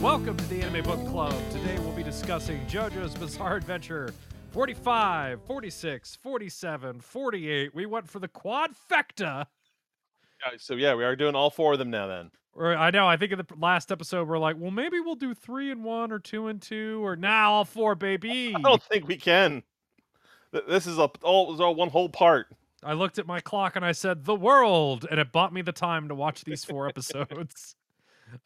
Welcome to the Anime Book Club. Today we'll be discussing JoJo's Bizarre Adventure 45, 46, 47, 48. We went for the quadfecta. Uh, So yeah, we are doing all four of them now. Then Or I know, I think in the last episode we're like, well, maybe we'll do three and one or two and two, or now all four, baby. I don't think we can. This is a all, this is all one whole part. I looked at my clock and I said, the world, and it bought me the time to watch these four episodes.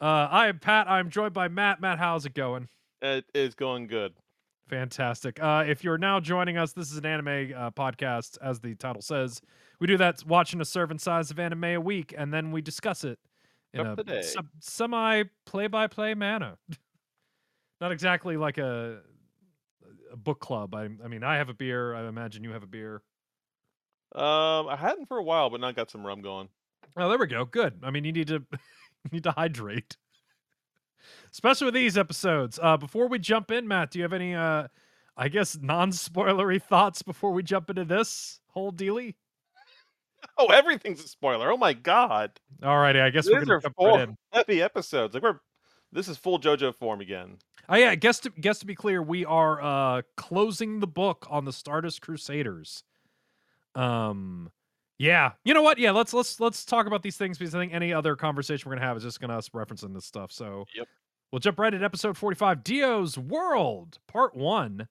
Uh, I am Pat. I'm joined by Matt. Matt, how's it going? It is going good. Fantastic. Uh, if you're now joining us, this is an anime uh, podcast, as the title says. We do that watching a serving size of anime a week, and then we discuss it in Up a to sub- semi play-by-play manner. Not exactly like a, a book club. I, I mean, I have a beer. I imagine you have a beer. Um, I hadn't for a while, but now I got some rum going. Oh, there we go. Good. I mean, you need to need to hydrate, especially with these episodes. Uh, before we jump in, Matt, do you have any, uh, I guess, non-spoilery thoughts before we jump into this whole dealy? Oh, everything's a spoiler. Oh my god, Alrighty, I guess these we're gonna jump four right in. heavy episodes. Like we're this is full JoJo form again. Oh yeah, guess to guess to be clear, we are uh closing the book on the Stardust Crusaders. Um yeah. You know what? Yeah, let's let's let's talk about these things because I think any other conversation we're gonna have is just gonna us referencing this stuff. So Yep. we'll jump right at episode 45, Dio's World, part one.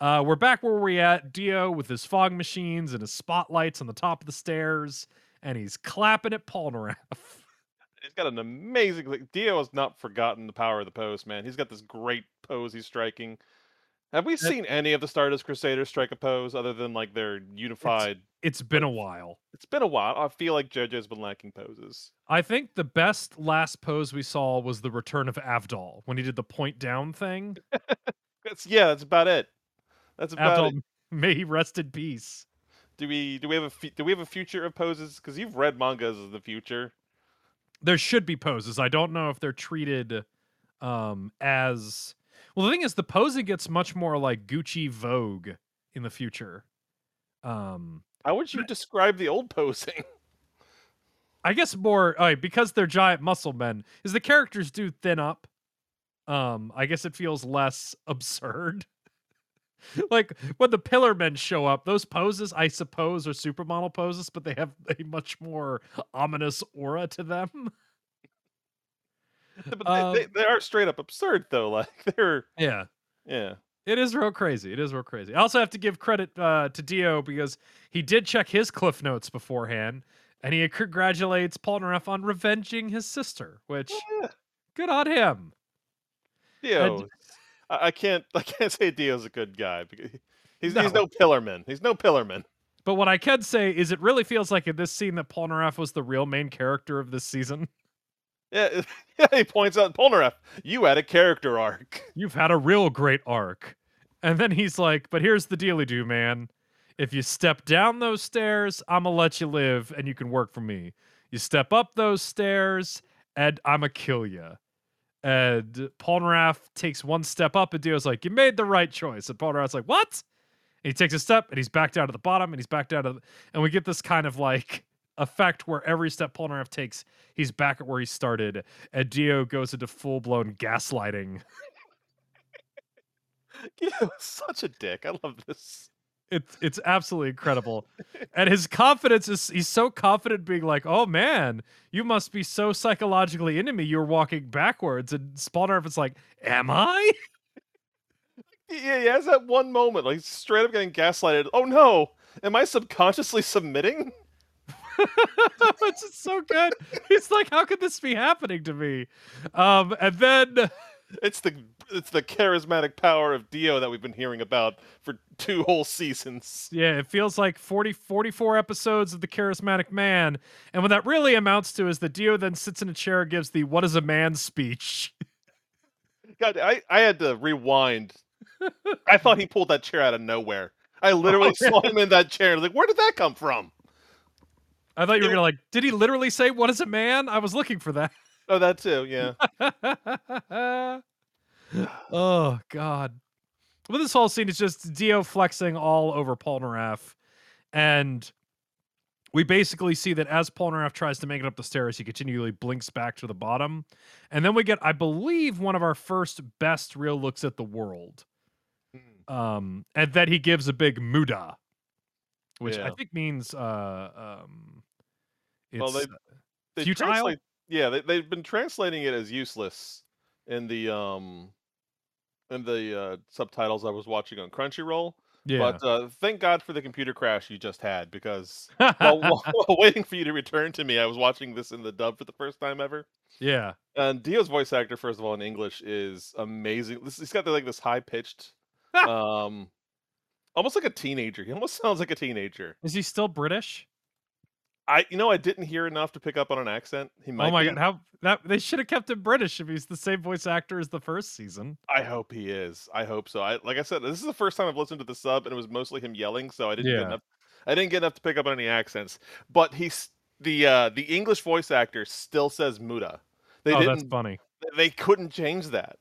Uh we're back where we at, Dio with his fog machines and his spotlights on the top of the stairs, and he's clapping at Polnareff. He's got an amazing. Like, Dio has not forgotten the power of the pose, man. He's got this great pose he's striking. Have we seen any of the Stardust Crusaders strike a pose other than like their unified? it's been a while. it's been a while. I feel like JoJo's been lacking poses. I think the best last pose we saw was the return of Avdol when he did the point down thing. That's yeah, that's about it. That's about it. May he rest in peace. Do we do we have a do we have a future of poses? Because you've read mangas of the future. There should be poses. I don't know if they're treated um as well. The thing is, the posing gets much more like Gucci Vogue in the future. Um, How would you describe the old posing? I guess more uh, because they're giant muscle men. Is the characters do thin up? Um, I guess it feels less absurd. like when the pillar men show up, those poses, I suppose, are supermodel poses, but they have a much more ominous aura to them. but Um, they, they, are straight up absurd though. Like they're Yeah. yeah. It is real crazy. It is real crazy. I also have to give credit uh, to Dio because he did check his cliff notes beforehand, and he congratulates Paul Polnareff on revenging his sister, which Yeah. good on him. Dio. I, I can't I can't say Dio's a good guy because he's No. he's no pillarman. He's no pillarman. But what I can say is it really feels like in this scene that Paul Polnareff was the real main character of this season. Yeah. He points out Polnareff, you had a character arc. You've had a real great arc. And then he's like, but here's the dealy do, man. If you step down those stairs, I'm gonna let you live and you can work for me. You step up those stairs and I'ma kill you. And Polnareff takes one step up and Dio's like, you made the right choice. And Polnareff's like, what? And he takes a step and he's back down to the bottom and he's back down to the, and we get this kind of like effect where every step Polnareff takes, he's back at where he started. And Dio goes into full blown gaslighting. Dio's such a dick. I love this. it's it's absolutely incredible and his confidence is he's so confident being like oh man you must be so psychologically into me you're walking backwards and Polnareff is like am i Yeah, he has that one moment, like straight up getting gaslighted. Oh no, am I subconsciously submitting? it's just so good he's like how could this be happening to me um and then It's the it's the charismatic power of Dio that we've been hearing about for two whole seasons. yeah it feels like 40 44 episodes of the charismatic man and what that really amounts to is that dio then sits in a chair and gives the what is a man speech God, I, I had to rewind. I thought he pulled that chair out of nowhere. I literally Oh, saw him in that chair. like, where did that come from? I thought you were gonna like, did he literally say what is a man? I was looking for that. Oh, that too. Yeah. oh God. But this whole scene is just Dio flexing all over Polnareff. And we basically see that as Polnareff tries to make it up the stairs, he continually blinks back to the bottom. And then we get, I believe, one of our first best real looks at the world. Mm. Um, and then he gives a big muda, which I think means uh um it's Well, they- They Futile? translate- yeah, they, they've been translating it as useless in the um in the uh, subtitles I was watching on Crunchyroll. yeah. But uh, thank God for the computer crash you just had because while, while, while waiting for you to return to me, I was watching this in the dub for the first time ever. yeah. And Dio's voice actor, first of all, in English is amazing. This he's got the, like this high pitched, um, almost like a teenager. He almost sounds like a teenager. Is he still British? I, you know, I didn't hear enough to pick up on an accent. He might. oh my be. god, how that they should have kept him British if he's the same voice actor as the first season. I hope he is. I hope so. I like I said, this is the first time I've listened to the sub, and it was mostly him yelling, so I didn't Yeah. get enough. I didn't get enough to pick up on any accents. But he's the uh the English voice actor still says Muda. They oh, didn't. that's funny. They couldn't change that.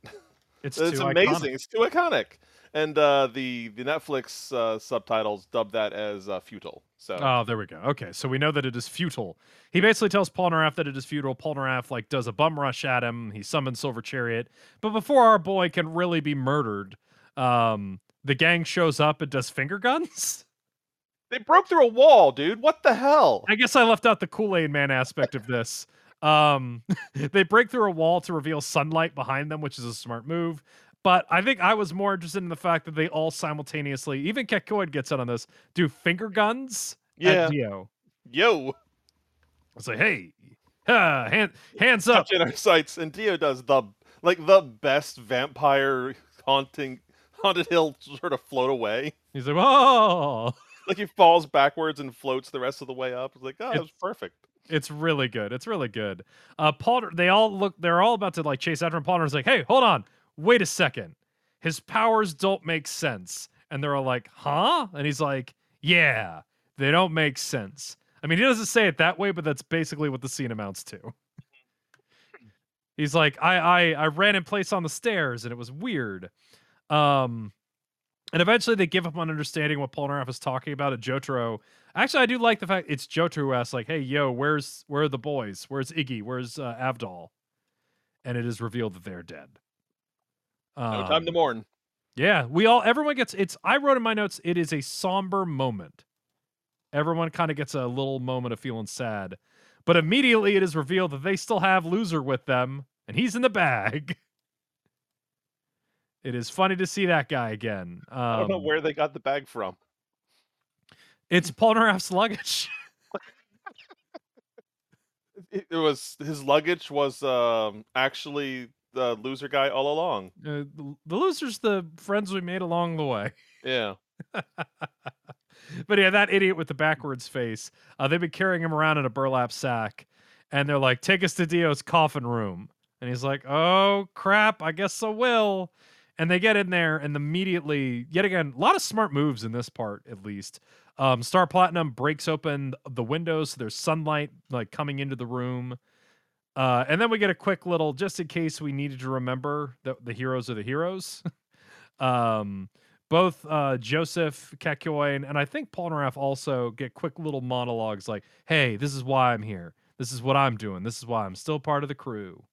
It's, It's too amazing. iconic. It's too iconic. And uh, the the Netflix uh, subtitles dubbed that as uh, futile. So Oh, there we go. Okay, so we know that it is futile. He basically tells Polnareff that it is futile. Polnareff like does a bum rush at him. He summons Silver Chariot, but before our boy can really be murdered, um, the gang shows up and does finger guns. they broke through a wall, dude. What the hell? I guess I left out the Kool Aid Man aspect of this. Um, they break through a wall to reveal sunlight behind them, which is a smart move. But I think I was more interested in the fact that they all simultaneously, even Kakyoin gets in on this, do finger guns Yeah. at Dio. Yo, It's like, hey, ah, hand, hands up. touching our sights, and Dio does the like the best vampire haunting haunted hill sort of float away. He's like, oh. Like he falls backwards and floats the rest of the way up. It's like, oh, that was perfect. It's really good. It's really good. Uh, Paul, they all look, they're all about to like chase after him. Palmer's like, hey, hold on. Wait a second. His powers don't make sense. And they're all like, huh? And he's like, yeah, they don't make sense. I mean, he doesn't say it that way, but that's basically what the scene amounts to. He's like, I, I, I ran in place on the stairs and it was weird. Um, and eventually they give up on understanding what Polnareff is talking about at Jotaro. Actually, I do like the fact it's Jotaro who asks, like, hey, yo, where's where are the boys? Where's Iggy? Where's uh, Avdol? And it is revealed that they're dead. No time to Um, mourn. yeah, we all everyone gets it's I wrote in my notes it is a somber moment. Everyone kind of gets a little moment of feeling sad. But immediately it is revealed that they still have loser with them and he's in the bag. It is funny to see that guy again. Um, I don't know where they got the bag from. it's Polnareff's luggage. It, it was his luggage was um, actually the loser guy all along. Uh, the, the loser's the friends we made along the way. Yeah. but yeah, that idiot with the backwards face. Uh, they've been carrying him around in a burlap sack, and they're like, "Take us to Dio's coffin room." And he's like, "Oh crap, I guess I will." And they get in there, and immediately, yet again, a lot of smart moves in this part, at least. Um, Star Platinum breaks open the windows, so there's sunlight like coming into the room. Uh, and then we get a quick little, just in case we needed to remember that the heroes are the heroes. um, both uh, Joseph Kakyoin and I think Polnareff also get quick little monologues like, "Hey, this is why I'm here. This is what I'm doing. This is why I'm still part of the crew."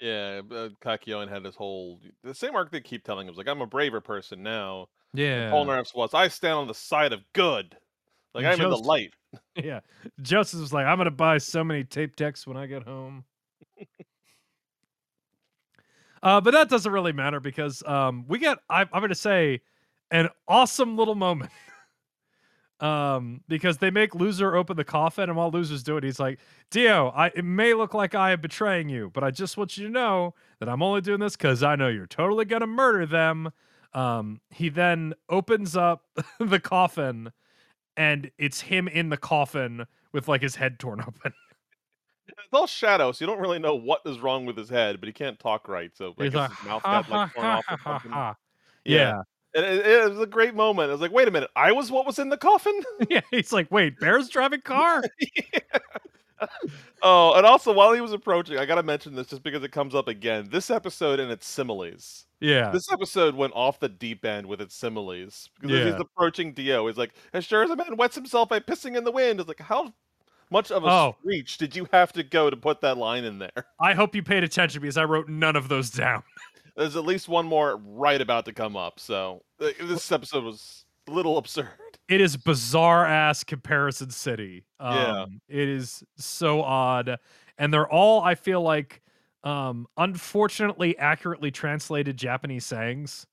Yeah, uh, Kakyoin had this whole the same arc they keep telling him like, I'm a braver person now. Yeah, Paul Polnareff's was, I stand on the side of good. Like And I'm in the light. yeah. Joseph was like, "I'm gonna buy so many tape decks when I get home." uh, but that doesn't really matter because um, we get. I, I'm gonna say an awesome little moment. um, because they make loser open the coffin, and while loser's doing, it, he's like, "Dio, I it may look like I am betraying you, but I just want you to know that I'm only doing this because I know you're totally gonna murder them." Um, he then opens up the coffin and it's him in the coffin with like his head torn open. It's all shadow, so you don't really know what is wrong with his head, but he can't talk right, so I He's guess like, his mouth "Ha, got like torn off Yeah. Yeah. And it, it was a great moment. I was like, wait a minute, I was what was in the coffin? Yeah. He's like, wait, Bear's driving car? Oh, and also while he was approaching, I gotta mention this just because it comes up again. This episode and its similes. Yeah. This episode went off the deep end with its similes. Because Yeah. he's approaching Dio, he's like, as sure as a man wets himself by pissing in the wind. It's like, how much of a Oh. reach did you have to go to put that line in there? I hope you paid attention because I wrote none of those down. There's at least one more right about to come up. So uh, this episode was little absurd. It is bizarre ass comparison city. Um, Yeah. It is so odd. And they're all, I feel like, um, unfortunately accurately translated Japanese sayings.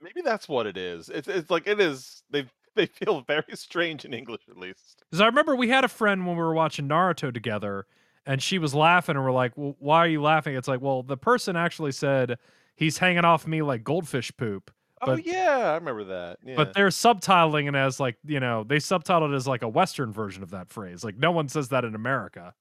Maybe that's what it is. It's it's like it is. They they feel very strange in English at least. Because I remember we had a friend when we were watching Naruto together, and she was laughing, and we're like, well, "Why are you laughing?" It's like, well, the person actually said he's hanging off me like goldfish poop, oh yeah, I remember that. Yeah. but they're subtitling it as like, you know, they subtitled it as like a Western version of that phrase. Like, no one says that in America.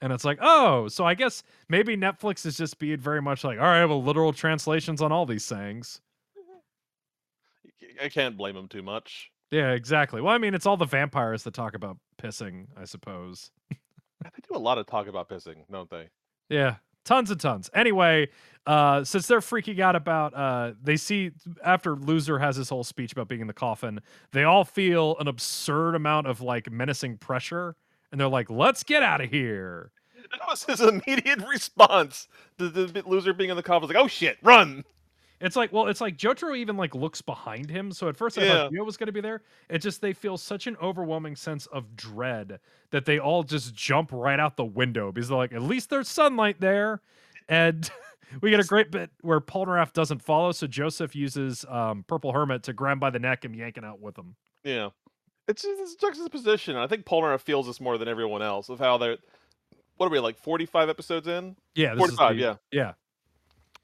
And it's like, oh, so I guess maybe Netflix is just being very much like, all right, well, literal translations on all these sayings. Mm-hmm. I can't blame them too much. Yeah, exactly. Well, I mean, it's all the vampires that talk about pissing, I suppose. They do a lot of talk about pissing, don't they? Yeah, tons and tons. Anyway, uh, since they're freaking out about, uh, they see after Loser has his whole speech about being in the coffin, they all feel an absurd amount of like menacing pressure, and they're like, "Let's get out of here." That was his immediate response. to the loser being in the coffin like, "Oh shit, run!" It's like, well, it's like Jotaro even like looks behind him. So at first I Yeah. thought Dio was going to be there. It just they feel such an overwhelming sense of dread that they all just jump right out the window because they're like, at least there's sunlight there, and we get a great bit where Polnareff doesn't follow, so Joseph uses um, Purple Hermit to grab him by the neck and yanking out with him. Yeah, it's just juxtaposition. I think Polnareff feels this more than everyone else of how they're. What are we like? Forty-five episodes in, Yeah, 45, the- yeah. yeah,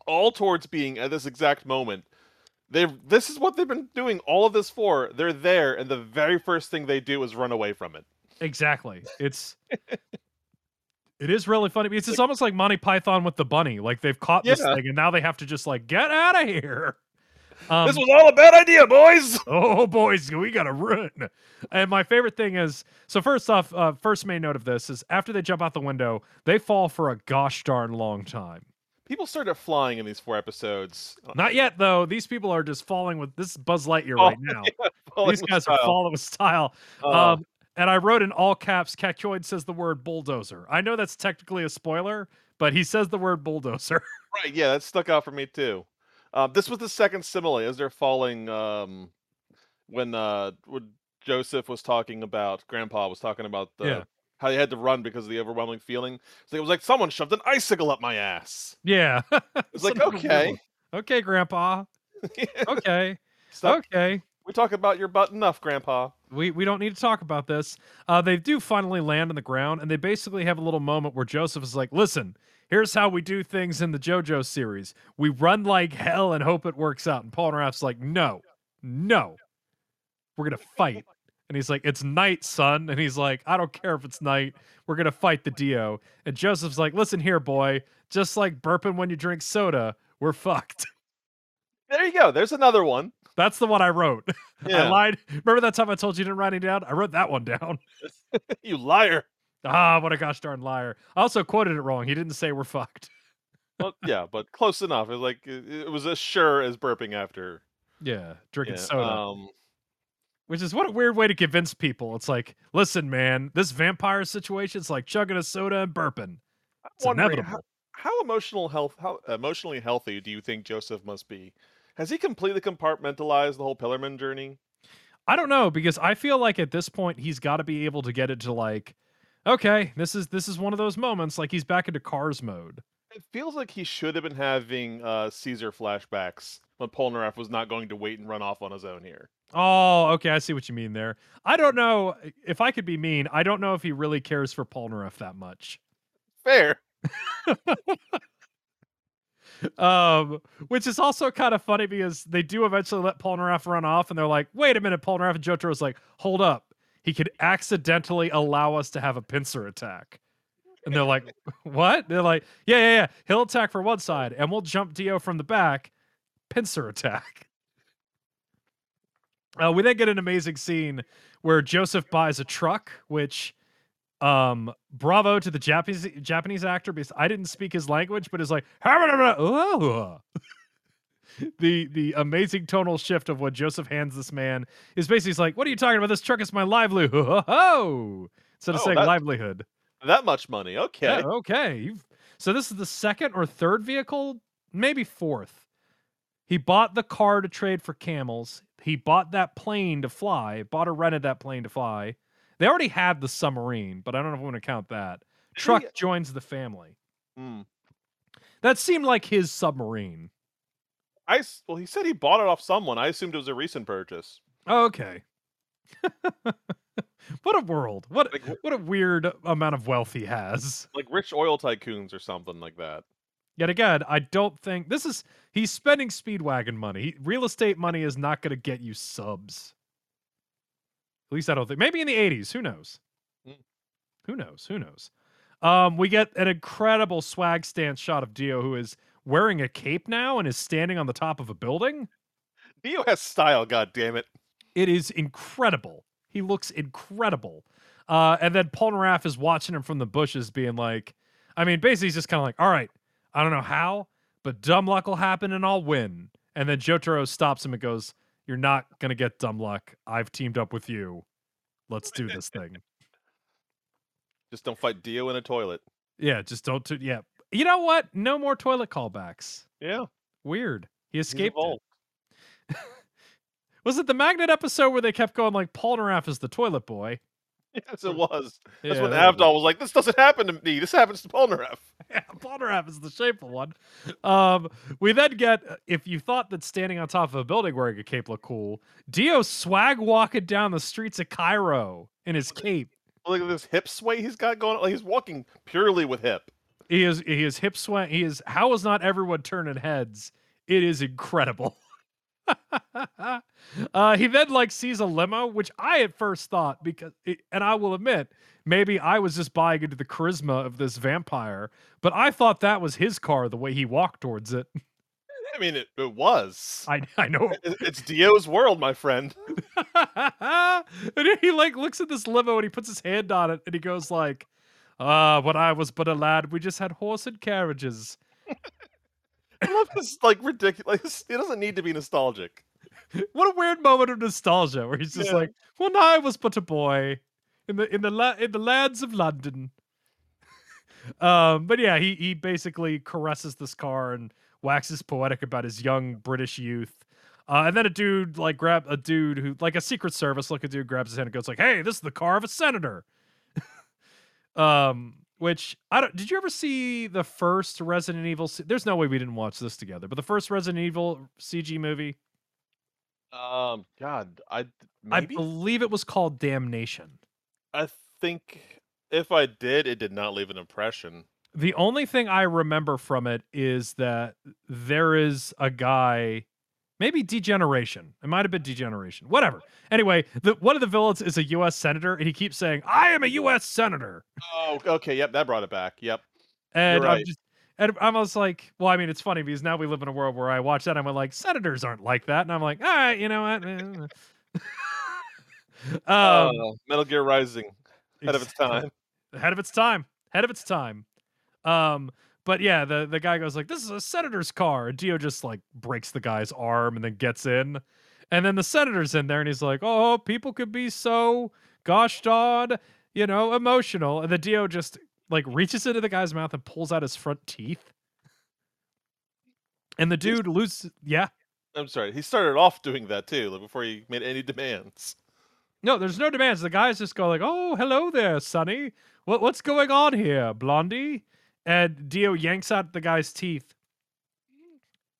all towards being at this exact moment. They this is what they've been doing all of this for. They're there, and the very first thing they do is run away from it. exactly. It's. It is really funny because it's almost like Monty Python with the bunny. Like they've caught this thing and now they have to just like get out of here. Um, this was all a bad idea, boys. oh boys we gotta run and my favorite thing is so first off uh, first main note of this is after they jump out the window they fall for a gosh darn long time People started flying in these four episodes. not yet though these people are just falling with this buzz lightyear Oh, right now Falling these guys are falling with style Uh, um and i wrote in all caps Kakyoin says the word bulldozer i know that's technically a spoiler but he says the word bulldozer right, yeah, that stuck out for me too. Um, this was the second simile as they're falling. Um, when uh, when Joseph was talking about, Grandpa was talking about the Yeah. How he had to run because of the overwhelming feeling. So it was like someone shoved an icicle up my ass. yeah It's like okay, okay grandpa okay Stop okay We talk about your butt enough, Grandpa. we we don't need to talk about this. Uh, they do finally land on the ground, and they basically have a little moment where Joseph is like, "Listen, here's how we do things in the JoJo series. We run like hell and hope it works out." And Polnareff's like, "No, no, we're gonna fight." And he's like, "It's night, son." And he's like, "I don't care if it's night. We're gonna fight the Dio." And Joseph's like, "Listen here, boy. Just like burping when you drink soda, we're fucked." There you go. There's another one. That's the one I wrote. Yeah. I lied. Remember that time I told you you didn't write it down? I wrote that one down. you liar. Ah, what a gosh darn liar. I also quoted it wrong. He didn't say we're fucked. Well, yeah, but close enough. It was like it, it was as sure as burping after. Yeah, drinking Yeah, soda. Um, Which is what a weird way to convince people. It's like, listen, man, this vampire situation is like chugging a soda and burping. It's inevitable. How, how emotional health, how emotionally healthy do you think Joseph must be? Has he completely compartmentalized the whole Pillarman journey? I don't know because I feel like at this point he's got to be able to get it to like, okay, this is this is one of those moments like he's back into Kars mode. It feels like he should have been having uh, Caesar flashbacks when Polnareff was not going to wait and run off on his own here. Oh, okay, I see what you mean there. I don't know if I could be mean. I don't know if he really cares for Polnareff that much. Fair. um, which is also kind of funny because they do eventually let Polnareff run off, and they're like, "Wait a minute!" Polnareff and Jotaro's like, "Hold up, he could accidentally allow us to have a pincer attack." And they're like, "What?" They're like, "Yeah, yeah, yeah. He'll attack for one side, and we'll jump Dio from the back, pincer attack." Uh, we then get an amazing scene where Joseph buys a truck, which Um, bravo to the Japanese Japanese actor because I didn't speak his language, but is like the the amazing tonal shift of what Joseph hands this man is basically like, "What are you talking about? This truck is my livelihood." Instead of Oh, saying that- livelihood. That much money. Okay. Yeah, okay. You've, so this is the second or third vehicle, maybe fourth. He bought the car to trade for camels. He bought that plane to fly. Bought or rented that plane to fly. They already had the submarine, but I don't know if we want to count that. Truck He- joins the family. Hmm. That seemed like his submarine. I well, he said he bought it off someone. I assumed it was a recent purchase. Oh, okay. what a world. What Like, what a weird amount of wealth he has. like rich oil tycoons or something like that. Yet again, I don't think this is he's spending speedwagon money. He, real estate money is not going to get you subs. At least I don't think. Maybe in the 80s, who knows? Mm. Who knows? Who knows? Um, we get an incredible swag stance shot of Dio who is wearing a cape now and is standing on the top of a building. Dio has style. God damn it. It is incredible. He looks incredible. Uh, and then Polnareff is watching him from the bushes, being like, I mean, basically, he's just kind of like, all right, I don't know how, but dumb luck will happen and I'll win. And then Jotaro stops him and goes, You're not going to get dumb luck. I've teamed up with you. Let's do this thing. Just don't fight Dio in a toilet. Yeah, just don't. T- yeah. You know what? No more toilet callbacks. Yeah. Weird. He escaped. Was it the Magnet episode where they kept going like Polnareff is the toilet boy? Yes, it was. That's Yeah, when that. Avdol was like, "This doesn't happen to me. This happens to Polnareff." Yeah, Polnareff is the shameful one. Um, we then get if you thought that standing on top of a building wearing a cape looked cool, Dio swag walking down the streets of Cairo in his cape. Look at this hip sway he's got going. Like he's walking purely with hip. He is he is hip sway. He is how is not everyone turning heads? It is incredible. uh, he then like sees a limo, which I at first thought because, and I will admit, maybe I was just buying into the charisma of this vampire, but I thought that was his car the way he walked towards it. I mean, it, it was. I I know. It- it's Dio's world, my friend. and he like looks at this limo and he puts his hand on it and he goes like, "Ah, when I was but a lad, we just had horse and carriages." I love this like ridiculous. It doesn't need to be nostalgic. what a weird moment of nostalgia where he's just Yeah. like, "When I was but a boy in the in the la- in the lands of London." um, but yeah, he he basically caresses this car and waxes poetic about his young British youth. Uh, and then a dude like grab a dude who like a Secret Service looking dude grabs his hand and goes like, "Hey, this is the car of a senator." um, which I don't. Did you ever see the first Resident Evil? There's no way we didn't watch this together. But the first Resident Evil CG movie, Um, God, I I believe it was called Damnation. I think if I did, it did not leave an impression. The only thing I remember from it is that there is a guy, maybe Degeneration. It might have been Degeneration. Whatever. Anyway, the, one of the villains is a U.S. senator, and he keeps saying, "I am a U.S. senator," Oh, okay. Yep, that brought it back. Yep. and I'm just. And I'm almost like, well, I mean, it's funny because now we live in a world where I watch that and I'm like, senators aren't like that, and I'm like, all right, you know what? eh." um, uh, Metal Gear Rising, ahead of its time. ahead of its time ahead of its time um but yeah the the guy goes like this is a senator's car and dio just like breaks the guy's arm and then gets in and then the senator's in there and he's like oh people could be so gosh darn you know emotional and the dio just like reaches into the guy's mouth and pulls out his front teeth and the dude loses yeah I'm sorry. He started off doing that too, like before he made any demands. No, there's no demands. The guys just go like, "Oh, hello there, Sonny. What what's going on here, Blondie?" And Dio yanks out the guy's teeth,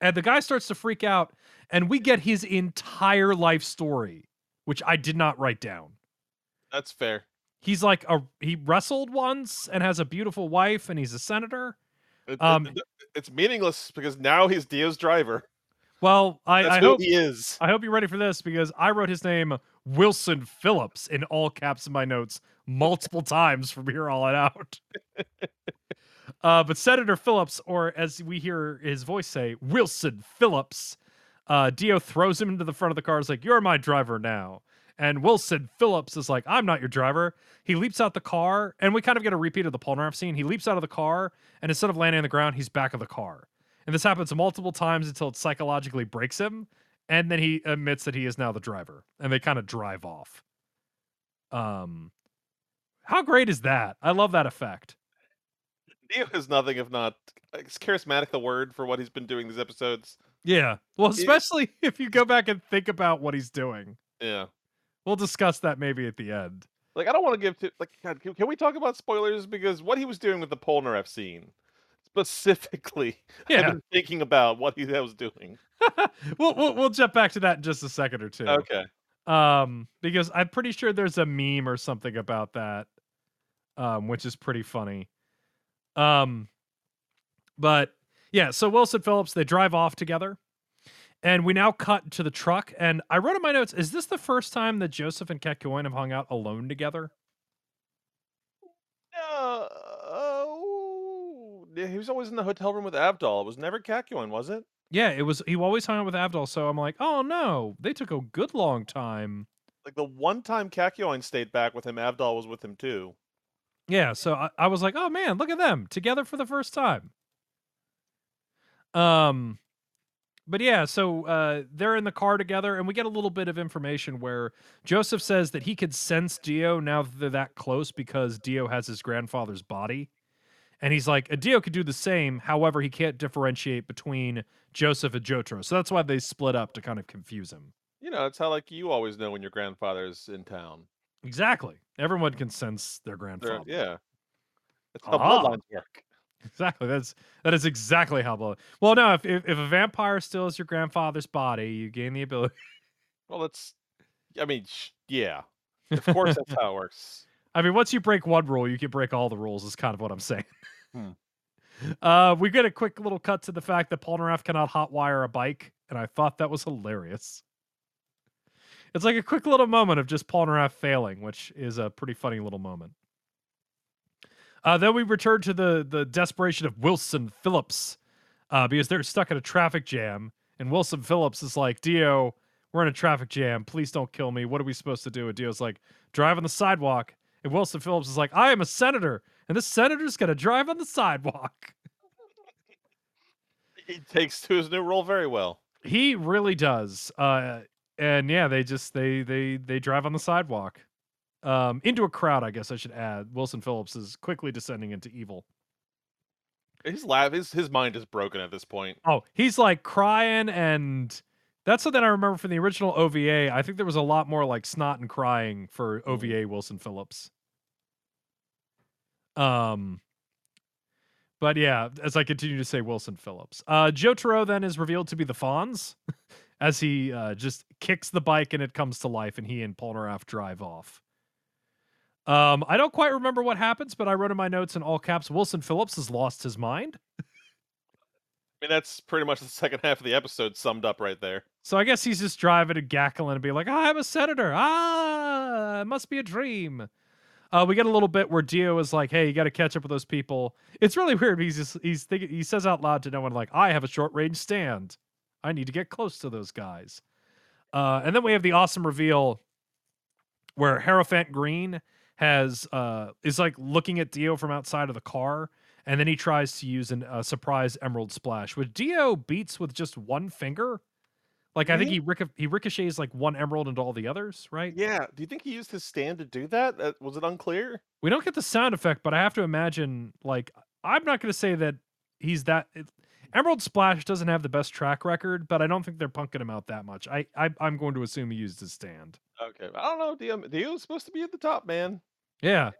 and the guy starts to freak out. And we get his entire life story, which I did not write down. That's fair. He's like a he wrestled once and has a beautiful wife, and he's a senator. It- Um, it- it's meaningless because now he's Dio's driver. Well, I, I hope he is. I hope you're ready for this because I wrote his name Wilson Phillips in all caps in my notes multiple times from here on out. uh, but Senator Phillips, or as we hear his voice say, Wilson Phillips, uh, Dio throws him into the front of the car. Is like, "You're my driver now." And Wilson Phillips is like, I'm not your driver. He leaps out the car, and we kind of get a repeat of the Polnareff scene. He leaps out of the car, and instead of landing on the ground, he's back of the car. And this happens multiple times until it psychologically breaks him. And then he admits that he is now the driver, and they kind of drive off. Um, how great is that? I love that effect. Dio is nothing if not is charismatic the word for what he's been doing these episodes. Yeah. Well, especially if you go back and think about what he's doing. Yeah. We'll discuss that maybe at the end. Like I don't want to give to like God, can, can we talk about spoilers because what he was doing with the Polnareff scene specifically I've Yeah. been thinking about what he was doing. we'll, we'll we'll jump back to that in just a second or two. Okay. Um, because I'm pretty sure there's a meme or something about that, um, which is pretty funny. Um, but yeah, so Wilson Phillips they drive off together, and we now cut to the truck. And I wrote in my notes: Is this the first time that Joseph and Kakyoin have hung out alone together? Uh, oh, yeah, he was always in the hotel room with Avdol. It was never Kakyoin, was it? Yeah, it was. He always hung out with Avdol, so I'm like, oh no, they took a good long time. Like the one time Kakyoin stayed back with him, Avdol was with him too. Yeah, so I, I was like, oh man, look at them together for the first time. Um, but yeah, so uh, they're in the car together, and we get a little bit of information where Joseph says that he could sense Dio now that they're that close because Dio has his grandfather's body. And he's like, a Dio could do the same. However, he can't differentiate between Joseph and Jotaro. So that's why they split up to kind of confuse him. You know, it's how like you always know when your grandfather's in town. Exactly. Everyone can sense their They're- grandfather. yeah. That's how Ah. bloodlines work. Exactly. That's that is exactly how blood. Well, no, if, if if a vampire steals your grandfather's body, you gain the ability. Well, that's. I mean, sh- yeah. Of course, that's how it works. I mean, once you break one rule, you can break all the rules. Is kind of what I'm saying. Hmm. Uh, we get a quick little cut to the fact that Polnareff cannot hotwire a bike, and I thought that was hilarious. It's like a quick little moment of just Paul Polnareff failing, which is a pretty funny little moment. Uh, then we return to the the desperation of Wilson Phillips, uh, because they're stuck in a traffic jam, and Wilson Phillips is like, "Dio, we're in a traffic jam. Please don't kill me. What are we supposed to do?" And Dio's like, "Drive on the sidewalk." And Wilson Phillips is like, "I am a senator, and this senator's gonna drive on the sidewalk." He takes to his new role very well. He really does. Uh, and yeah, they just they they they drive on the sidewalk, um, into a crowd. I guess I should add. Wilson Phillips is quickly descending into evil. His laugh, his his mind is broken at this point. Oh, he's like crying, and that's something I remember from the original OVA. I think there was a lot more like snot and crying for OVA Wilson Phillips. Um, but yeah, as I continue to say Wilson Phillips, uh, Jotaro then is revealed to be the Fonz, as he uh, just kicks the bike and it comes to life, and he and Polnareff drive off. Um, I don't quite remember what happens, but I wrote in my notes in all caps: Wilson Phillips has lost his mind. I mean, that's pretty much the second half of the episode summed up right there. So I guess he's just driving to gackling and be like, I'm a senator. Ah, it must be a dream. Uh, we get a little bit where Dio is like, "Hey, you got to catch up with those people." It's really weird. He's just he's thinking he says out loud to no one like, "I have a short range stand. I need to get close to those guys." Uh, and then we have the awesome reveal where Hierophant Green has uh is like looking at Dio from outside of the car, and then he tries to use a uh, surprise Emerald Splash, which Dio beats with just one finger. Like I think he rico- he ricochets like one emerald into all the others, right? Yeah. Do you think he used his stand to do that? Uh, was it unclear? We don't get the sound effect, but I have to imagine like I'm not going to say that he's that it, Emerald Splash doesn't have the best track record, but I don't think they're punking him out that much. I, I I'm going to assume he used his stand. Okay. I don't know. Dio, Dio's supposed to be at the top, man. Yeah.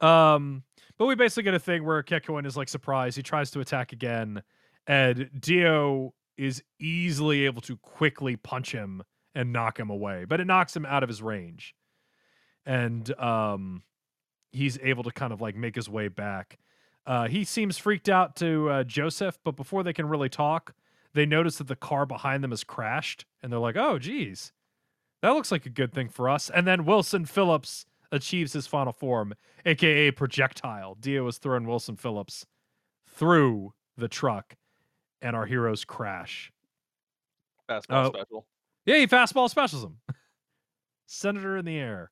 Um, but we basically get a thing where Kakyoin is like surprised. He tries to attack again, and Dio is easily able to quickly punch him and knock him away, but it knocks him out of his range. And um he's able to kind of like make his way back. Uh he seems freaked out to uh, Joseph, but before they can really talk, they notice that the car behind them has crashed and they're like, "Oh, geez. That looks like a good thing for us." And then Wilson Phillips achieves his final form, aka projectile. Dio has thrown Wilson Phillips through the truck, and our heroes crash. Fastball Oh. special. Yeah, he fastball specials him. Senator in the air.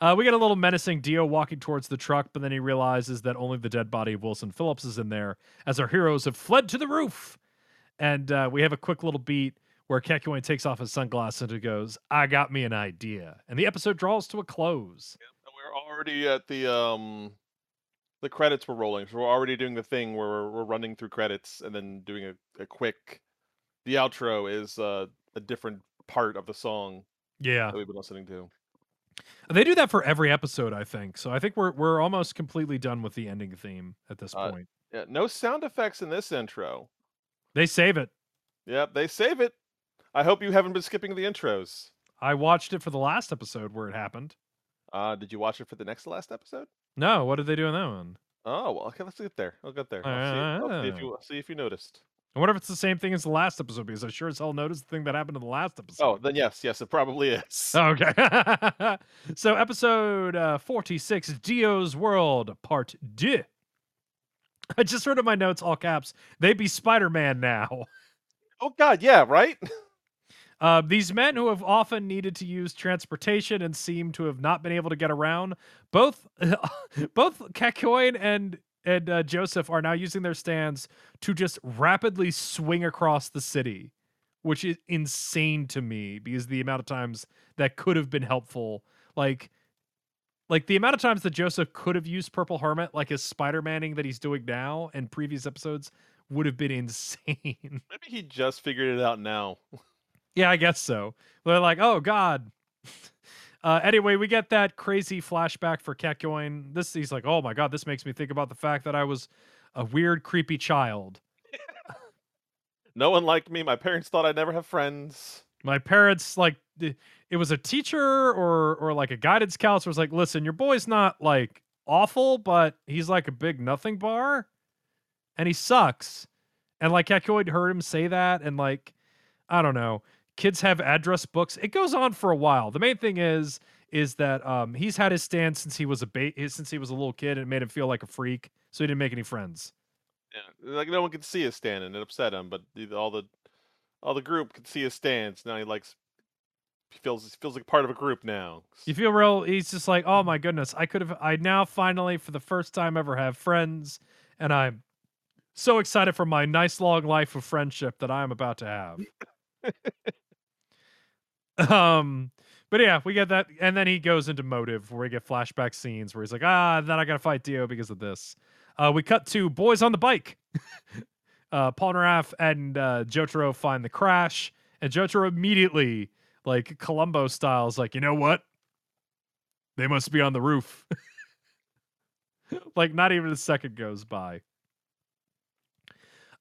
Uh, we get a little menacing Dio walking towards the truck, but then he realizes that only the dead body of Wilson Phillips is in there, as our heroes have fled to the roof. And uh, we have a quick little beat where Kakyoin takes off his sunglasses and he goes, "I got me an idea," and the episode draws to a close. We're already at the um the credits were rolling, so we're already doing the thing where we're, we're running through credits and then doing a, a quick. The outro is uh, a different part of the song Yeah, that we've been listening to. They do that for every episode, I think. So I think we're we're almost completely done with the ending theme at this Uh, point. Yeah, no sound effects in this intro. They save it. Yep, they save it. I hope you haven't been skipping the intros. I watched it for the last episode where it happened. Uh, did you watch it for the next to last episode? No, what did they do in that one? Oh well, okay. Let's get there. I'll get there. I'll see, I'll see if Ah. you see if you noticed. I wonder if it's the same thing as the last episode because I sure as hell noticed the thing that happened in the last episode. Oh, then yes, yes, it probably is. Okay. so episode uh, 46, Dio's World, part 2. I just wrote in my notes, all caps, they be Spider-Man now. Oh God, yeah, right. Uh, these men who have often needed to use transportation and seem to have not been able to get around, both both Kakyoin and and uh, Joseph are now using their stands to just rapidly swing across the city, which is insane to me because the amount of times that could have been helpful, like like the amount of times that Joseph could have used Purple Hermit, like his Spider-Manning that he's doing now and previous episodes, would have been insane. Maybe he just figured it out now. Yeah, I guess so. They're like, oh god. Uh, anyway, we get that crazy flashback for Kakyoin. This he's like, oh my god, this makes me think about the fact that I was a weird, creepy child. No one liked me. My parents thought I'd never have friends. My parents like it was a teacher or or like a guidance counselor was like, listen, your boy's not like awful, but he's like a big nothing bar, and he sucks. And like Kakyoin heard him say that, and like, I don't know. Kids have address books. It goes on for a while. The main thing is is that um he's had his stand since he was a ba- since he was a little kid, and it made him feel like a freak, so he didn't make any friends. Yeah, like no one could see his stand, and it upset him. But all the all the group could see his stands. Now he likes. He feels he feels like part of a group now. You feel real. He's just like, oh my goodness, I could have. I now finally, for the first time ever, have friends, and I'm so excited for my nice long life of friendship that I am about to have. um, but yeah, we get that, and then he goes into motive where we get flashback scenes where he's like, ah, then I gotta fight Dio because of this. Uh, we cut to boys on the bike. uh, Polnareff and uh, Jotaro find the crash, and Jotaro immediately, like Columbo style, is like, you know what? They must be on the roof. like, not even a second goes by.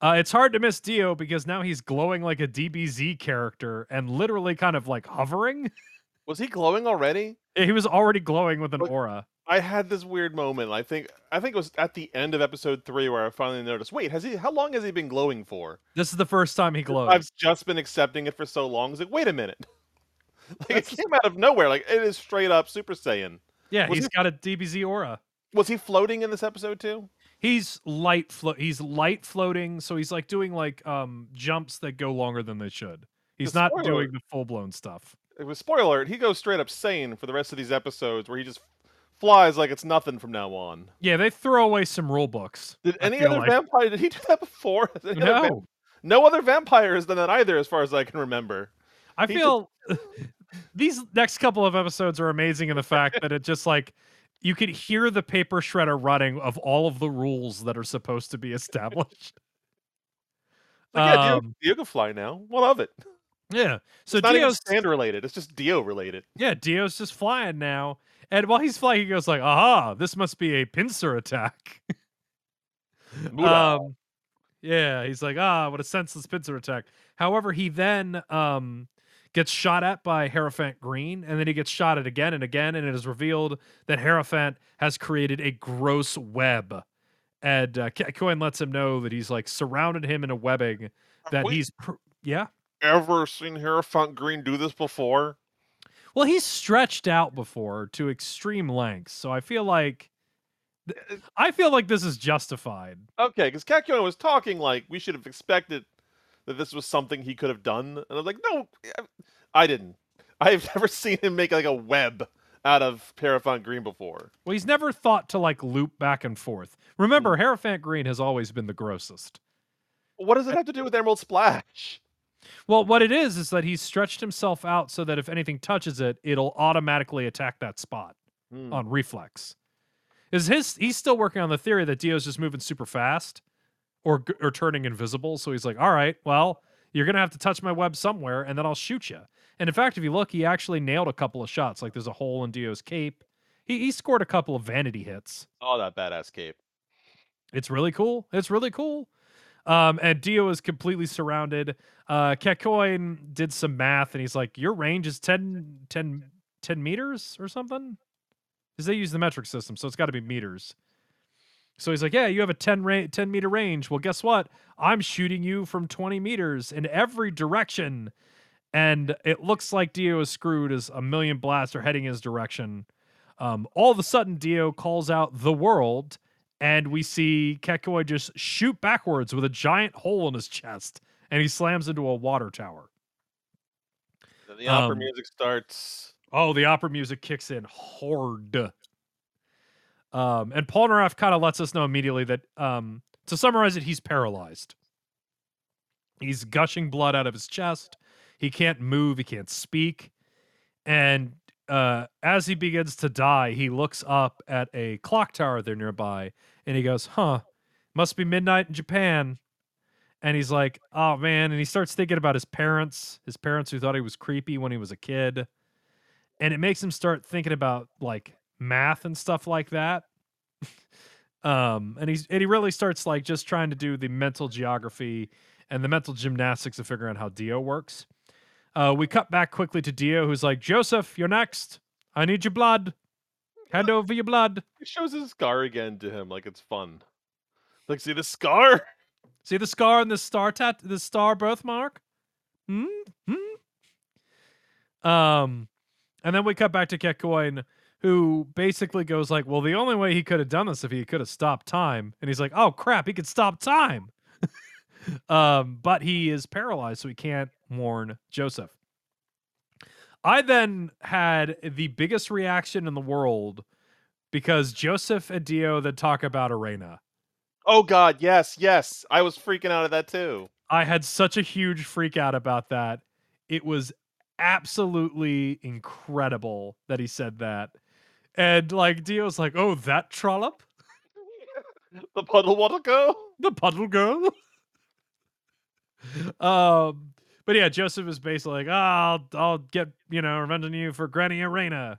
Uh, it's hard to miss Dio because now he's glowing like a DBZ character and literally kind of like hovering. Was he glowing already? he was already glowing with an But- aura. I had this weird moment. I think I think it was at the end of episode three where I finally noticed. Wait, has he? How long has he been glowing for? This is the first time he glows. I've just been accepting it for so long. It's like, wait a minute. like That's- it came out of nowhere. Like it is straight up Super Saiyan. yeah, was he's it- got a DBZ aura. Was he floating in this episode too? He's light. He's light floating, so he's like doing like um jumps that go longer than they should. He's The not spoiler- doing the full blown stuff. It was spoiler alert. He goes straight up Saiyan for the rest of these episodes, where he just flies like it's nothing from now on. Yeah, they throw away some rule books. Did I any other like- vampire? Did he do that before? Any other vamp- No, no other vampire has done that either, as far as I can remember. I he feel these next couple of episodes are amazing in the fact that it just like you could hear the paper shredder running of all of the rules that are supposed to be established. Like, yeah, Dio, Um, Dio can fly now. What of it? yeah. So it's not even Dio's stand related. It's just Dio related. yeah, Dio's just flying now. And while he's flying, he goes like, aha, this must be a pincer attack. Um, yeah, he's like, ah, what a senseless pincer attack. However, he then um gets shot at by Hierophant Green, and then he gets shot at again and again, and it is revealed that Hierophant has created a gross web. And uh, Cohen lets him know that he's like surrounded him in a webbing that he's pr- yeah. ever seen Hierophant Green do this before? Well, he's stretched out before to extreme lengths, so I feel like I feel like this is justified. Okay, because Kakyoin was talking like we should have expected that this was something he could have done, and I was like, no, I- didn't. I've never seen him make like a web out of Hierophant Green before. Well, he's never thought to like loop back and forth. Remember, Hierophant Green has always been the grossest. What does it have to do with Emerald Splash? Well, what it is is that he's stretched himself out so that if anything touches it, it'll automatically attack that spot Hmm. on reflex. Is his he's still working on the theory that Dio's just moving super fast or or turning invisible, so he's like, "All right, well, you're going to have to touch my web somewhere and then I'll shoot you." And in fact, if you look, he actually nailed a couple of shots. Like there's a hole in Dio's cape. He he scored a couple of vanity hits. Oh, that badass cape. It's really cool. It's really cool. Um, and Dio is completely surrounded. Uh, Kakyoin did some math and he's like, Your range is 10, 10, 10 meters or something? Because they use the metric system, so it's got to be meters. So he's like, Yeah, you have a 10, ra- 10 meter range. Well, guess what? I'm shooting you from 20 meters in every direction. And it looks like Dio is screwed as a million blasts are heading his direction. Um, all of a sudden, Dio calls out the world and we see Kakyoin just shoot backwards with a giant hole in his chest, and he slams into a water tower. Then the opera Um, music starts. Oh, the opera music kicks in hard. Um, and Polnareff kind of lets us know immediately that, um, to summarize it, he's paralyzed. He's gushing blood out of his chest. He can't move. He can't speak. And uh, as he begins to die, he looks up at a clock tower there nearby, and he goes, "Huh, must be midnight in Japan." And he's like, "Oh man!" And he starts thinking about his parents, his parents who thought he was creepy when he was a kid, and it makes him start thinking about like math and stuff like that. um, and he's and he really starts like just trying to do the mental geography and the mental gymnastics of figuring out how Dio works. Uh, we cut back quickly to Dio, who's like, Joseph, you're next. I need your blood. Hand over your blood. He shows his scar again to him like it's fun. Like, see the scar? See the scar and the star tat, the star birthmark. Hmm. Hmm. Um, and then we cut back to Kakyoin, who basically goes like, "Well, the only way he could have done this if he could have stopped time." And he's like, "Oh crap, he could stop time." um, but he is paralyzed, so he can't warn Joseph. I then had the biggest reaction in the world because Joseph and Dio then talk about Erina. Oh god, yes, yes. I was freaking out at that too. I had such a huge freak out about that. It was absolutely incredible that he said that. And like Dio's like, oh, that trollop? the puddle water girl? The puddle girl? um but yeah, Joseph is basically like, oh, I'll I'll get, you know, revenge on you for Granny Erina.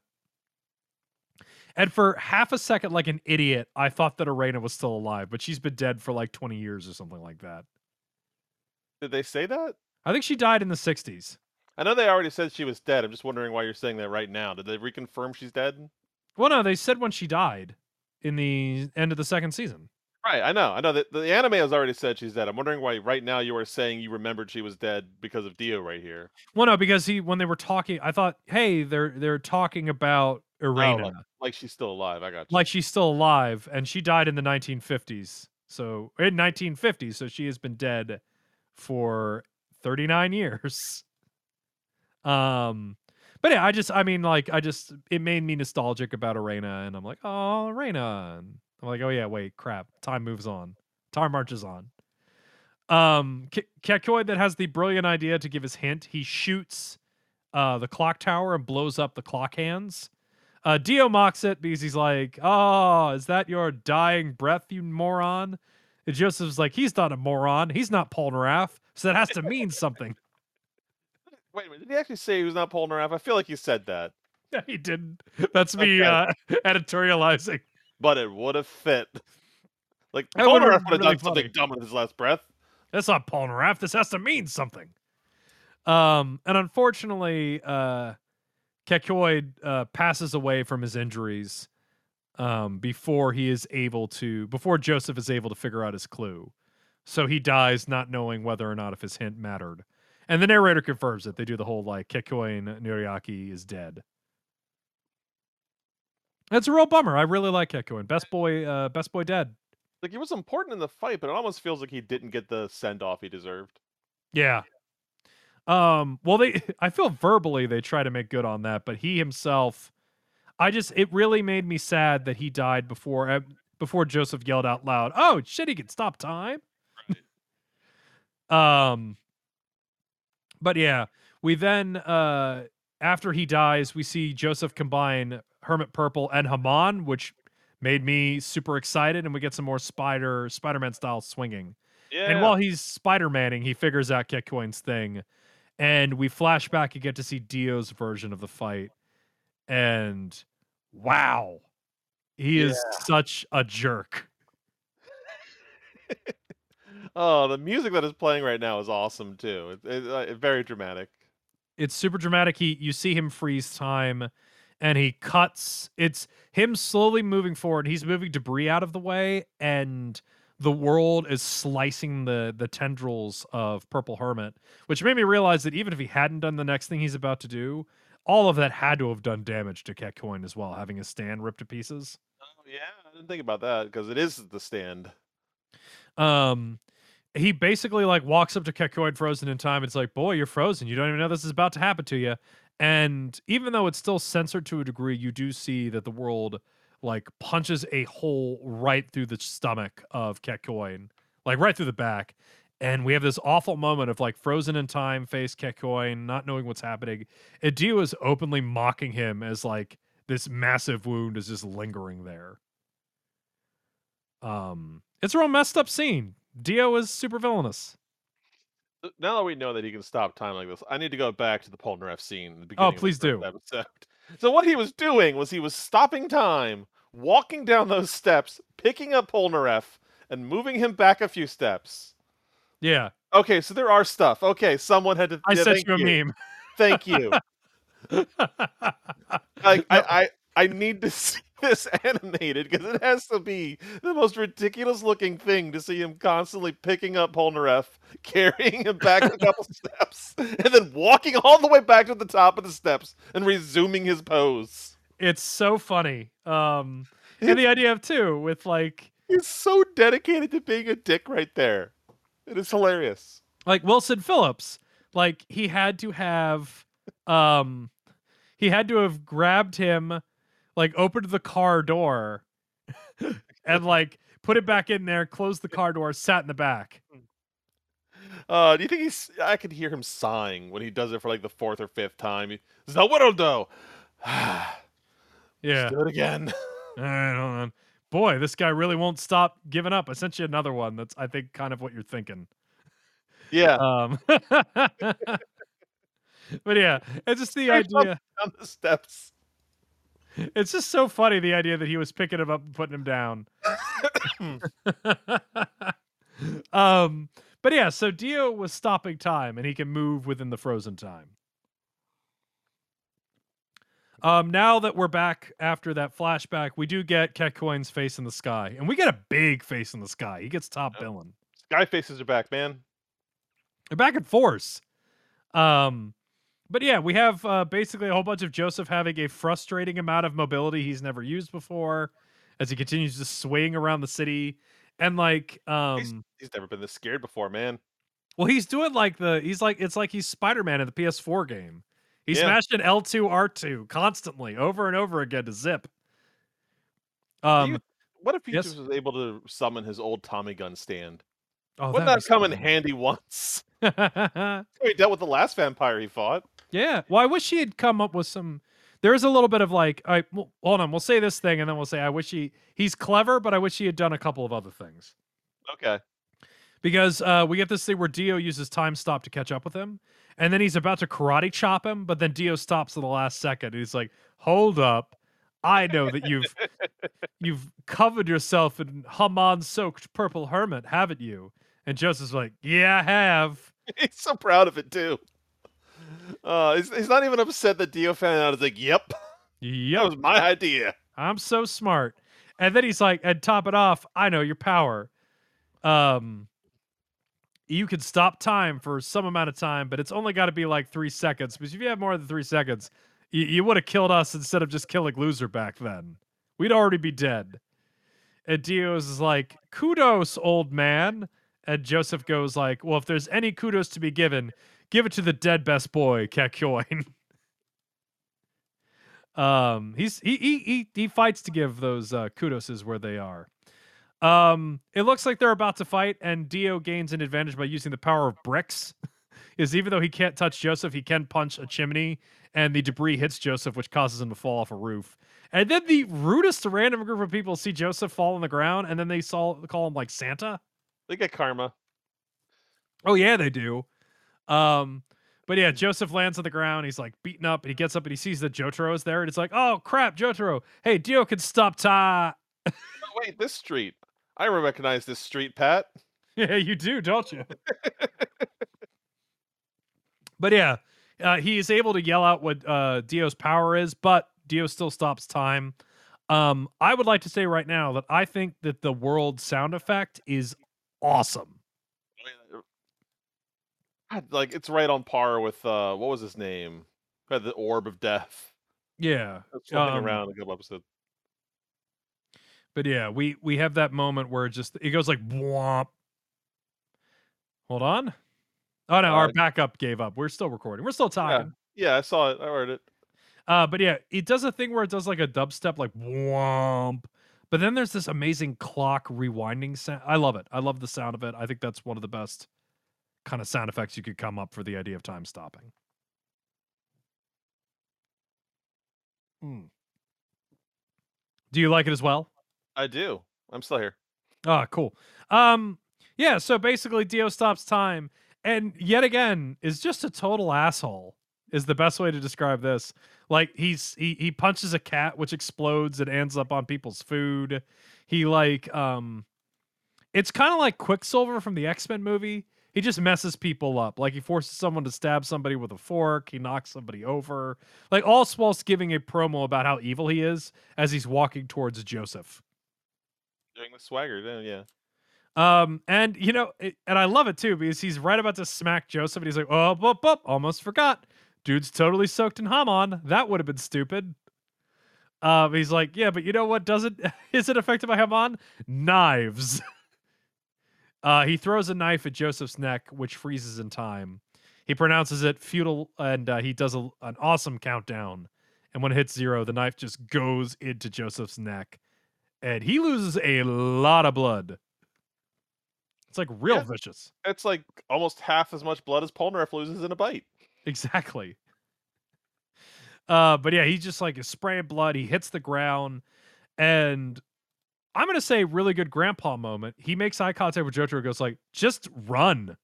And for half a second, like an idiot, I thought that Erina was still alive, but she's been dead for like 20 years or something like that. Did they say that? I think she died in the 60s. I know they already said she was dead. I'm just wondering why you're saying that right now. Did they reconfirm she's dead? Well, no, they said when she died in the end of the second season. Right, I know. I know that the anime has already said she's dead. I'm wondering why right now you are saying you remembered she was dead because of Dio right here. Well, no, because he when they were talking, I thought, hey, they're they're talking about Erina, like, like she's still alive. I got you. like she's still alive, and she died in the 1950s. So in 1950s, so she has been dead for 39 years. Um, but yeah, I just, I mean, like, I just, it made me nostalgic about Erina, and I'm like, oh, Erina, and I'm like, oh yeah, wait, crap, time moves on, time marches on. Um, K- Kakyoin that has the brilliant idea to give his hint. He shoots uh the clock tower and blows up the clock hands. Uh, Dio mocks it because he's like, "Oh, is that your dying breath, you moron?" And Joseph's like, "He's not a moron. He's not Polnareff, so that has to mean something." Wait a minute. Did he actually say he was not Polnareff? I feel like he said that, Yeah, he didn't. That's me Okay. uh, editorializing. but it would have fit. Like Polnareff would have really done something dumb with his last breath. That's not Polnareff. This has to mean something. Um, and unfortunately, uh, Kakyoin uh, passes away from his injuries um, before he is able to, before Joseph is able to figure out his clue. So he dies not knowing whether or not if his hint mattered. And the narrator confirms it. They do the whole like Kakyoin Noriaki is dead. That's a real bummer. I really like Kakyoin. Best boy, uh, best boy dead. Like he was important in the fight, but it almost feels like he didn't get the send off he deserved. Yeah. Um, well, they I feel verbally they try to make good on that, but he himself, I just it really made me sad that he died before uh, before Joseph yelled out loud, "Oh shit, he can stop time." um, but yeah, we then uh after he dies, we see Joseph combine Hermit Purple and Hamon, which made me super excited, and we get some more Spider Spider-Man style swinging. Yeah. And while he's Spider-Manning, he figures out Kakyoin's thing. And we flash back and get to see Dio's version of the fight. And wow. He is such a jerk. oh, the music that is playing right now is awesome too. It, it, uh, very dramatic. It's super dramatic. He you see him freeze time and he cuts it's him slowly moving forward. He's moving debris out of the way and the world is slicing the the tendrils of Purple Hermit, which made me realize that even if he hadn't done the next thing he's about to do, all of that had to have done damage to Kakyoin as well, having his stand ripped to pieces. Oh yeah, I didn't think about that because it is the stand. Um, he basically like walks up to Kakyoin frozen in time. It's like, boy, you're frozen. You don't even know this is about to happen to you. And even though it's still censored to a degree, you do see that the world like punches a hole right through the stomach of Kakyoin, like right through the back. And we have this awful moment of like frozen in time face Kakyoin, not knowing what's happening. And Dio is openly mocking him as like this massive wound is just lingering there. Um, it's a real messed up scene. Dio is super villainous. Now that we know that he can stop time like this, I need to go back to the Polnareff scene. in the oh, beginning of the please do. Episode. So what he was doing was he was stopping time, walking down those steps, picking up Polnareff, and moving him back a few steps. Yeah, Okay, so there are stuff. Okay, someone had to. I yeah, sent you a meme. Thank you. Like I, I, I need to see this animated because it has to be the most ridiculous looking thing to see him constantly picking up Polnareff, carrying him back a couple steps, and then walking all the way back to the top of the steps and resuming his pose. it's so funny. Um, and the idea of too with like He's so dedicated to being a dick right there. It is hilarious. like Wilson Phillips, like he had to have, um, he had to have grabbed him, like opened the car door, and like put it back in there, closed the car door, sat in the back. Uh, do you think he's? I could hear him sighing when he does it for like the fourth or fifth time. He, Zawudo, Yeah. do it again. I don't know. Boy, this guy really won't stop giving up. I sent you another one. That's I think kind of what you're thinking. Yeah, Um, but yeah, it's just the Straight idea. down the steps. It's just so funny the idea that he was picking him up and putting him down. um, but yeah, so Dio was stopping time and he can move within the frozen time. Um, now that we're back after that flashback, we do get Kakyoin's face in the sky, and we get a big face in the sky. He gets top Yep. billing. Sky faces are back, man. They're back in force. Um, but yeah, we have uh, basically a whole bunch of Joseph having a frustrating amount of mobility he's never used before, as he continues to swing around the city, and like, um, He's never been this scared before, man. well, he's doing like the he's like it's like he's Spider Man in the PS4 game. He's Yeah. smashing L two R two constantly over and over again to zip. Um, you- What if he yes? was able to summon his old Tommy gun stand? oh, Wouldn't that'd that come in handy once? he dealt with the last vampire he fought. Yeah. Well, I wish he had come up with some. There is a little bit of like, all right, well, hold on. We'll say this thing, and then we'll say, I wish he he's clever, but I wish he had done a couple of other things. Okay. Because uh, we get this thing where Dio uses time stop to catch up with him, and then he's about to karate chop him, but then Dio stops at the last second. And he's like, "Hold up, I know that you've you've covered yourself in Hamon-soaked purple hermit, haven't you?" And Joseph's like, "Yeah, I have." He's so proud of it too. Uh, he's, he's not even upset that Dio found out. He's like, "Yep, that Yep. was my idea." I'm so smart. And then he's like, and top it off, I know your power. Um, you can stop time for some amount of time, but it's only got to be like three seconds. Because if you have more than three seconds, you, you would have killed us instead of just killing loser back then. We'd already be dead. And Dios is like, kudos, old man. And Joseph goes like, well, if there's any kudos to be given, give it to the dead best boy, Kakyoin. um, he's he he he he fights to give those uh, kudoses where they are. Um, it looks like they're about to fight, and Dio gains an advantage by using the power of bricks. Is even though he can't touch Joseph, he can punch a chimney, and the debris hits Joseph, which causes him to fall off a roof. And then the rudest random group of people see Joseph fall on the ground, and then they saw call him like Santa. They get karma. Oh yeah, they do. Um, but yeah, Joseph lands on the ground. He's like beaten up, and he gets up and he sees that Jotaro is there, and it's like, oh crap, Jotaro! Hey, Dio can stop Ta. Oh, wait, this street. I recognize this street, Pat. Yeah, you do, don't you? but yeah, uh, he is able to yell out what uh, Dio's power is, but Dio still stops time. Um, I would like to say right now that I think that the world sound effect is awesome. God, like it's right on par with uh what was his name? Who had the orb of death. Yeah, That's Um, around a couple episodes. but yeah, we we have that moment where it just it goes like womp. Hold on. Oh no, our Uh, backup gave up. We're still recording. We're still Yeah, talking. yeah, I saw it. I heard it. Uh, but yeah, it does a thing where it does like a dubstep, like womp. But then there's this amazing clock rewinding sound. I love it. I love the sound of it. I think that's one of the best kind of sound effects you could come up for the idea of time stopping. Hmm. Do you like it as well? I do. I'm still here. Ah, cool. Um, yeah. So basically, Dio stops time, and yet again is just a total asshole. Is the best way to describe this. Like he's he he punches a cat, which explodes and ends up on people's food. He like um, it's kind of like Quicksilver from the X Men movie. He just messes people up. Like he forces someone to stab somebody with a fork. He knocks somebody over. Like all whilst giving a promo about how evil he is as he's walking towards Joseph. Doing the swagger, then yeah. Um, and you know, it, and I love it too because he's right about to smack Joseph, and he's like, "Oh, up, up, almost forgot. Dude's totally soaked in Hamon. That would have been stupid." Um, he's like, "Yeah, but you know what doesn't isn't affected by Hamon? Knives." uh, he throws a knife at Joseph's neck, which freezes in time. He pronounces it futile, and uh, he does a, an awesome countdown. And when it hits zero, the knife just goes into Joseph's neck, and he loses a lot of blood. It's like real Yeah. vicious. It's like almost half as much blood as Polnareff loses in a bite. Exactly. Uh, but yeah, he's just like is spraying blood. He hits the ground, and I'm gonna say really good grandpa moment. He makes eye contact with Jotaro. Goes like, "Just run."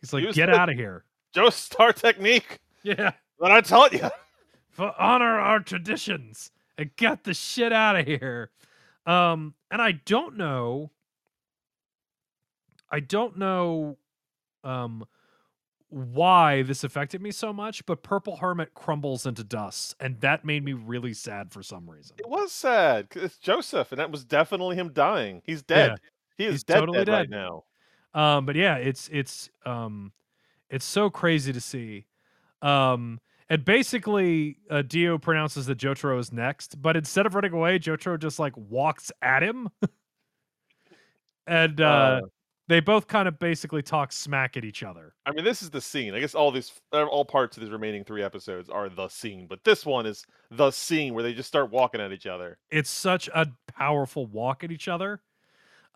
He's like, Use "Get out of here." Joestar technique. Yeah, But I taught you. for honor our traditions and get the shit out of here. Um, and I don't know. I don't know um why this affected me so much, but Purple Hermit crumbles into dust, and that made me really sad for some reason. It was sad. It's Joseph, and that was definitely him dying. He's dead. He is he's dead, totally dead right now. Um, but yeah, it's it's um it's so crazy to see. Um and basically uh, Dio pronounces that Jotaro is next, but instead of running away, Jotaro just like walks at him. and uh, Uh, they both kind of basically talk smack at each other. I mean, this is the scene. I guess all these, uh, all parts of these remaining three episodes are the scene, but this one is the scene where they just start walking at each other. It's such a powerful walk at each other.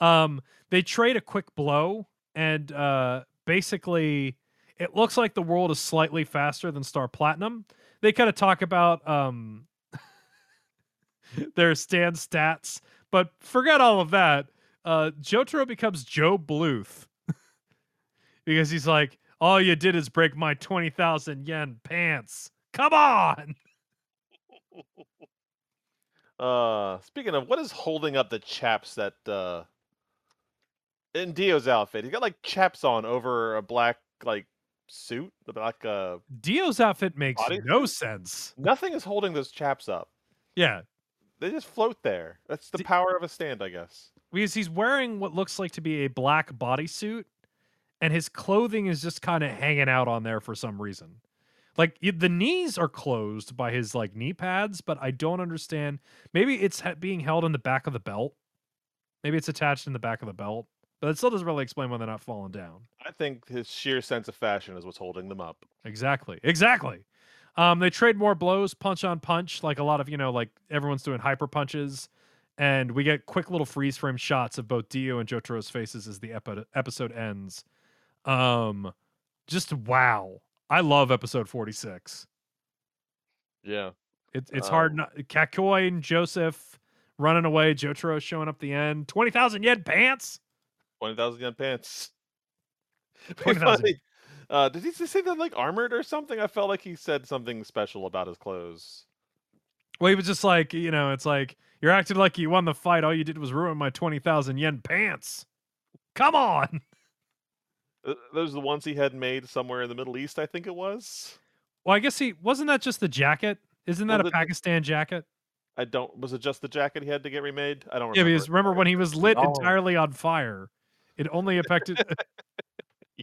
Um, they trade a quick blow, and uh, basically, it looks like the world is slightly faster than Star Platinum. They kind of talk about um, their stand stats, but forget all of that. Uh, Jotaro becomes Joe Bluth because he's like, all you did is break my 20,000 yen pants. Come on. Uh, speaking of, what is holding up the chaps that uh in Dio's outfit? He's got like chaps on over a black like suit, the black uh Dio's outfit makes Body no sense. nothing is holding those chaps up. Yeah, They just float there. That's the D- power of a stand, I guess. Because he's wearing what looks like to be a black bodysuit and his clothing is just kind of hanging out on there for some reason like the knees are closed by his like knee pads but i don't understand maybe it's being held in the back of the belt maybe it's attached in the back of the belt but it still doesn't really explain why they're not falling down. I think his sheer sense of fashion is what's holding them up. Exactly. Exactly. Um, they trade more blows, punch on punch, like a lot of you know, like everyone's doing hyper punches, and we get quick little freeze frame shots of both Dio and Jotaro's faces as the epi- episode ends. Um, just wow. I love episode forty six. Yeah. It, it's hard Um, not Kakyoin and Joseph running away, Jotaro showing up the end. Twenty thousand yen pants. Twenty thousand yen pants. Pretty 20,000. Uh, did he say that like armored or something? I felt like he said something special about his clothes. Well, he was just like, you know, it's like you're acting like you won the fight. All you did was ruin my twenty thousand yen pants. Come on. Those are the ones he had made somewhere in the Middle East, I think it was. Well, I guess he wasn't that just the jacket. Isn't that Was a the- Pakistan jacket? I don't. Was it just the jacket he had to get remade? I don't remember. Yeah, because remember when he was lit Oh. entirely on fire, it only affected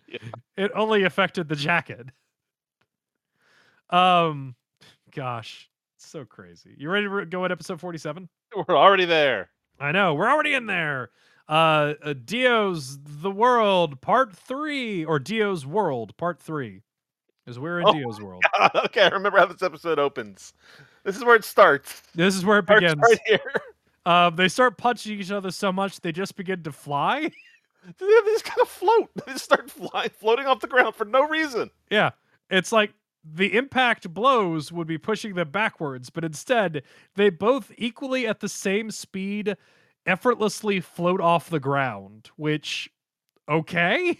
Yeah. it only affected the jacket. Um, gosh, so crazy. You ready to re- go at episode forty-seven? We're already there. I know we're already in there. Uh, uh, Dio's the world part three, or Dio's world part three, because we're in Oh Dio's world. okay, I remember how this episode opens. This is where it starts. This is where it Starts begins. right here. Um, they start punching each other so much they just begin to fly. They just kind of float. They just start flying, floating off the ground for no reason. Yeah, it's like the impact blows would be pushing them backwards, but instead they both equally at the same speed effortlessly float off the ground, which okay.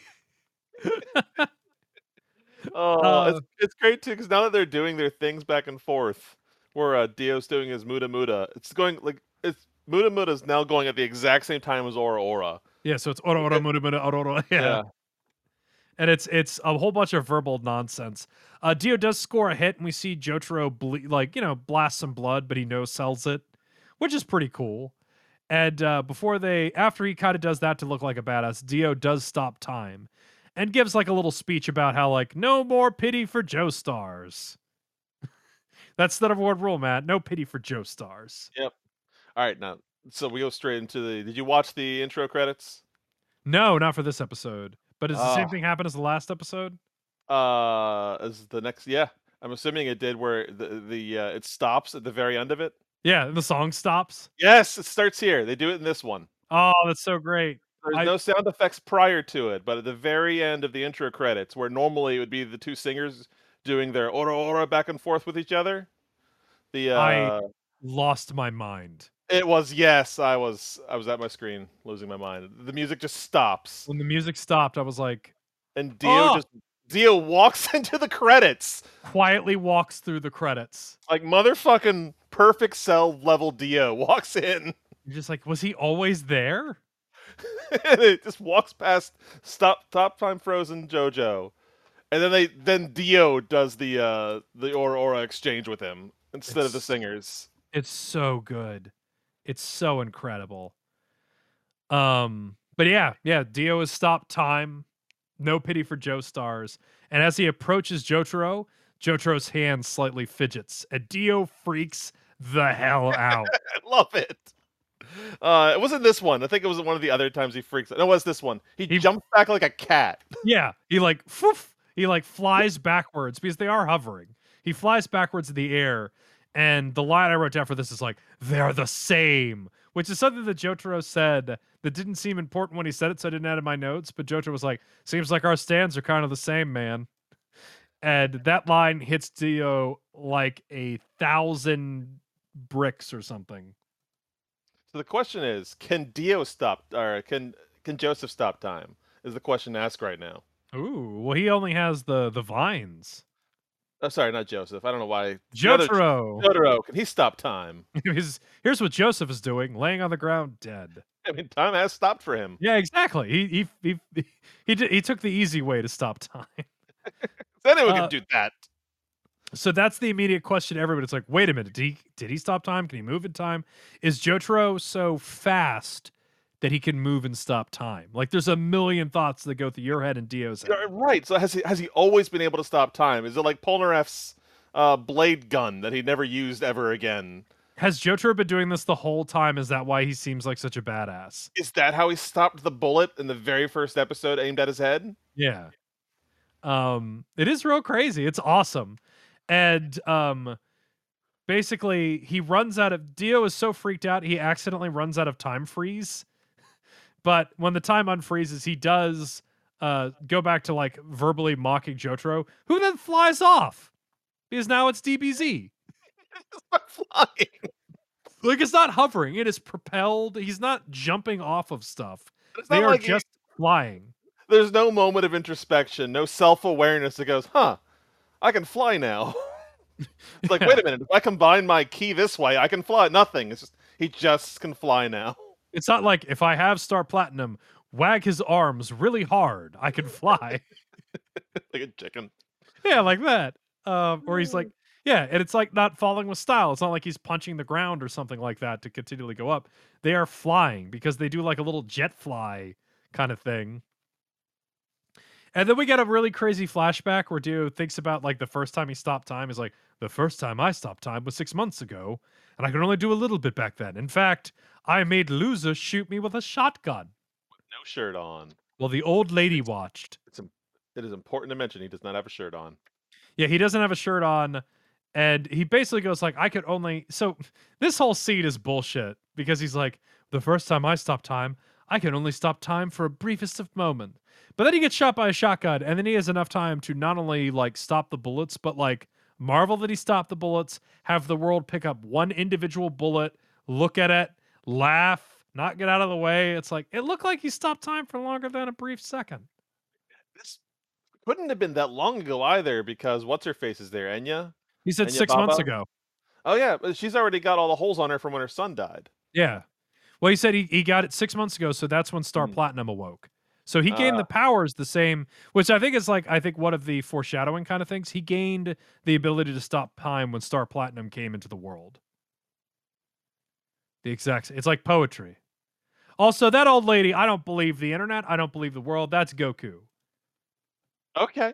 Oh, Uh, it's, it's great too because now that they're doing their things back and forth, where uh, Dio's doing his Muda Muda, it's going like it's Muda Muda is now going at the exact same time as Ora Ora. Yeah, so it's Ora Ora muda muda ora ora. Yeah. And it's it's a whole bunch of verbal nonsense. Uh Dio does score a hit and we see Jotaro ble- like, you know, blast some blood, but he no sells it, which is pretty cool. And uh before they after he kind of does that to look like a badass, Dio does stop time and gives like a little speech about how like no more pity for Joestars. That's the number one rule, Matt. No pity for Joestars. Yep. All right, now so we go straight into the. Did you watch the intro credits? No, not for this episode. But does the same Ah. thing happen as the last episode? Uh, as the next? Yeah, I'm assuming it did. Where the the uh, it stops at the very end of it. Yeah, the song stops. Yes, it starts here. They do it in this one. Oh, that's so great. There's I- no sound effects prior to it, but at the very end of the intro credits, where normally it would be the two singers doing their ora ora back and forth with each other. The uh, I- Lost my mind. It was yes, I was I was at my screen losing my mind. The music just stops, When the music stopped, I was like, and Dio Oh! just Dio walks into the credits quietly walks through the credits. like motherfucking perfect cell level Dio walks in. You're just like, was he always there? and it just walks past stop top time frozen Jojo. And then they then Dio does the uh the ora ora exchange with him instead of the It's- singers. It's so good. It's so incredible. Um, but yeah, yeah, Dio has stopped time. No pity for Joestars. And as he approaches Jotaro, Jotaro's hand slightly fidgets, and Dio freaks the hell out. I love it. Uh it wasn't this one. I think it was one of the other times he freaks out. No, it was this one. He, He- jumped back like a cat. Yeah, he like foof, he like flies backwards because they are hovering. He flies backwards in the air, and the line I wrote down for this is like they're the same, which is something that Jotaro said that didn't seem important when he said it, so I didn't add in my notes. But Jotaro was like, "Seems like our stands are kind of the same, man." And that line hits Dio like a thousand bricks or something. So the question is, can Dio stop or can can Joseph stop time? Is the question asked right now. Ooh, well, he only has the the vines. Oh, sorry, not Joseph. I don't know why. Jotaro. Jotaro, can he stop time? Here's, here's what Joseph is doing, laying on the ground dead. I mean, time has stopped for him. Yeah, exactly. He he he he, did, he took the easy way to stop time. So anyone Uh, can do that. So that's the immediate question to everybody. It's like, wait a minute, did he did he stop time? Can he move in time? Is Jotaro so fast that he can move and stop time? Like there's a million thoughts that go through your head and Dio's head. Right. So has he has he always been able to stop time? Is it like Polnareff's uh, blade gun that he never used ever again? Has Jotaro been doing this the whole time? Is that why he seems like such a badass? Is that how he stopped the bullet in the very first episode aimed at his head? Yeah. Um, it is real crazy. It's awesome. And um basically he runs out of Dio is so freaked out he accidentally runs out of time freeze. But when the time unfreezes, he does uh go back to like verbally mocking Jotaro, who then flies off. Because now it's DBZ. It's flying. Like it's not hovering, it is propelled. He's not jumping off of stuff. They are like he- just flying. there's no moment of introspection, no self-awareness that goes, "Huh, I can fly now." it's like, Yeah. wait a minute, if I combine my key this way, I can fly. Nothing. It's just he just can fly now. It's not like if I have Star Platinum, wag his arms really hard, I can fly. like a chicken. yeah, like that. Um, or he's like, yeah, and it's like not falling with style. It's not like he's punching the ground or something like that to continually go up. They are flying because they do like a little jet fly kind of thing. And then we get a really crazy flashback where Dio thinks about like the first time he stopped time. He's like, the first time I stopped time was six months ago, and I could only do a little bit back then. In fact, I made loser shoot me with a shotgun. With no shirt on. Well, the old lady watched. It's It is important to mention he does not have a shirt on. Yeah, he doesn't have a shirt on, and he basically goes like, "I could only." So this whole scene is bullshit because he's like, "The first time I stopped time, I can only stop time for a briefest of moment." But then he gets shot by a shotgun, and then he has enough time to not only like stop the bullets, but like marvel that he stopped the bullets, have the world pick up one individual bullet, look at it, laugh, not get out of the way. It's like it looked like he stopped time for longer than a brief second. This couldn't have been that long ago either, because what's her face is there, Enya? He said And six months ago. Oh yeah, but she's already got all the holes on her from when her son died. Yeah. Well, he said he, he got it six months ago, so that's when Star Hmm. Platinum awoke. So he gained Ah. the powers the same, which I think is like I think one of the foreshadowing kind of things. He gained the ability to stop time when Star Platinum came into the world. The exact it's like poetry. Also, that old lady, I don't believe the internet, I don't believe the world. That's Goku. Okay.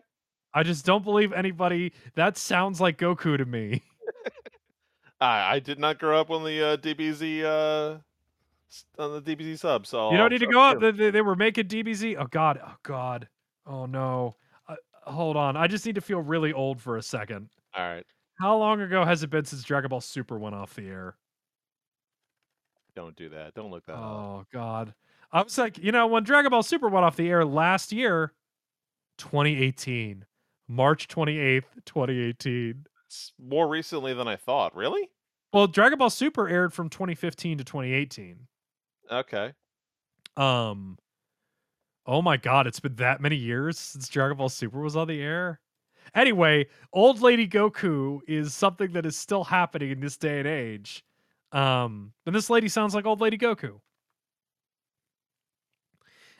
I just don't believe anybody. That sounds like Goku to me. I I did not grow up on the uh, DBZ uh on the DBZ sub, so You don't need to go up. They, they, they were making DBZ. Oh God. Oh God. Oh no. Uh, hold on. I just need to feel really old for a second. All right. How long ago has it been since Dragon Ball Super went off the air? Don't do that. Don't look that up. Oh God. I was like, you know, when Dragon Ball Super went off the air last year, 2018, March 28th, 2018. It's more recently than I thought. Really? Well, Dragon Ball Super aired from 2015 to 2018. Okay. Um, oh my god, it's been that many years since Dragon Ball Super was on the air. Anyway, old lady Goku is something that is still happening in this day and age. Um, and this lady sounds like old lady Goku.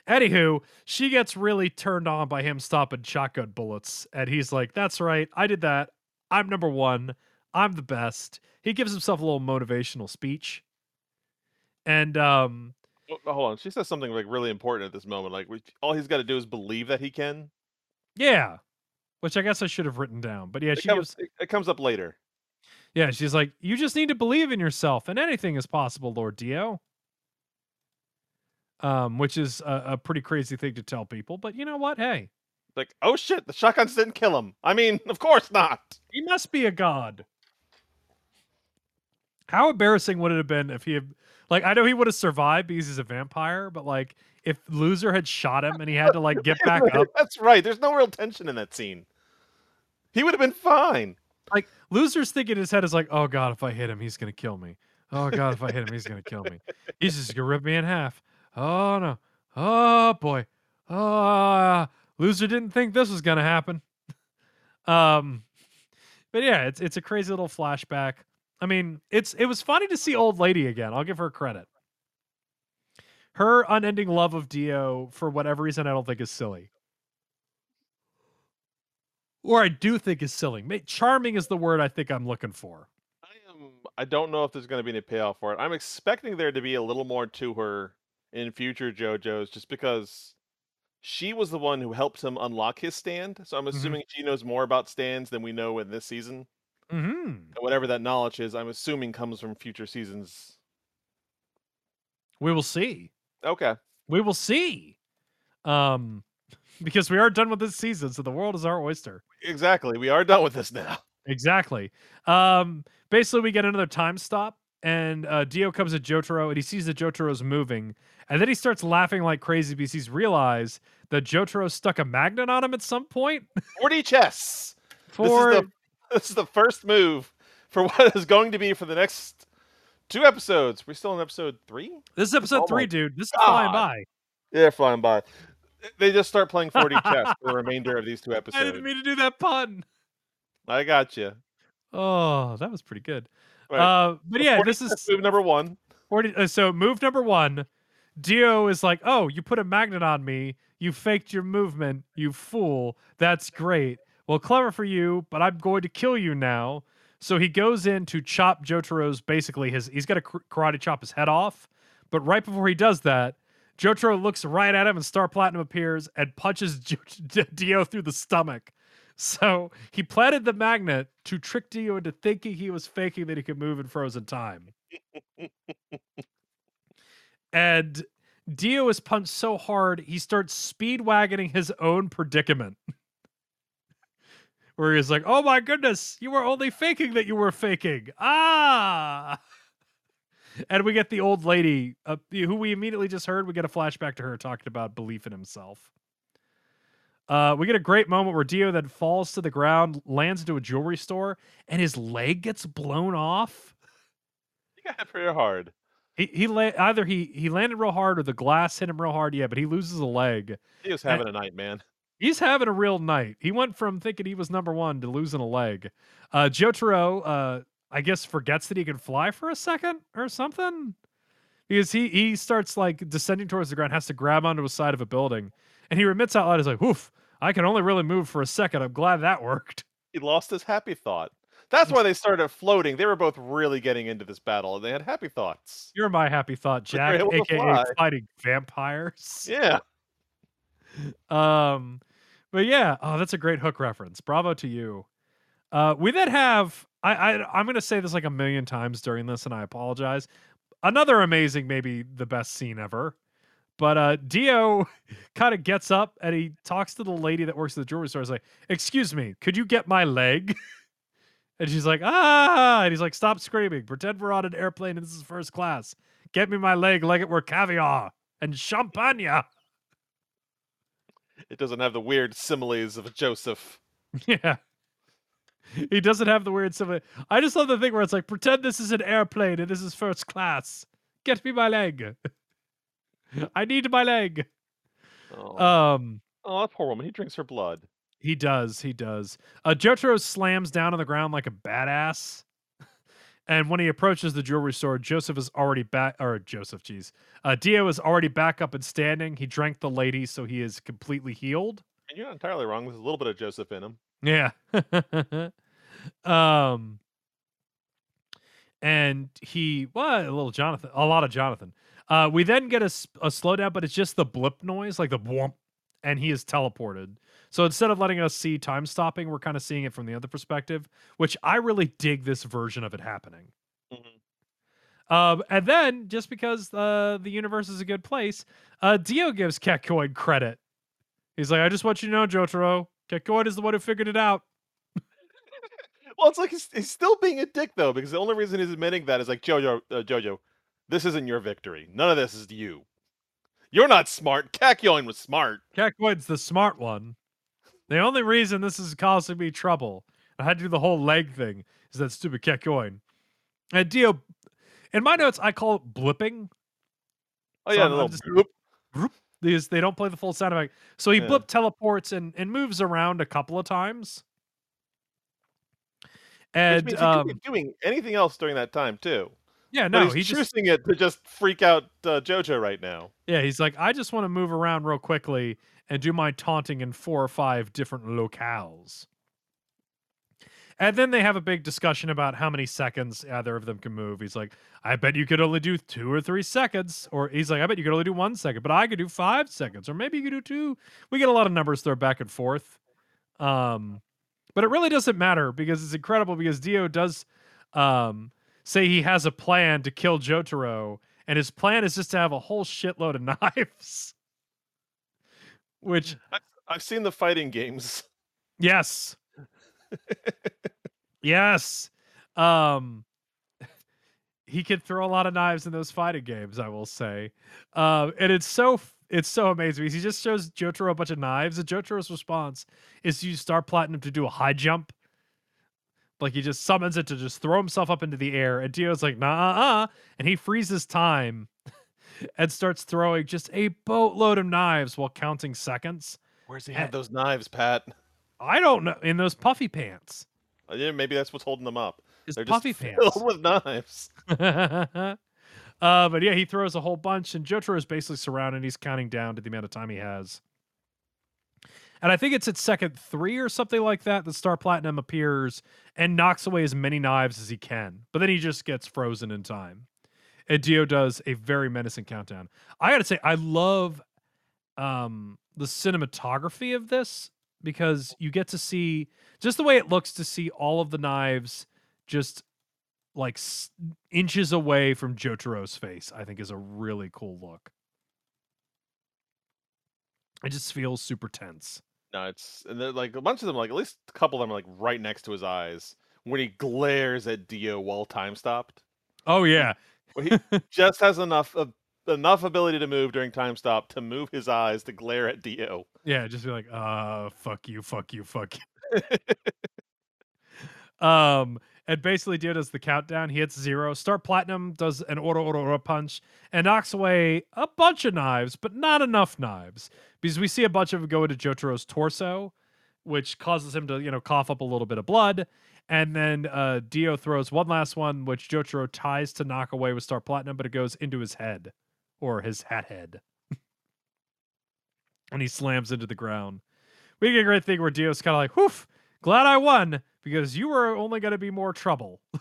Anywho, she gets really turned on by him stopping shotgun bullets, and he's like, "That's right, I did that. I'm number one. I'm the best." He gives himself a little motivational speech, and um, Oh, oh, hold on. She says something like really important at this moment. Like all he's got to do is believe that he can. Yeah. Which I guess I should have written down. But yeah, It she comes, gives it, it comes up later. Yeah, she's like, You just need to believe in yourself and anything is possible, Lord Dio. Um, which is a, a pretty crazy thing to tell people, but you know what? Hey, Like, oh shit, the shotguns didn't kill him. I mean, of course not. he must be a god. How embarrassing would it have been if he had like I know he would have survived because he's a vampire, but like if loser had shot him and he had to like get back up That's right. There's no real tension in that scene. He would have been fine. like loser's thinking in his head is like, oh god, if I hit him, he's gonna kill me. Oh god, if I hit him, he's gonna kill me. He's just gonna rip me in half. Oh no. Oh boy. Oh loser didn't think this was gonna happen. um but yeah, it's it's a crazy little flashback. I mean, it's it was funny to see old lady again. I'll give her credit. Her unending love of Dio, for whatever reason, I don't think is silly. Or I do think is silly. Charming is the word I think I'm looking for. I am. I don't know if there's going to be any payoff for it. I'm expecting there to be a little more to her in future JoJo's, just because she was the one who helped him unlock his stand. So I'm mm-hmm. assuming she knows more about stands than we know in this season. Hmm And whatever that knowledge is, I'm assuming comes from future seasons. We will see. Okay. We will see. Um, because we are done with this season, so the world is our oyster. Exactly. We are done with this now. Exactly. Um, basically, we get another time stop, and uh, Dio comes at Jotaro, and he sees that Jotaro's moving, and then he starts laughing like crazy because he's realized that Jotaro stuck a magnet on him at some point. 40 chess. For This is, the, this is the first move for what is going to be for the next two episodes. We're still in episode three? this is episode Oh three, dude. This is flying by. Yeah, flying by. They just start playing 40 chess for the remainder of these two episodes. I didn't mean to do that pun. I got you. Oh, that was pretty good. Right. Uh, but yeah, this is move number one. 40 uh, so move number one dio is like oh you put a magnet on me you faked your movement you fool that's great well clever for you but i'm going to kill you now. So he goes in to chop jotaro's basically his he's got to karate chop his head off. But right before he does that jotaro looks right at him and star platinum appears and punches dio through the stomach. So he planted the magnet to trick dio into thinking he was faking that he could move in frozen time. And Dio is punched so hard he starts speed wagoning his own predicament. Where he's like, "Oh my goodness, you were only faking that you were faking." Ah. And we get the old lady, uh, who we immediately just heard. We get a flashback to her talking about belief in himself. Uh, we get a great moment where Dio then falls to the ground, lands into a jewelry store, and his leg gets blown off. You got hit pretty hard. He he la- either he he landed real hard or the glass hit him real hard. Yeah, but he loses a leg. He was having a night, man. He's having a real night. He went from thinking he was number one to losing a leg. Uh, Jotaro, uh, I guess, forgets that he can fly for a second or something because he he starts like descending towards the ground, has to grab onto a side of a building, and he remits out loud, "He's like, woof, I can only really move for a second. I'm glad that worked." He lost his happy thought. That's why they started floating. They were both really getting into this battle, and they had happy thoughts. You're my happy thought, Jack, aka fly. fighting vampires. Yeah. Um, but yeah, oh, that's a great hook reference. Bravo to you. Uh, we then have I, I I'm gonna say this like a million times during this, and I apologize. Another amazing, maybe the best scene ever. But uh, Dio kind of gets up and he talks to the lady that works at the jewelry store. He's like, "Excuse me, could you get my leg?" and she's like, "Ah!" And he's like, "Stop screaming! Pretend we're on an airplane and this is first class. Get me my leg like it were caviar and champagne." It doesn't have the weird similes of Joseph. Yeah. He doesn't have the weird similar. I just love the thing where it's like, pretend this is an airplane and this is first class. Get me my leg. I need my leg. Oh, Um, oh that poor woman. He drinks her blood. he does, he does. Uh, Jotaro slams down on the ground like a badass. And when he approaches the jewelry store, Joseph is already back, or Joseph, geez. Uh, Dio is already back up and standing. He drank the lady, so he is completely healed. And you're not entirely wrong. There's a little bit of Joseph in him. Yeah. um and he well, a little Jonathan, a lot of Jonathan. Uh we then get a, a slowdown, but it's just the blip noise, like the whomp, and he is teleported. So instead of letting us see time stopping, we're kind of seeing it from the other perspective, which I really dig this version of it happening. Mhm. Um, and then just because uh, the universe is a good place, uh, Dio gives Kakyoin credit. He's like, I just want you to know, Jotaro, Kakyoin is the one who figured it out. Well, it's like he's, he's still being a dick though, because the only reason he's admitting that is like Jojo, uh, Jojo, this isn't your victory. None of this is to you. You're not smart. Kakyoin was smart. Kakyoin's the smart one. The only reason this is causing me trouble, I had to do the whole leg thing, is that stupid Kakyoin. And Dio, in my notes, I call it blipping. Oh So yeah, I'm- the little just- bloop. These they don't play the full sound effect. So he Yeah. blip teleports and, and moves around a couple of times. And um, doing anything else during that time too. yeah, But no, he's he just choosing it to just freak out uh, Jojo right now. Yeah, he's like, I just want to move around real quickly and do my taunting in four or five different locales. And then they have a big discussion about how many seconds either of them can move. He's like, I bet you could only do two or three seconds. Or he's like, I bet you could only do one second, but I could do five seconds. Or maybe you could do two. We get a lot of numbers thrown back and forth. Um, But it really doesn't matter because it's incredible because Dio does um, say he has a plan to kill Jotaro, and his plan is just to have a whole shitload of knives. Which I, I've seen the fighting games. yes. yes. Um he could throw a lot of knives in those fighting games, I will say. Um, and it's so it's so amazing because he just shows Jotaro a bunch of knives, and Jotaro's response is to use Star Platinum to do a high jump. Like he just summons it to just throw himself up into the air, and Dio's like, nah, uh, uh, and he freezes time and starts throwing just a boatload of knives while counting seconds. Where's he have those knives, Pat? I don't know. In those puffy pants. Uh, Yeah, maybe that's what's holding them up. His They're puffy just pants. filled with knives. uh, but yeah, he throws a whole bunch, and Jotaro is basically surrounded. He's counting down to the amount of time he has. And I think it's at second three or something like that that Star Platinum appears and knocks away as many knives as he can. But then he just gets frozen in time. And Dio does a very menacing countdown. I gotta say, I love um, the cinematography of this because you get to see just the way it looks to see all of the knives just like s- inches away from Jotaro's face, I think is a really cool look. It just feels super tense. No, it's and like a bunch of them, like at least a couple of them are like right next to his eyes when he glares at Dio while time stopped. Oh yeah. He just has enough of enough ability to move during time stop to move his eyes to glare at Dio. Yeah, just be like, uh, fuck you, fuck you, fuck you. um, and basically Dio does the countdown. He hits zero. Star Platinum does an ora ora ora punch and knocks away a bunch of knives, but not enough knives. Because we see a bunch of them go into Jotaro's torso, which causes him to, you know, cough up a little bit of blood. And then uh Dio throws one last one, which Jotaro ties to knock away with Star Platinum, but it goes into his head or his hat head. and he slams into the ground. We get a great thing where Dio's kind of like, whoof, glad I won because you were only going to be more trouble.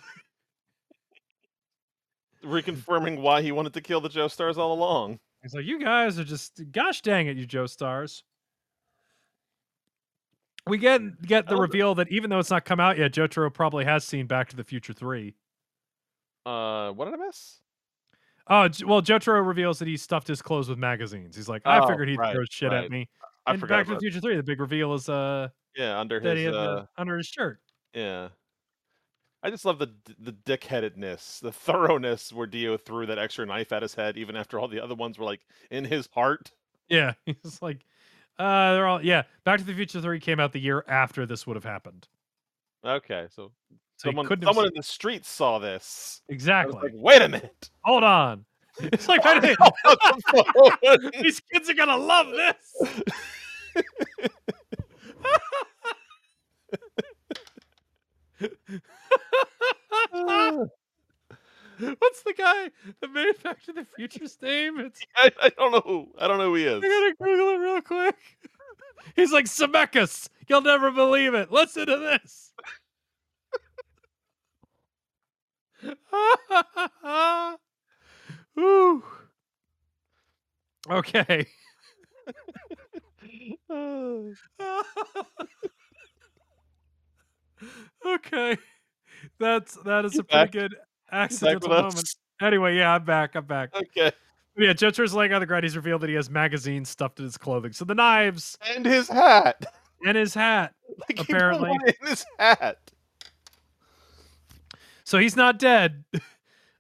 Reconfirming why he wanted to kill the Joestars all along. He's like, you guys are just, gosh dang it, you Joestars. We get get the reveal that even though it's not come out yet, Jotaro probably has seen Back to the Future 3. Uh, what did I miss? Oh, J- well, Jotaro reveals that he stuffed his clothes with magazines. He's like, I Oh, figured he'd right, throw shit right. at me. I and forgot. Back to the about- Future 3, the big reveal is uh yeah, under that he his had the- uh, under his shirt. yeah. I just love the d- the dickheadedness, the thoroughness where Dio threw that extra knife at his head, even after all the other ones were like in his heart. Yeah, he's like, uh, they're all yeah. Back to the Future Three came out the year after this would have happened, Okay, so so someone someone in the streets saw this. Exactly. like, wait a minute. Hold on, it's like why do they- On these kids are gonna love this. What's the guy that made Back to the Future's name? It's I, I don't know who. I don't know who he is. I gotta Google it real quick. He's like Zemeckis. You'll never believe it. Listen to this. Ooh. Okay. okay. That's that is a pretty good accidental moment. Anyway, yeah, I'm back. I'm back. Okay. Yeah, Jotaro's laying on the ground. He's revealed that he has magazines stuffed in his clothing. So the knives And his hat. and his hat. Like Apparently. in his hat. So he's not dead.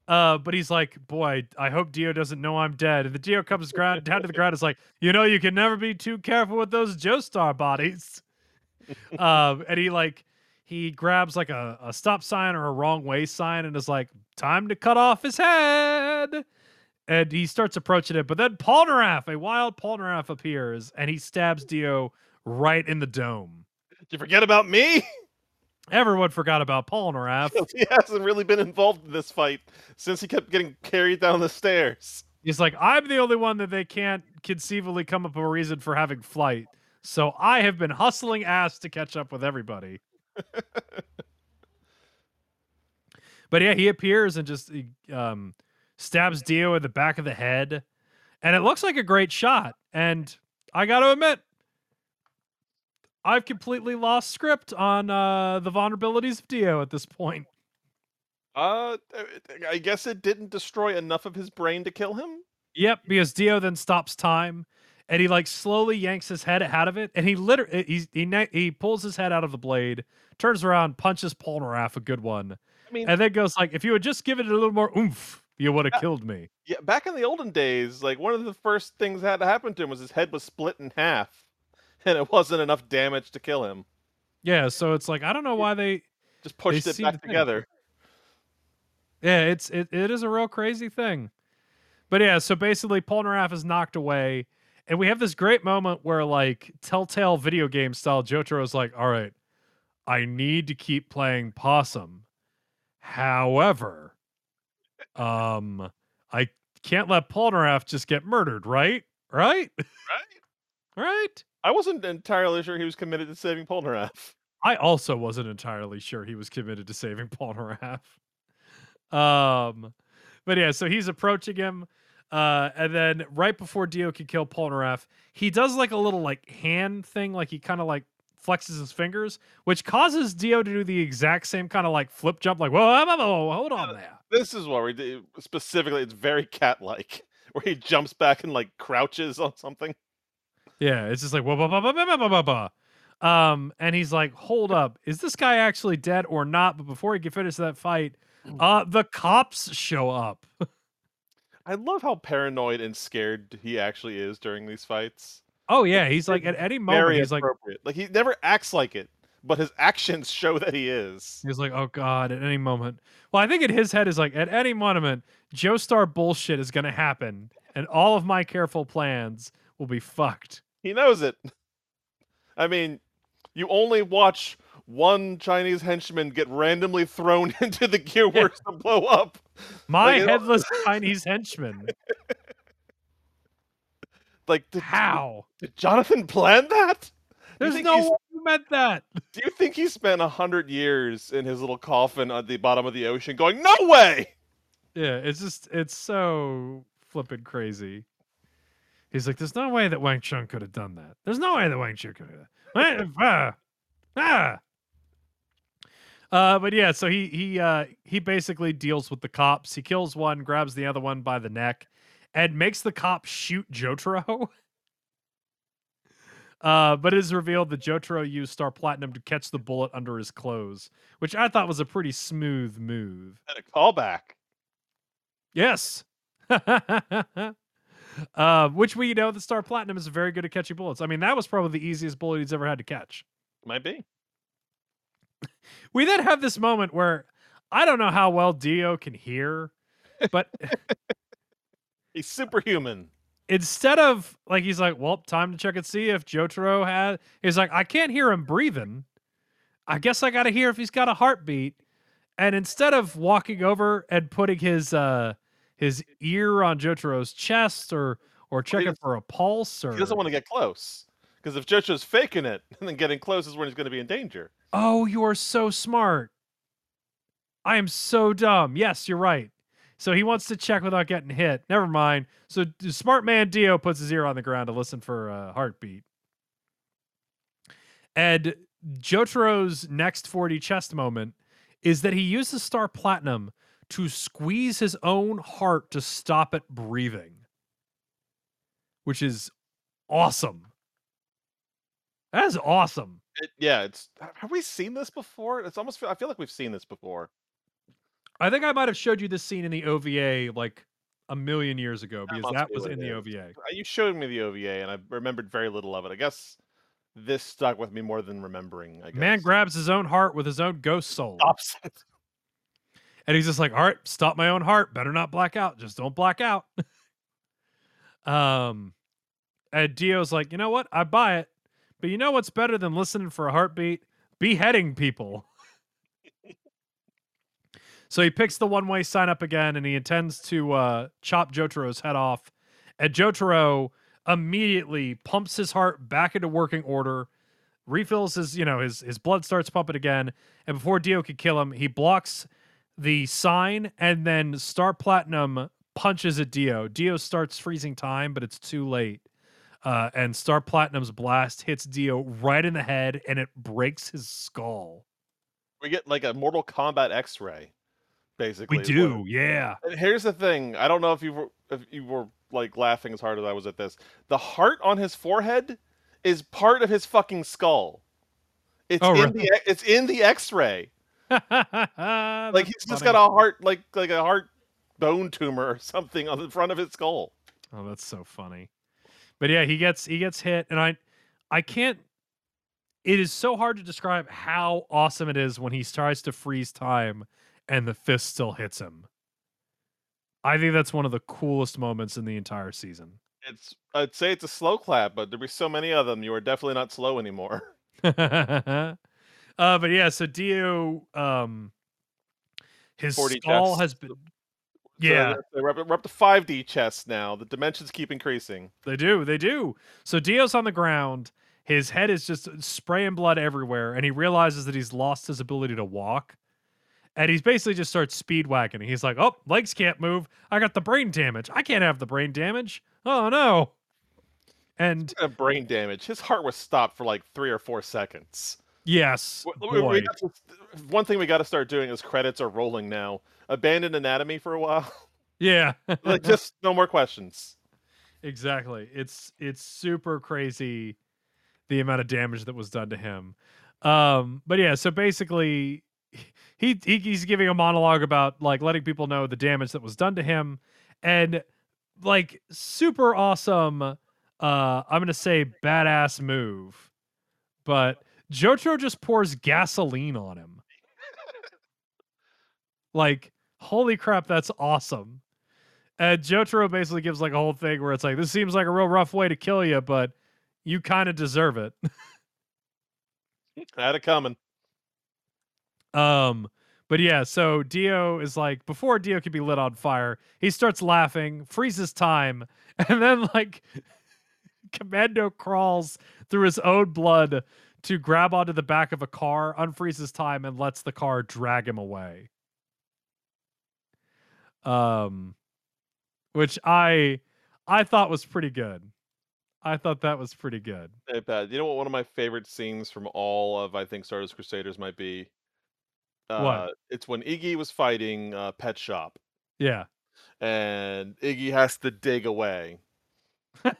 Uh, but he's like, boy, I hope Dio doesn't know I'm dead. And the Dio comes ground down to the ground. Is like, you know, you can never be too careful with those Joestar bodies. um, and he like he grabs like a, a stop sign or a wrong way sign and is like, time to cut off his head. And he starts approaching it, but then Polnareff, a wild Polnareff appears and he stabs Dio right in the dome. Did you forget about me? Everyone forgot about Polnareff. he hasn't really been involved in this fight since he kept getting carried down the stairs. He's like, I'm the only one that they can't conceivably come up with a reason for having flight. So I have been hustling ass to catch up with everybody. but yeah, he appears and just um, stabs Dio in the back of the head. And it looks like a great shot. And I got to admit, I've completely lost script on uh, the vulnerabilities of Dio at this point. Uh, I guess it didn't destroy enough of his brain to kill him. Yep, because Dio then stops time, and he like slowly yanks his head out of it, and he literally he he he pulls his head out of the blade, turns around, punches Polnareff a good one, I mean, and then goes like, "If you had just given it a little more oomph, you would have killed me." yeah, back in the olden days, like one of the first things that had to happen to him was his head was split in half, and it wasn't enough damage to kill him. Yeah, so it's like I don't know why they. Just pushed it seem back together. Yeah, it's it, it is a real crazy thing. But yeah, so basically Polnareff is knocked away, and we have this great moment where like Telltale video game style Jotaro's like, all right, I need to keep playing Possum. However, um, I can't let Polnareff just get murdered, right? Right? Right? right? I wasn't entirely sure he was committed to saving Polnareff. I also wasn't entirely sure he was committed to saving Polnareff. Um, but yeah, so he's approaching him, uh, and then right before Dio can kill Polnareff, he does like a little like hand thing, like he kind of like flexes his fingers, which causes Dio to do the exact same kind of like flip jump, like whoa, whoa, whoa, hold on there. This is what we do. Specifically, it's very cat-like, where he jumps back and like crouches on something. Yeah, it's just like whoa, whoa, whoa, whoa, whoa, whoa, whoa, whoa. Um, and he's like, hold up, is this guy actually dead or not? But before he can finish that fight, uh, the cops show up. I love how paranoid and scared he actually is during these fights. Oh yeah, he's like at any moment Very he's like. Like he never acts like it, but his actions show that he is. he's like oh god at any moment. Well, I think in his head is like at any moment Joestar bullshit is gonna happen, and all of my careful plans will be fucked. He knows it. I mean, you only watch one Chinese henchman get randomly thrown into the gear works to blow up. My Like, headless Chinese henchman. Like, did, How? did Jonathan plan that? There's no way you meant that. Do you think he spent a hundred years in his little coffin at the bottom of the ocean, going, "No way"? Yeah, it's just it's so flippin' crazy. He's like, there's no way that Wang Chung could have done that. There's no way that Wang Chung could have. ah, ah. Uh, but yeah, so he he uh he basically deals with the cops. He kills one, grabs the other one by the neck, and makes the cop shoot Jotaro. Uh, but it is revealed that Jotaro used Star Platinum to catch the bullet under his clothes, which I thought was a pretty smooth move. And a callback. Yes. uh, which we know that Star Platinum is very good at catching bullets. I mean, that was probably the easiest bullet he's ever had to catch. Might be. We then have this moment where I don't know how well Dio can hear, but He's superhuman. instead of like he's like, well, time to check and see if Jotaro had. He's like, I can't hear him breathing. I guess I got to hear if he's got a heartbeat. And instead of walking over and putting his uh his ear on Jotaro's chest or or checking for a pulse or He doesn't want to get close. Because if Jojo's faking it and then getting close is when he's going to be in danger. Oh, you are so smart. I am so dumb. Yes, you're right. So he wants to check without getting hit. Never mind. So smart man Dio puts his ear on the ground to listen for a heartbeat. And Jotaro's next 4D chest moment is that he uses Star Platinum to squeeze his own heart to stop it breathing, which is awesome. That is awesome. It, yeah, it's. Have we seen this before? It's almost. I feel like we've seen this before. I think I might have showed you this scene in the OVA like a million years ago because that be was in the. OVA. Uh, You showed me the OVA, and I remembered very little of it. I guess this stuck with me more than remembering. I guess. Man grabs his own heart with his own ghost soul. Stops it. And he's just like, all right, stop my own heart. Better not black out. Just don't black out. um, and Dio's like, you know what? I buy it. But you know what's better than listening for a heartbeat? Beheading people. So he picks the one way sign up again and he intends to uh, chop Jotaro's head off. And Jotaro immediately pumps his heart back into working order, refills his, you know, his his blood starts pumping again. And before Dio could kill him, he blocks the sign and then Star Platinum punches at Dio. Dio starts freezing time, but it's too late. Uh, and Star Platinum's blast hits Dio right in the head and it breaks his skull. We get like a Mortal Kombat X-ray, basically. We is what do, yeah. And here's the thing: I don't know if you were if you were like laughing as hard as I was at this. The heart on his forehead is part of his fucking skull. It's Oh, in the it's in the X-ray. Like he's just got a heart like like a heart bone tumor or something on the front of his skull. Oh, that's so funny. But yeah, he gets he gets hit, and I I can't. It is so hard to describe how awesome it is when he tries to freeze time and the fist still hits him. I think that's one of the coolest moments in the entire season. It's I'd say it's a slow clap, but there'd be so many of them. You are definitely not slow anymore. uh, but yeah, so Dio, um, his 40 skull chests. has been. So Yeah, we're up, we're up to five D chests now. The dimensions keep increasing. They do. They do. So Dio's on the ground. His head is just spraying blood everywhere, and he realizes that he's lost his ability to walk. And he's basically just starts speed whacking. He's like, "Oh, legs can't move. I got the brain damage. I can't have the brain damage. Oh no!" And brain damage. His heart was stopped for like three or four seconds. yes, W- w- we to- one thing we got to start doing is credits are rolling now. Abandoned anatomy for a while. yeah, like just no more questions. exactly. It's it's super crazy the amount of damage that was done to him. Um, but yeah, so basically he, he he's giving a monologue about like letting people know the damage that was done to him and like super awesome uh I'm going to say badass move. But Jotaro just pours gasoline on him. like holy crap that's awesome. And Jotaro basically gives like a whole thing where it's like this seems like a real rough way to kill you but you kind of deserve it. Had it coming. Um, but yeah, so Dio is like before Dio could be lit on fire, he starts laughing, freezes time, and then like Commando crawls through his own blood to grab onto the back of a car, unfreezes time, and lets the car drag him away. Um, which I I thought was pretty good. I thought that was pretty good. Pat, you know what one of my favorite scenes from all of I think Stardust Crusaders might be? Uh? It's when Iggy was fighting uh, Pet Shop, Yeah. and Iggy has to dig away. and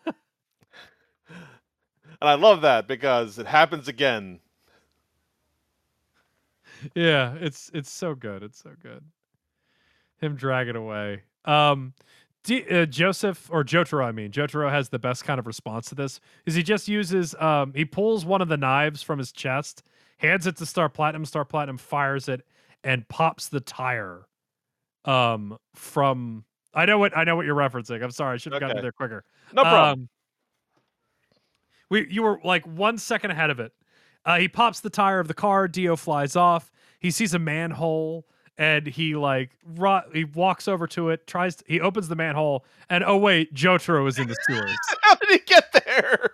I love that because it happens again. yeah it's it's so good it's so good him dragging away um D- uh, joseph or jotaro i mean jotaro has the best kind of response to this is he just uses um he pulls one of the knives from his chest hands it to star platinum star platinum fires it and pops the tire um from i know what i know what you're referencing i'm sorry i should have gotten there quicker No problem. um, we you were like one second ahead of it. Uh, he pops the tire of the car. Dio flies off. He sees a manhole and he like ru- he walks over to it. Tries he opens the manhole and oh wait, Jotaro is in the sewers. How did he get there?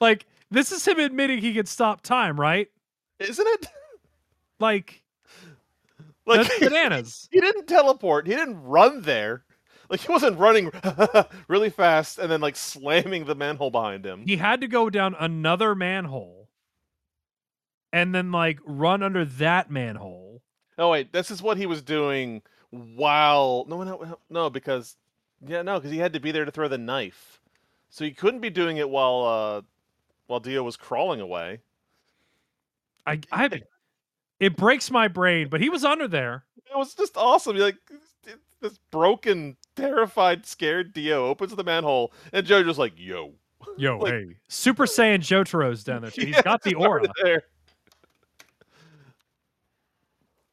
like this is him admitting he can stop time, right? Isn't it? Like Like that's bananas. he didn't teleport. He didn't run there. Like he wasn't running really fast and then like slamming the manhole behind him. He had to go down another manhole and then like run under that manhole. Oh wait, this is what he was doing while no no no, no because yeah no because he had to be there to throw the knife, so he couldn't be doing it while uh while Dio was crawling away. I I it breaks my brain, but he was under there. It was just awesome. Like this broken, terrified, scared Dio opens the manhole and Joe just like yo. Yo, Like- hey, Super Saiyan Jotaro's down there. He's Yeah, got the aura. There.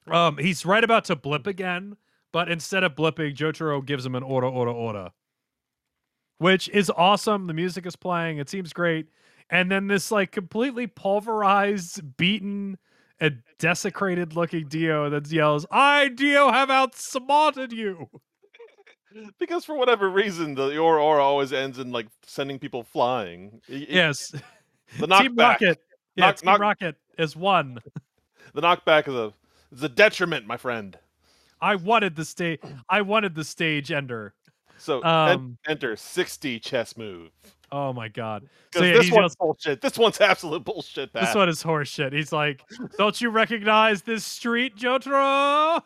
Um, he's right about to blip again, but instead of blipping, Jotaro gives him an ora, ora, ora, which is awesome. The music is playing; it seems great. And then this like completely pulverized, beaten, and desecrated-looking Dio that yells, "I, Dio, have outsmarted you." Because for whatever reason, the ora ora always ends in like sending people flying. Y- Yes, the Team knockback. Rocket. Yeah, Knock- Team knock- Rocket is one. The knockback is a is a detriment, my friend. I wanted the stage. I wanted the stage ender. So en- Um, enter 60 chess move. Oh my god. So yeah, this one's yells, bullshit. This one's absolute bullshit. this one is horseshit. He's like, "Don't you recognize this street, Jotaro?"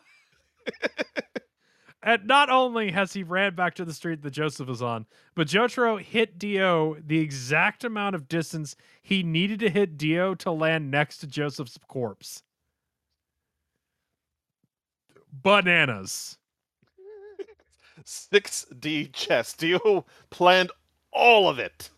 and not only has he ran back to the street that Joseph is on, but Jotaro hit Dio the exact amount of distance he needed to hit Dio to land next to Joseph's corpse. Bananas. 6D chess. Dio planned all of it.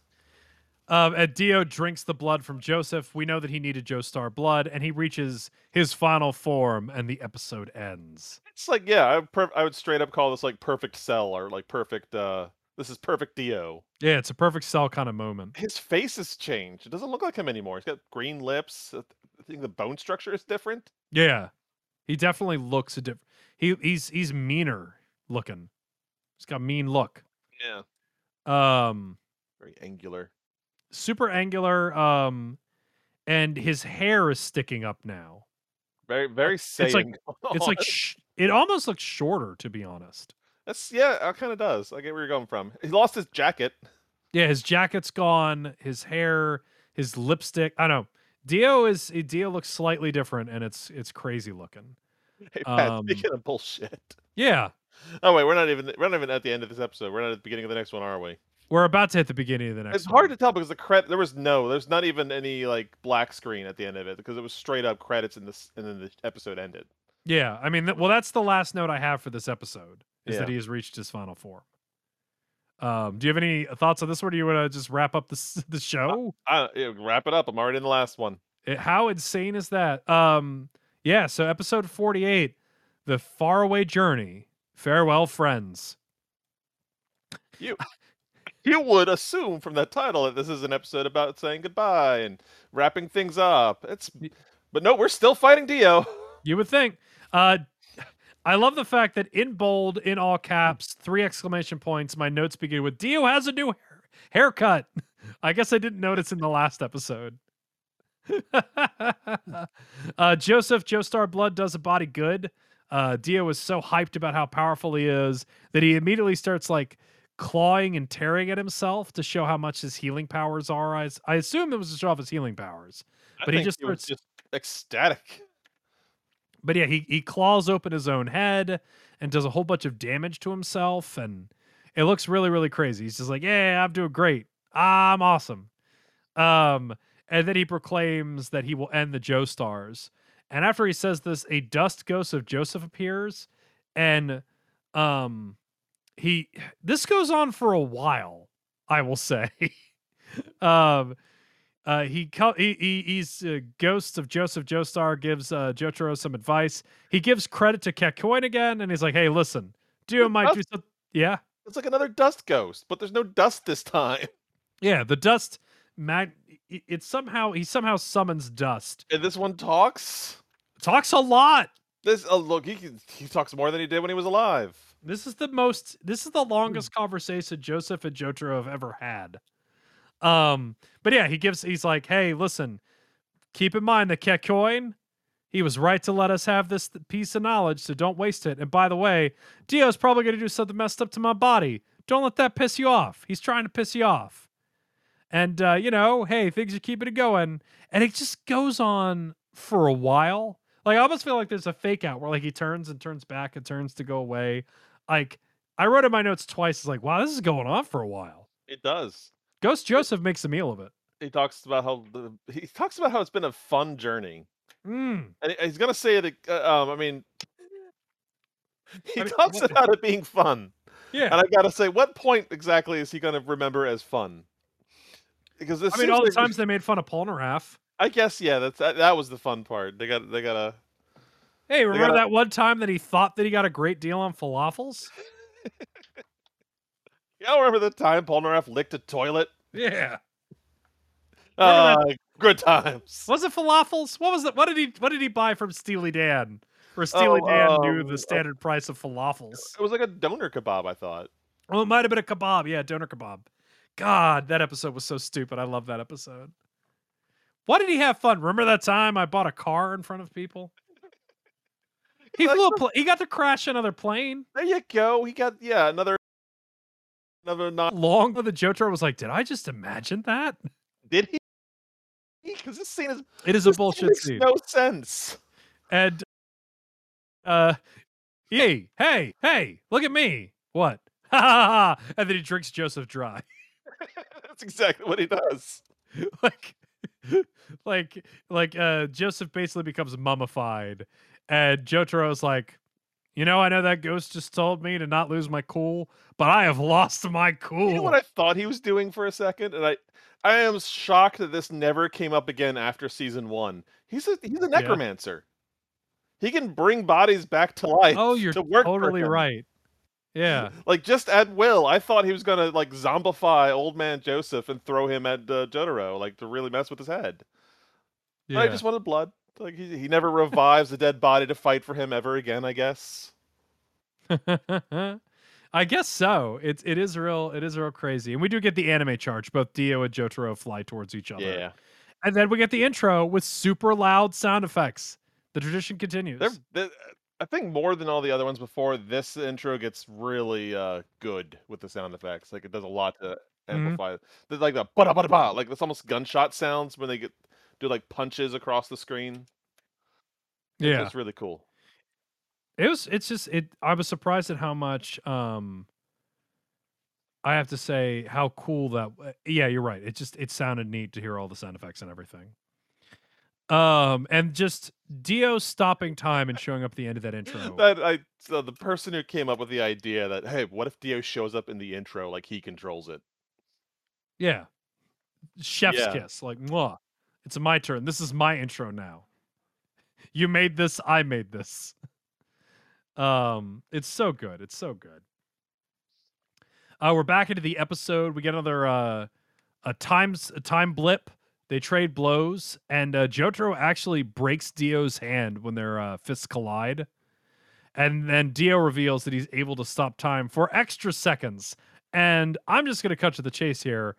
Um, and Dio drinks the blood from Joseph. We know that he needed Joestar blood, and he reaches his final form, and the episode ends. It's like, yeah, I per- I would straight up call this like perfect cell or like perfect. uh This is perfect Dio. Yeah, it's a perfect cell kind of moment. His face has changed. It doesn't look like him anymore. He's got green lips. I think the bone structure is different. Yeah, he definitely looks a different. He he's he's meaner looking. He's got a mean look. Yeah, Um, very angular. super angular. Um, and his hair is sticking up now. Very, very It's like- It's like sh- it almost looks shorter, to be honest. that's yeah, it kind of does. I get where you're going from. He lost his jacket. Yeah, his jacket's gone. His hair, his lipstick. I don't know. Dio is Dio looks slightly different, and it's it's crazy looking. Hey, Pat, Um, speaking of bullshit. Yeah, Oh wait, we're not even we're not even at the end of this episode. We're not at the beginning of the next one, are we? we're about to hit the beginning of the next. It's hard to tell because the credit there was no, there's not even any like black screen at the end of it because it was straight up credits and this and then the episode ended. Yeah, I mean, th- well, that's the last note I have for this episode is that he has reached his final form. Um, do you have any thoughts on this, or do you want to just wrap up this the show? I, yeah, wrap it up. I'm already in the last one. It- how insane is that? Um, yeah. So episode forty-eight, the faraway journey. Farewell, friends. You you would assume from that title that this is an episode about saying goodbye and wrapping things up. It's, but no, we're still fighting Dio. You would think. Uh, I love the fact that in bold, in all caps, three exclamation points. My notes begin with Dio has a new hair- haircut. I guess I didn't notice in the last episode. uh, Joseph Joestar Blood does a body good. Uh, Dio is so hyped about how powerful he is that he immediately starts like clawing and tearing at himself to show how much his healing powers are. I assume it was to show off his healing powers. I But he just starts- just ecstatic. but yeah, he he claws open his own head and does a whole bunch of damage to himself, and it looks really really crazy. He's just like, "Yeah, I'm doing great. I'm awesome." Um, and then he proclaims that he will end the Joestars. And after he says this, a dust ghost of Joseph appears, and um, he this goes on for a while. I will say. um, uh, he, co- he he he's uh, ghost of Joseph Joestar gives uh, Jotaro some advice. He gives credit to Kakyoin again, and he's like, "Hey, listen, Dio might do something." Yeah, It's like another dust ghost, but there's no dust this time. yeah. The dust mag. It- It somehow he somehow summons dust. And this one talks. Talks a lot. This oh, look, he can- he talks more than he did when he was alive. This is the most. This is the longest conversation Joseph and Jotaro have ever had. Um, but yeah, he gives. He's like, "Hey, listen, keep in mind that Kakyoin, he was right to let us have this piece of knowledge, so don't waste it. And by the way, Dio's probably going to do something messed up to my body. Don't let that piss you off. He's trying to piss you off. And uh, you know, hey, things are keeping it going, and it just goes on for a while. Like I almost feel like there's a fake out where like he turns and turns back and turns to go away. Like I wrote in my notes twice. It's like, wow, this is going on for a while. It does. Ghost Joseph makes a meal of it. He talks about how the, he talks about how it's been a fun journey, Mm. and he's gonna say it. Uh, um, I mean, he I mean, talks what- about it being fun, Yeah. and I gotta say, what point exactly is he gonna remember as fun? Because this I mean, all the times they made fun of Polnareff. I guess yeah, that's that, that was the fun part. They got they gotta Hey, remember gotta- that one time that he thought that he got a great deal on falafels? Y'all remember the time Polnareff licked a toilet? Yeah. Ah, Remember good times. Was it falafels? What was it? What did he what did he buy from Steely Dan? Where Steely Oh, Dan knew um, the uh, standard price of falafels. It was like a doner kebab, I thought. Oh, it might have been a kebab. Yeah, doner kebab. God, that episode was so stupid. I love that episode. Why did he have fun? Remember that time I bought a car in front of people? He flew a pl- he got to crash another plane. There you go. He got yeah another Another not long of the Jotaro was like, "Did I just imagine that?" did he? Because this scene is It is a bullshit makes scene. no sense. And uh, hey, hey, hey, look at me! What? Ha ha ha! And then he drinks Joseph dry. That's exactly what he does. like like like uh Joseph basically becomes mummified and Jotaro's like you know I know that ghost just told me to not lose my cool but I have lost my cool You know what I thought he was doing for a second, and I, I am shocked that this never came up again after season one. He's a he's a necromancer. He can bring bodies back to life. oh you're to work totally right yeah Like just at will. I thought he was gonna like zombify old man Joseph and throw him at uh, Jotaro, like to really mess with his head. But yeah I just wanted blood. Like he he never revives a dead body to fight for him ever again. I guess. I guess so. It's it is real. It is real crazy, and we do get the anime charge. Both Dio and Jotaro fly towards each other, Yeah. and then we get the intro with super loud sound effects. The tradition continues. They're, they I think more than all the other ones before, this intro gets really uh, good with the sound effects. Like it does a lot to Mhm. amplify. There's like the ba ba ba, like it's almost gunshot sounds when they get do like punches across the screen. yeah, it's really cool. it was. It's just it. I was surprised at how much. Um, I have to say how cool that. uh, Yeah, you're right. It just it sounded neat to hear all the sound effects and everything. Um, and just Dio stopping time and showing up at the end of that intro. That I so the person who came up with the idea that hey, what if Dio shows up in the intro like he controls it? Yeah. Chef's Yeah. kiss. Like, mwah. It's my turn. This is my intro now. You made this, I made this. Um, it's so good. It's so good. Uh, we're back into the episode. We get another uh a times a time blip. They trade blows, and uh, Jotaro actually breaks Dio's hand when their uh, fists collide. And then Dio reveals that he's able to stop time for extra seconds. And I'm just going to cut to the chase here.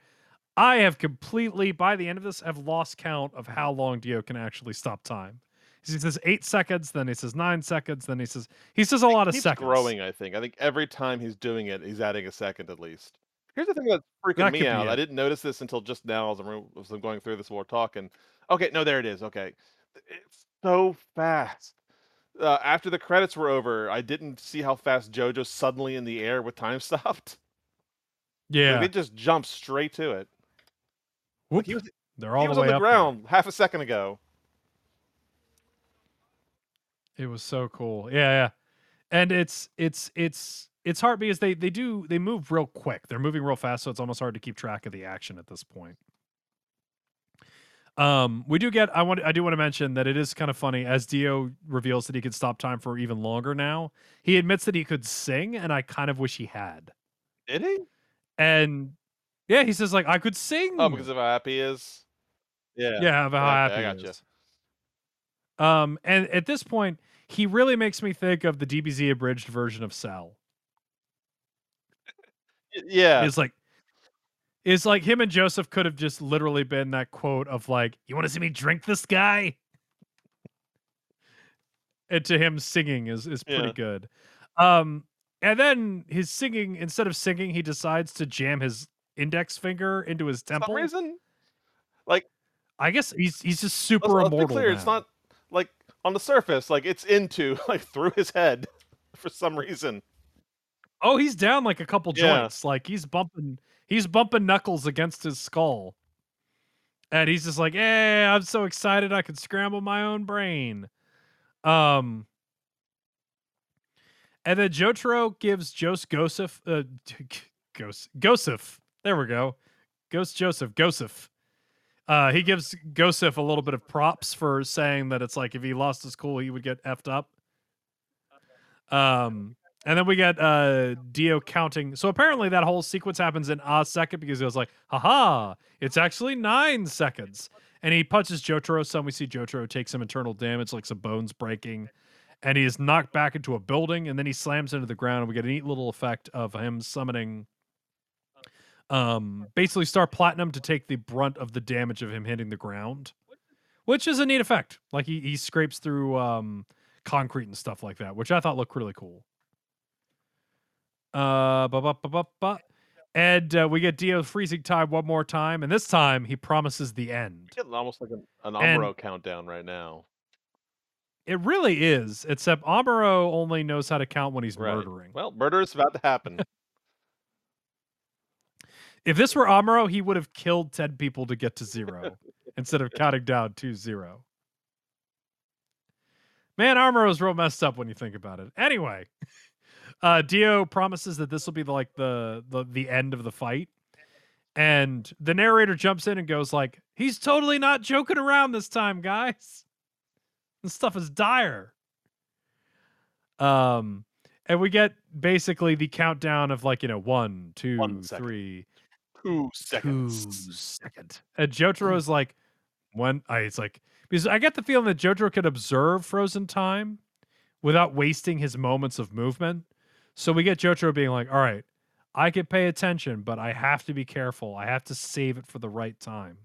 I have completely, by the end of this, have lost count of how long Dio can actually stop time. He says eight seconds, then he says nine seconds, then he says he says a lot of seconds. growing. I think. I think every time he's doing it, he's adding a second at least. Here's the thing that's freaking That could me be out. I it. didn't notice this until just now as I'm, re- as I'm going through this while we're talking. Okay, no, there it is. Okay, it's so fast. Uh, after the credits were over, I didn't see how fast JoJo's suddenly in the air with time stopped. Like, Yeah, they just jumped straight to it. Whoop. he was, they're all he the was way on the up there. ground half a second ago. It was so cool. Yeah, yeah. And it's it's it's it's hard because they they do they move real quick. They're moving real fast, so it's almost hard to keep track of the action at this point. Um, we do get I want I do want to mention that it is kind of funny as Dio reveals that he could stop time for even longer now. He admits that he could sing, and I kind of wish he had. Did he? And yeah, he says like I could sing. Oh, because of how happy he is. Yeah. yeah, of how Okay, happy I he gotcha. is. Um, and at this point, he really makes me think of the DBZ abridged version of Cell. Yeah. It's like it's like him and Joseph could have just literally been that quote of like, "You want to see me drink this guy?" And to him singing is is pretty Yeah. good. Um and then his singing instead of singing, he decides to jam his index finger into his temple. For some reason, like I guess he's he's just super let's, let's be immortal. clear, it's not like on the surface, like it's into like through his head for some reason. Oh, he's down like a couple Yeah. joints. Like he's bumping he's bumping knuckles against his skull. And he's just like, "Hey, I'm so excited I can scramble my own brain." Um And then Jotaro gives Joseph Goseph uh Gos Goseph. There we go. Ghost Joseph Goseph. Uh he gives Joseph a little bit of props for saying that it's like if he lost his cool, he would get effed up. Um and then we get uh Dio counting. So apparently that whole sequence happens in a second because he was like, haha, it's actually nine seconds. And he punches Jotaro some. We see Jotaro take some internal damage, like some bones breaking. And he is knocked back into a building, and then he slams into the ground. And we get a neat little effect of him summoning um basically Star Platinum to take the brunt of the damage of him hitting the ground. Which is a neat effect. Like he he scrapes through um concrete and stuff like that, which I thought looked really cool. Uh, ba, ba, ba, ba. And uh, we get Dio freezing time one more time, and this time he promises the end. Getting almost like an, an And- Amuro countdown right now. It really is, except Amuro only knows how to count when he's Right. murdering. Well, murder is about to happen. If this were Amuro, he would have killed 10 people to get to zero instead of counting down to zero. Man, Amuro's real messed up when you think about it. Anyway, uh, Dio promises that this will be the, like the, the the end of the fight. And the narrator jumps in and goes like, "He's totally not joking around this time, guys. This stuff is dire." Um, and we get basically the countdown of like you know one, two, One second. three, Two two seconds. second. And Jotaro's like, when I it's like because I get the feeling that Jotaro could observe frozen time without wasting his moments of movement. So we get Jotaro being like, all right, I can pay attention, but I have to be careful. I have to save it for the right time.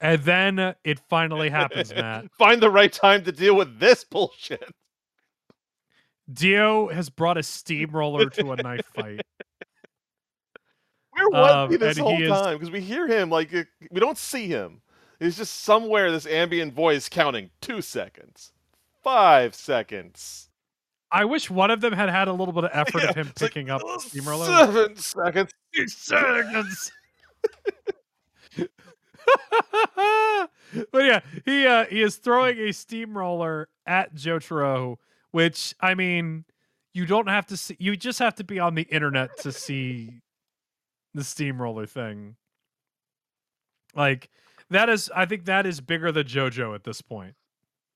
And then it finally happens, Matt. Find the right time to deal with this bullshit. Dio has brought a steamroller to a knife fight. Where was Um, he this whole he time? Because we hear him like we don't see him. He's just somewhere. This ambient voice counting two seconds, five seconds, I wish one of them had had a little bit of effort Yeah, of him it's like, picking up "Uh, steamroller. Seven seconds. seconds. but yeah, he uh he is throwing a steamroller at Jotaro, which I mean, you don't have to see you just have to be on the internet to see the steamroller thing. Like that is I think that is bigger than JoJo at this point.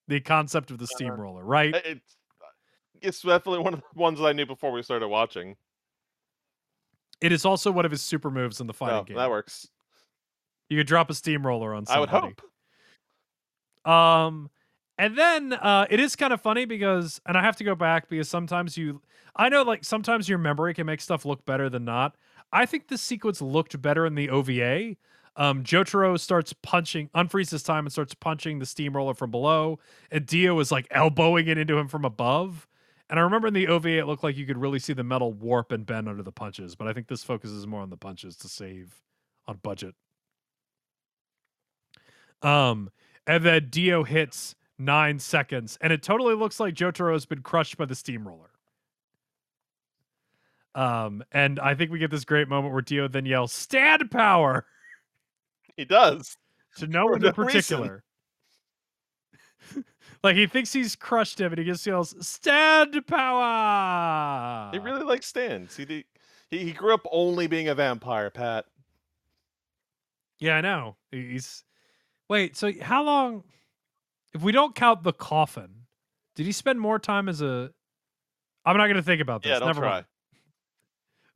The concept of the steamroller, right? It's it's definitely one of the ones that I knew before we started watching. It is also one of his super moves in the final No, game. that works. You could drop a steamroller on somebody. I would hope. Um, and then uh, it is kind of funny because, and I have to go back because sometimes you, I know like sometimes your memory can make stuff look better than not. I think this sequence looked better in the OVA. Um, Jotaro starts punching, unfreezes time and starts punching the steamroller from below, and Dio is like elbowing it into him from above. And I remember in the OVA, it looked like you could really see the metal warp and bend under the punches, but I think this focuses more on the punches to save on budget. Um, and then Dio hits nine seconds, and it totally looks like Jotaro has been crushed by the steamroller. Um, and I think we get this great moment where Dio then yells "Stand power" He does. to no one no in particular. Like he thinks he's crushed him, and he just yells "Stand power." He really likes stands. He, did- he he grew up only being a vampire, Pat. Yeah, I know. He's wait. So how long? If we don't count the coffin, did he spend more time as a? I'm not going to think about this. Yeah, don't Never try. mind.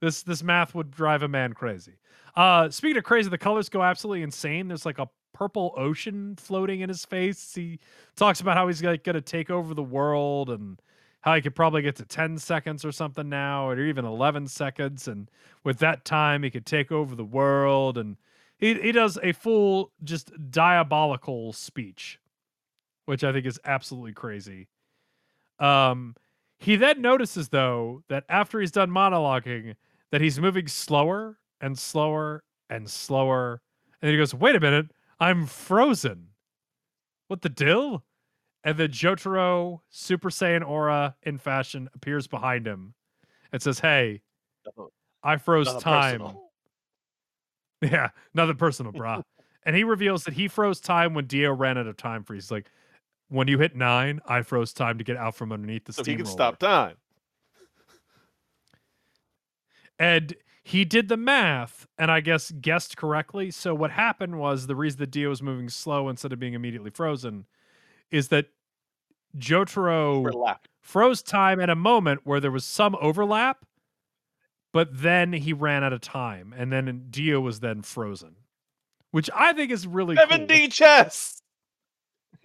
This this math would drive a man crazy. Uh, speaking of crazy, the colors go absolutely insane. There's like a purple ocean floating in his face. He talks about how he's like going to take over the world and how he could probably get to 10 seconds or something now, or even 11 seconds. And with that time, he could take over the world. And he, he does a full, just diabolical speech, which I think is absolutely crazy. Um, he then notices, though, that after he's done monologuing, that he's moving slower and slower and slower. And then he goes, Wait a minute, I'm frozen. What the dill? And then Jotaro, Super Saiyan aura in fashion, appears behind him and says, Hey, I froze nothing time. personal. Yeah, nothing personal, brah. and he reveals that he froze time when Dio ran out of time freeze. Like, when you hit nine, I froze time to get out from underneath the So he can stop time. And he did the math and I guess guessed correctly. So what happened was the reason the Dio was moving slow instead of being immediately frozen is that Jotaro froze time at a moment where there was some overlap, but then he ran out of time, and then Dio was then frozen, which I think is really Seven cool. D chess.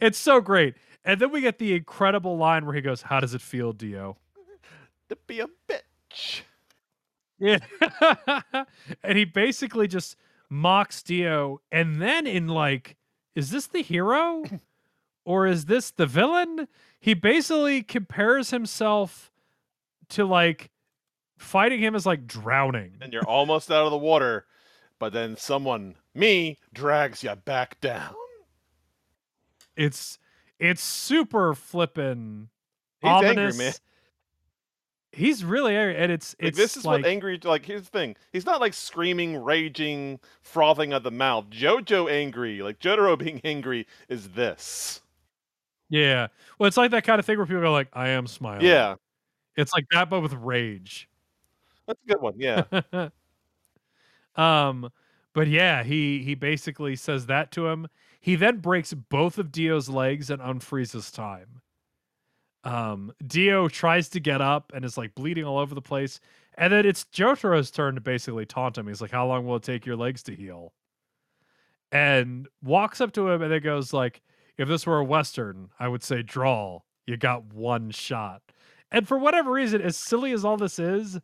it's so great. And then we get the incredible line where he goes, "How does it feel, Dio?" To be a bitch. Yeah. and he basically just mocks Dio. And then, in like, is this the hero or is this the villain? He basically compares himself to like fighting him is like drowning. and you're almost out of the water, but then someone, me, drags you back down. It's it's super flippin' He's ominous. angry, man. He's really angry, and it's Like, this is like what angry. Like here's the thing: he's not like screaming, raging, frothing at the mouth. Jojo angry, like Jotaro being angry, is this. yeah. Well, it's like that kind of thing where people go like, "I am smiling." Yeah, it's like that, but with rage. that's a good one. Yeah, um, but yeah, he he basically says that to him. He then breaks both of Dio's legs and unfreezes time. Um, Dio tries to get up and is like bleeding all over the place, and then it's Jotaro's turn to basically taunt him. He's like, "How long will it take your legs to heal?" And walks up to him and then goes like, "If this were a western, I would say draw. You got one shot." And for whatever reason, as silly as all this is,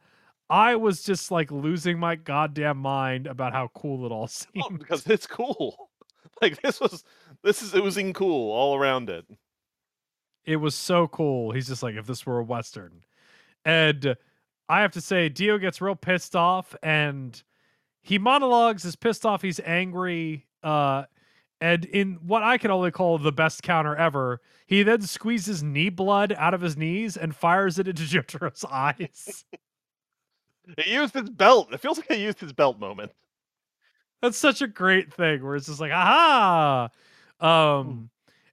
I was just like losing my goddamn mind about how cool it all Well, seemed. because it's cool. Like this was, this is oozing cool all around it. It was so cool. He's just like, if this were a Western. And I have to say, Dio gets real pissed off and he monologues, is pissed off, he's angry. Uh, and in what I can only call the best counter ever, he then squeezes knee blood out of his knees and fires it into Jotaro's eyes. He used his belt. It feels like he used his belt moment. That's such a great thing where it's just like, aha. Um,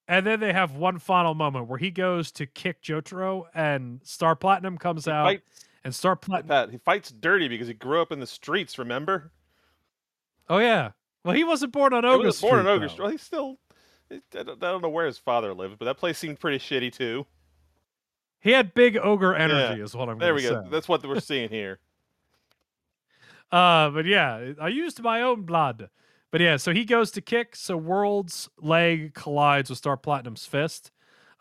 and then they have one final moment where he goes to kick Jotaro and Star Platinum comes He out fights and Star Platinum. that. He fights dirty because he grew up in the streets. Remember? Oh yeah. Well, he wasn't born on He Ogre was Street. born in Ogre. Street. Well, he's still. I don't, I don't know where his father lived, but that place seemed pretty shitty too. He had big ogre energy, is what I'm. There we go. That's what we're seeing here. Uh, but yeah, I used my own blood. But yeah, so he goes to kick. So World's leg collides with Star Platinum's fist.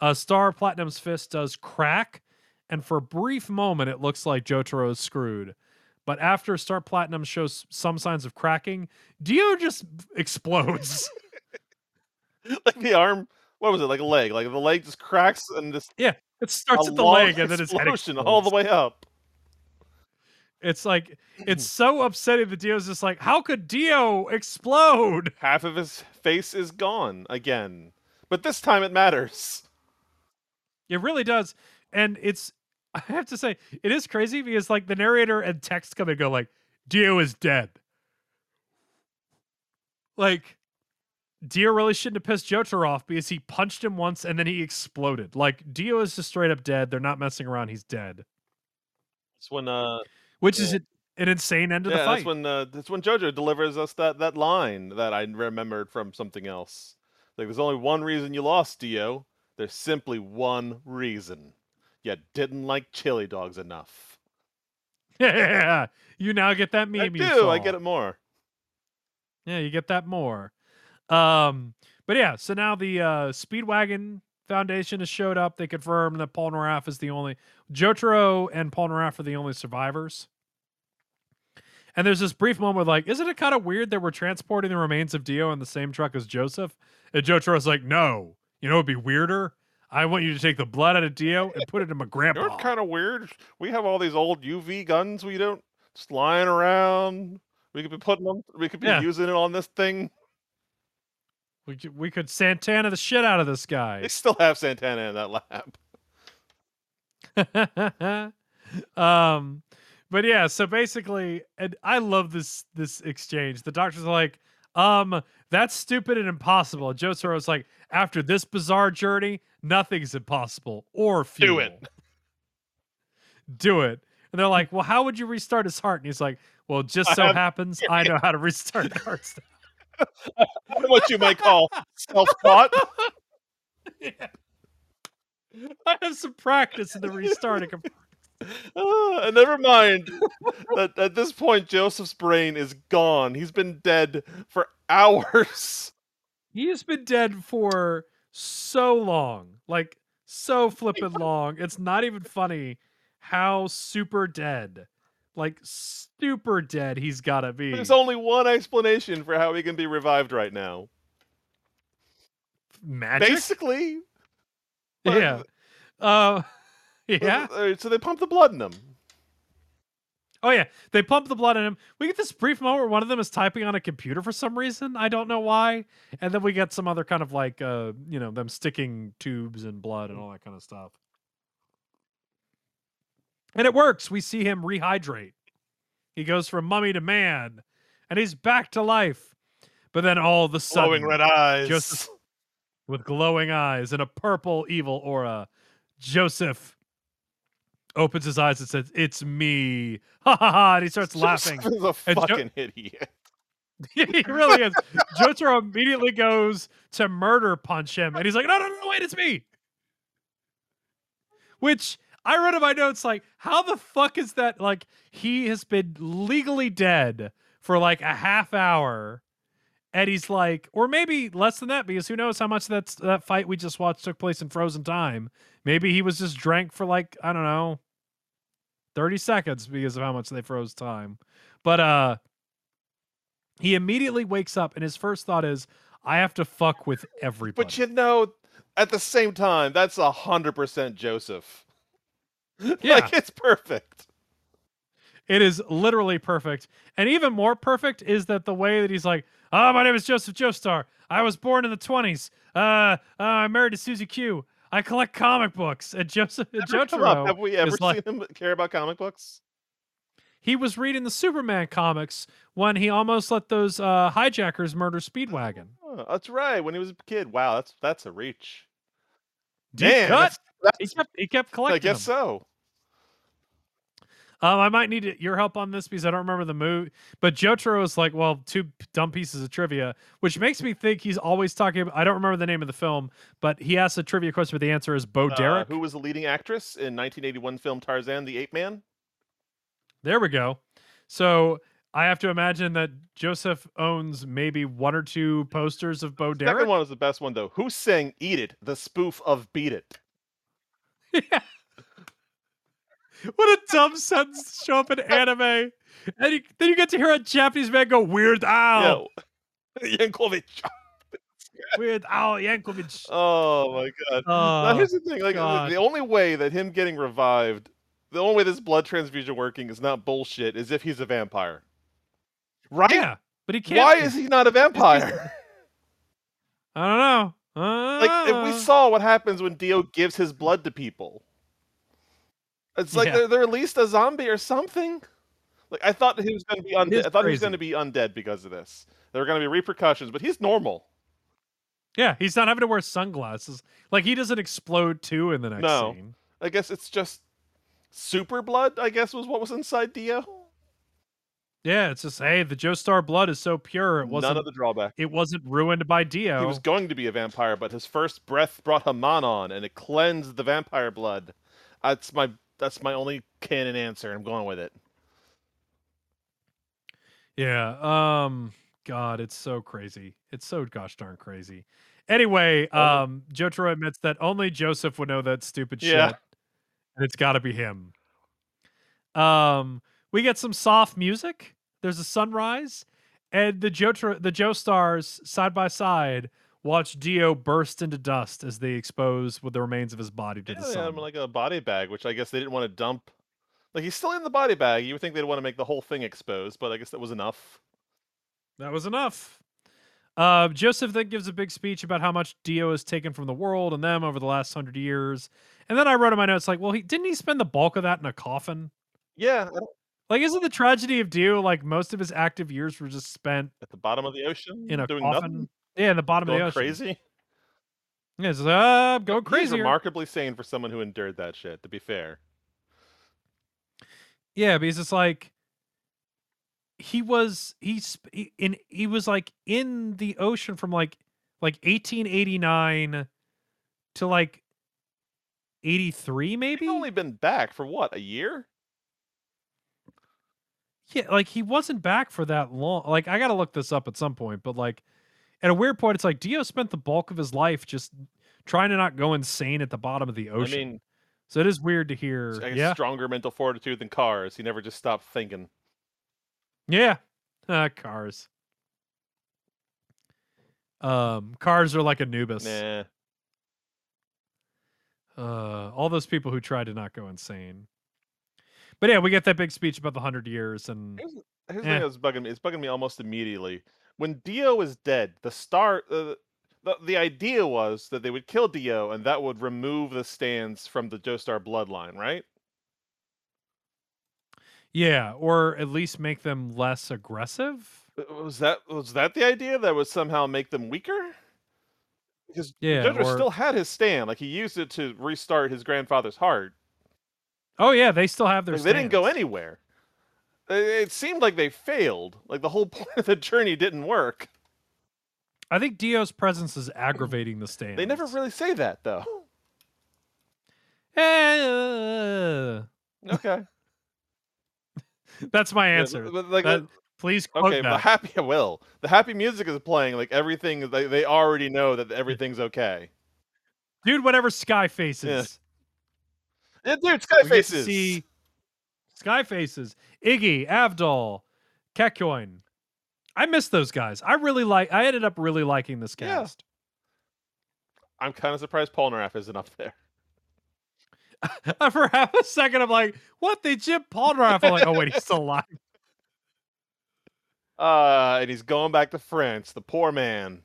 Uh, Star Platinum's fist does crack, and for a brief moment, it looks like Jotaro is screwed. But after Star Platinum shows some signs of cracking, Dio just explodes. like the arm. What was it? Like a leg? Like the leg just cracks and just yeah, it starts at the leg, and then it's explosion all the way up. It's like it's so upsetting that Dio's just like, how could Dio explode? Half of his face is gone again, but this time it matters. It really does. And it's I have to say, it is crazy because like the narrator and text come and go like, Dio is dead. Like Dio really shouldn't have pissed Jotaro off because he punched him once and then he exploded. Like Dio is just straight up dead. They're not messing around. He's dead. It's when uh Which is Yeah. an insane end to yeah, the fight. that's when uh, that's when JoJo delivers us that that line that I remembered from something else. Like, there's only one reason you lost, Dio. There's simply one reason. You didn't like chili dogs enough. yeah. You now get that meme. I do. I get it more. Yeah, you get that more. Um, but yeah, so now the uh, Speedwagon Foundation has showed up. They confirm that Polnareff is the only Jotaro and Polnareff are the only survivors. And there's this brief moment like, isn't it kind of weird that we're transporting the remains of Dio in the same truck as Joseph? And Jotaro's like, no. You know, it'd be weirder. I want you to take the blood out of Dio and put it in my grandpa. You know grandpa. what's kind of weird? We have all these old UV guns we don't just lying around. We could be putting them. We could be Yeah. using it on this thing. we could, we could Santana the shit out of this guy. They still have Santana in that lab. um but yeah so basically and i love this this exchange the doctor's like um that's stupid and impossible and Jotaro's like after this bizarre journey nothing's impossible or Do futile. it. do it and they're like well how would you restart his heart and he's like well just so happens i know how to restart hearts what you might call self-taught. i have some practice in the restarting of Uh, and never mind that at this point Joseph's brain is gone. He's been dead for hours. He's been dead for so long, like so flippin' long. It's not even funny how super dead, like super dead he's gotta be. There's only one explanation for how he can be revived right now. Magic, Basically, but- yeah. Uh, Yeah. So they pump the blood in them. Oh yeah, they pump the blood in him. We get this brief moment where one of them is typing on a computer for some reason. I don't know why. And then we get some other kind of like uh, you know, them sticking tubes and blood and all that kind of stuff. And it works. We see him rehydrate. He goes from mummy to man, and he's back to life. But then all of a sudden, Glowing red eyes. Joseph- with glowing eyes and a purple evil aura, Joseph opens his eyes and says, "It's me!" Ha ha ha! And he starts laughing. Is a And Jo- fucking idiot. he really is. Jotaro immediately goes to murder punch him, and he's like, "No, no, no, wait, it's me." Which I read in my notes, like, how the fuck is that? Like, he has been legally dead for like a half hour, and he's like, or maybe less than that, because who knows how much that's that fight we just watched took place in frozen time. Maybe he was just drank for like I don't know, thirty seconds because of how much they froze time. But uh, he immediately wakes up, and his first thought is, "I have to fuck with everybody." But you know, at the same time, that's a hundred percent Joseph. Yeah. like it's perfect. It is literally perfect. And even more perfect is that the way that he's like, oh, my name is Joseph Joestar. I was born in the 20s. Uh, uh, I'm married to Susie Q. I collect comic books. And Joseph and Ever? Jotaro, Have we ever is like- seen him care about comic books? he was reading the Superman comics when he almost let those uh, hijackers murder Speedwagon. Oh, that's right. When he was a kid. Wow, that's that's a reach. Deep Man, cut. that's- He kept, he kept collecting I guess them. so. Um, I might need your help on this because I don't remember the movie. But Jotaro is like, well, two dumb pieces of trivia, which makes me think he's always talking about. I don't remember the name of the film, but he asks a trivia question, but the answer is Bo Uh, Derek. who was the leading actress in 1981 film Tarzan the Ape Man? There we go. So I have to imagine that Joseph owns maybe one or two posters of Bo Second Derek. one was the best one though. Who sang "Eat It"? The spoof of "Beat It." yeah. What a dumb sentence to show up in anime. And you, then you get to hear a Japanese man go, Weird Al. Yeah. Yankovic. Weird Al Yankovic. Oh my god. Uh, now here's the thing, like God. the only way that him getting revived, the only way this blood transfusion working is not bullshit is if he's a vampire. Right? yeah, but he can't. Why is he not a vampire? I don't know. Uh, like if we saw what happens when Dio gives his blood to people. It's like Yeah. they're, they're at least a zombie or something. Like I thought he was going to be undead. I thought he was going to be undead because of this. There were going to be repercussions, but he's normal. yeah, he's not having to wear sunglasses. Like he doesn't explode too in the next No. scene. I guess it's just super blood. I guess was what was inside Dio. Yeah, it's just hey, the Joestar blood is so pure it wasn't None of the drawback. it wasn't ruined by Dio. He was going to be a vampire, but his first breath brought Hamon on, and it cleansed the vampire blood. That's my that's my only canon answer. I'm going with it. Yeah. Um. God, it's so crazy. It's so gosh darn crazy. Anyway, Oh. um, Jotaro admits that only Joseph would know that stupid Yeah. shit, and it's got to be him. Um, we get some soft music. There's a sunrise, and the Jotaro, the Joestars side by side watch Dio burst into dust as they expose with the remains of his body to Yeah, the they had sun. him like a body bag, which I guess they didn't want to dump. Like he's still in the body bag. You would think they'd want to make the whole thing exposed, but I guess that was enough. That was enough. Uh, Joseph then gives a big speech about how much Dio has taken from the world and them over the last hundred years. And then I wrote in my notes like, well, he didn't he spend the bulk of that in a coffin? Yeah, Like, isn't the tragedy of Dio like most of his active years were just spent at the bottom of the ocean, in a doing coffin? nothing, Yeah, in the bottom going of the ocean. crazy. Yeah, it's like, uh, going crazy. remarkably sane for someone who endured that shit. To be fair, Yeah, because it's like he was he's he, in he was like in the ocean from like like 1889 to like 83 maybe. he's only been back for what a year. Yeah, like he wasn't back for that long. Like I got to look this up at some point, but like at a weird point it's like Dio spent the bulk of his life just trying to not go insane at the bottom of the ocean. I mean, so it is weird to hear. Yeah. stronger mental fortitude than Kars. He never just stopped thinking. Yeah. Uh, Kars. Um, Kars are like Anubis. Nah, Uh, all those people who tried to not go insane. But yeah, we get that big speech about the hundred years, and Here's, here's the Eh. thing that's bugging me. It's bugging me almost immediately. When Dio is dead, the star, uh, the the idea was that they would kill Dio, and that would remove the stands from the Joestar bloodline, right? yeah, or at least make them less aggressive. Was that was that the idea? That would somehow make them weaker? Because Yeah, Jojo or- still had his stand, like he used it to restart his grandfather's heart. Oh yeah, they still have their. Like, they didn't go anywhere. It, seemed like they failed. Like the whole point of the journey didn't work. I think Dio's presence is aggravating the stands. They never really say that though. Eh, Okay. that's my answer. but, like, That- please Okay, but the happy will. The happy music is playing. Like everything, they they already know that everything's okay. dude. Whatever Sky faces. Yeah, dude, We get to Skyfaces. Sky faces. Iggy, Avdol, Kakyoin. I miss those guys. I really like. I ended up really liking this Yeah. cast. I'm kind of surprised Paul Polnareff isn't up there. For half a second, I'm like, "What? They Jim Polnareff?" I'm like, "Oh wait, he's still alive." Uh, and he's going back to France. The poor man.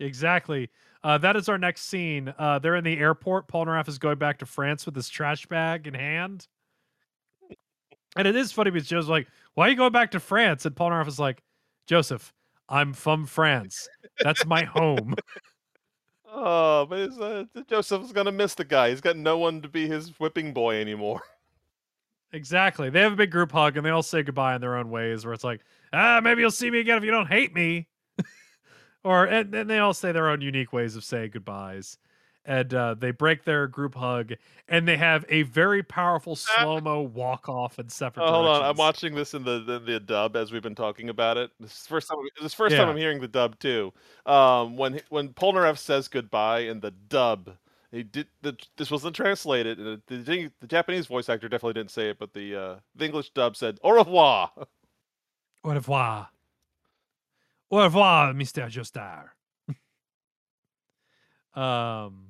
Exactly. Uh, that is our next scene. Uh, they're in the airport. Polnareff is going back to France with his trash bag in hand. And it is funny because Joe's like, Why are you going back to France? And Paul Polnareff is like, Joseph, I'm from France. That's my home. Oh, but uh, Joseph's gonna miss the guy. He's got no one to be his whipping boy anymore. exactly. They have a big group hug and they all say goodbye in their own ways where it's like, ah, maybe you'll see me again if you don't hate me. or and, and they all say their own unique ways of saying goodbyes. And uh, they break their group hug and they have a very powerful slow-mo walk off in separate Oh, hold on, I'm watching this in the, the the dub as we've been talking about it. This is the first time. This first time I'm hearing the dub too. Um, when he- when Polnareff says goodbye in the dub, he did. The, this wasn't translated. and The, the, the Japanese voice actor definitely didn't say it, but the uh, the English dub said "au revoir." Au revoir. Au revoir, Mr. Joestar. um,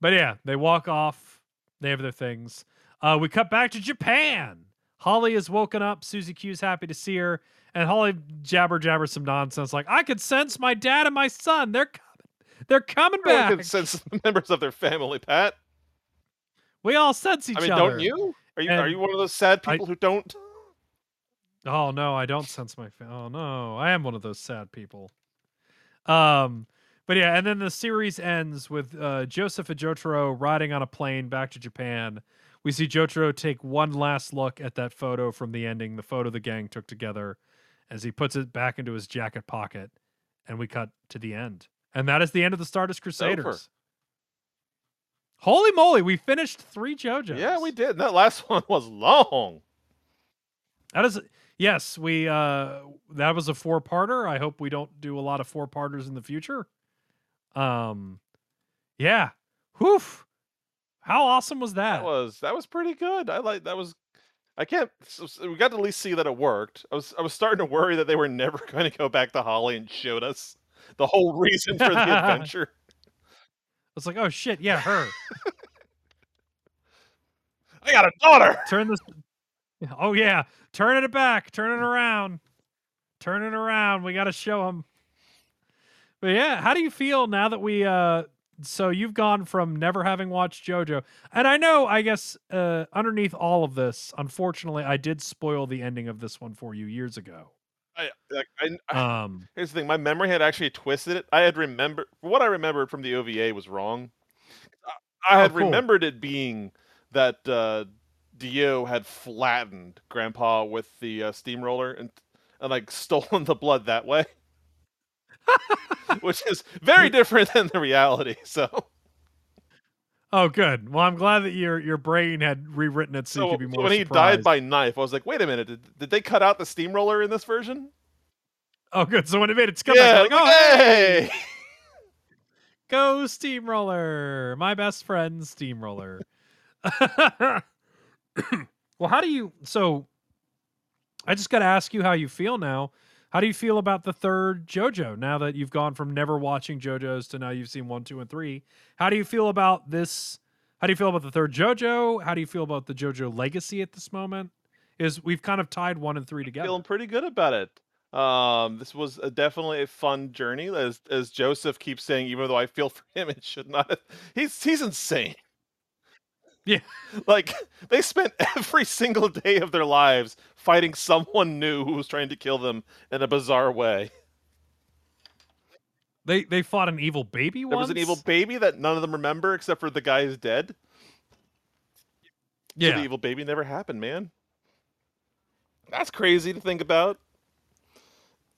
but yeah, they walk off. They have their things. Uh, we cut back to Japan. Holly is woken up. Susie Q's happy to see her. And Holly jabber jabber some nonsense like, I could sense my dad and my son. They're coming. They're coming Everyone back. can sense the members of their family. Pat, we all sense each I mean, other. don't you? Are you are you one of those sad I- people who don't? Oh no, I don't sense my fa- Oh no, I am one of those sad people. Um, but yeah, and then the series ends with uh, Joseph and Jotaro riding on a plane back to Japan. We see Jotaro take one last look at that photo from the ending, the photo the gang took together, as he puts it back into his jacket pocket, and we cut to the end. And that is the end of the Stardust Crusaders. Holy moly, we finished three JoJo's. Yeah, we did. And that last one was long. That is yes, we uh that was a four-parter. I hope we don't do a lot of four-parters in the future. Um yeah. Whew. How awesome was that? That was that was pretty good. I like that was. I can't. We got to at least see that it worked. I was I was starting to worry that they were never going to go back to Holly and showed us the whole reason for the adventure. It's like, oh shit, yeah, her. I got a daughter. Turn this Oh yeah, turn it back, turn it around. Turn it around. We got to show them. But yeah, how do you feel now that we uh so you've gone from never having watched JoJo. And I know, I guess uh underneath all of this, unfortunately, I did spoil the ending of this one for you years ago. I, I, I- Um here's the thing. My memory had actually twisted it. I had remembered what I remembered from the OVA was wrong. I, I Oh, had cool. remembered it being that uh, Dio had flattened Grandpa with the uh, steamroller and and like stolen the blood that way. Which is very different than the reality. So, Oh good. Well, I'm glad that your your brain had rewritten it so, so, you could be so more when he died by knife, I was like, wait a minute, did, did they cut out the steamroller in this version? Oh good. So when it made its comeback, yeah, like, oh hey, hey! Go Steamroller, my best friend Steamroller. well, how do you? So, I just got to ask you how you feel now. How do you feel about the third JoJo now that you've gone from never watching JoJo's to now you've seen one, two, and three? How do you feel about this? How do you feel about the third JoJo? How do you feel about the JoJo legacy at this moment? Is we've kind of tied one and three together. Feeling pretty good about it. Um, this was a, definitely a fun journey, as as Joseph keeps saying. Even though I feel for him, it should not. Have, he's he's insane. Yeah. Like they spent every single day of their lives fighting someone new who was trying to kill them in a bizarre way. They they fought an evil baby There was an evil baby that none of them remember except for the guy who's dead. So Yeah. the evil baby never happened, man. That's crazy to think about.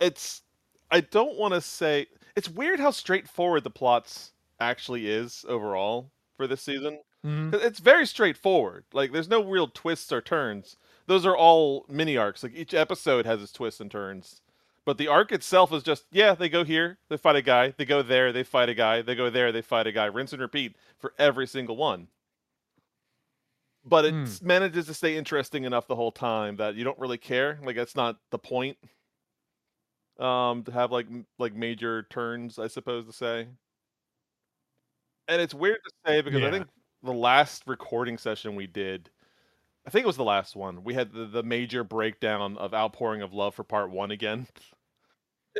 It's I don't want to say it's weird how straightforward the plots actually is overall for this season. Mhm. 'Cause It's very straightforward. Like there's no real twists or turns. Those are all mini arcs. Like each episode has its twists and turns. But the arc itself is just yeah, they go here, they fight a guy, they go there, they fight a guy, they go there, they fight a guy, rinse and repeat for every single one. But it Mm. manages to stay interesting enough the whole time that you don't really care. Like that's not the point. Um, to have like m- like major turns, I suppose to say. And it's weird to say because I think the last recording session we did, I think it was the last one. We had the, the major breakdown of outpouring of love for part one again.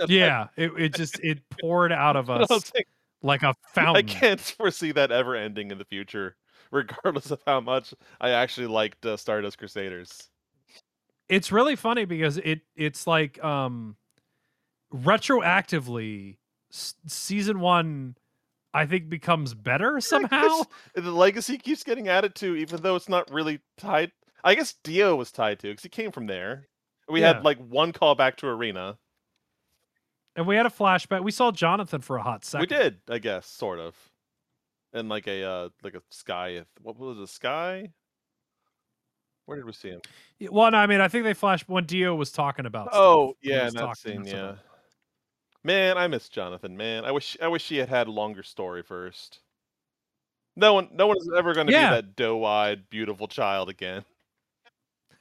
Yeah. It it just it poured out of you know what I'm us saying? like a fountain. I can't foresee that ever ending in the future, regardless of how much I actually liked uh, Stardust Crusaders. it's really funny because it it's like um retroactively s- season one i think becomes better somehow Yes, the legacy keeps getting added to, even though it's not really tied. I guess Dio was tied to because he came from there. We Yeah. had like one callback to Erina. and we had a flashback we saw jonathan for a hot second We did, I guess, sort of, and like a uh, like a sky. What was it? Sky? Where did we see him? Yeah, well no, i mean i think they flashed when dio was talking about Oh he yeah, that scene. Yeah. someone. Man, I miss Jonathan. Man, I wish I wish he had had a longer story first. No one, no one is ever going to Yeah. be that doe-eyed, beautiful child again.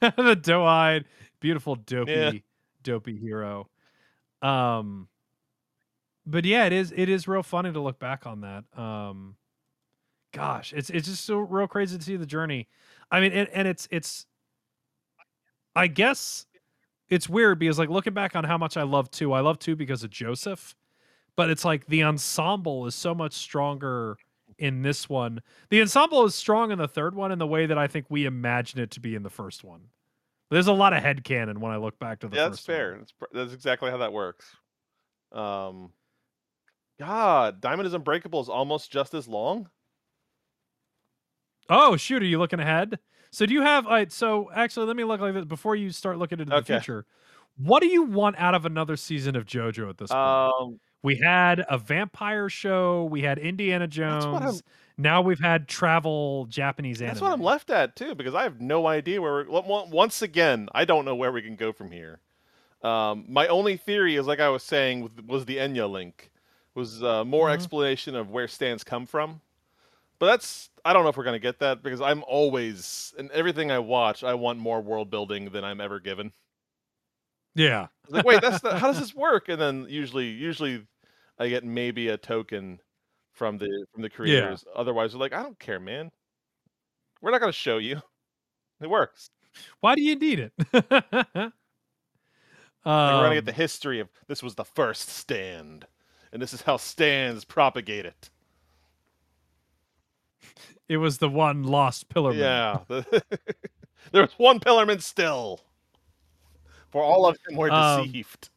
the doe-eyed beautiful dopey Yeah. dopey hero um but yeah it is it is real funny to look back on that um gosh it's it's just so real crazy to see the journey i mean and, and it's it's i guess it's weird because like looking back on how much i love two i love two because of joseph but it's like the ensemble is so much stronger in this one the ensemble is strong in the third one in the way that i think we imagine it to be in the first one there's a lot of head canon when i look back to the yeah, first that's fair. That's that's exactly how that works. Um, God, Diamond is Unbreakable is almost just as long. Oh shoot, are you looking ahead? So do you have? All right, so actually, let me look like this before you start looking into the future. What do you want out of another season of JoJo at this point? Um, we had a vampire show. We had Indiana That's what I'm- Jones. Now we've had travel Japanese anime. that's what I'm left at too, because I have no idea where. We're, on- on- once again, I don't know where we can go from here. Um, my only theory is, like I was saying, was the Enya link, was uh, more Mhm. explanation of where stands come from. But that's I don't know if we're gonna get that because I'm always in everything I watch, I want more world building than I'm ever given. Yeah. Like, wait, that's not, how does this work? And then usually, usually, I get maybe a token from the from the creators. Otherwise, they're like, I don't care, man. We're not gonna show you. It works. Why do you need it? Like, we're gonna get the Um, history of this was the first stand, and this is how stands propagate it. It was the one lost pillar. Yeah, the- there was one Pillarman still. For all of them were Um, deceived.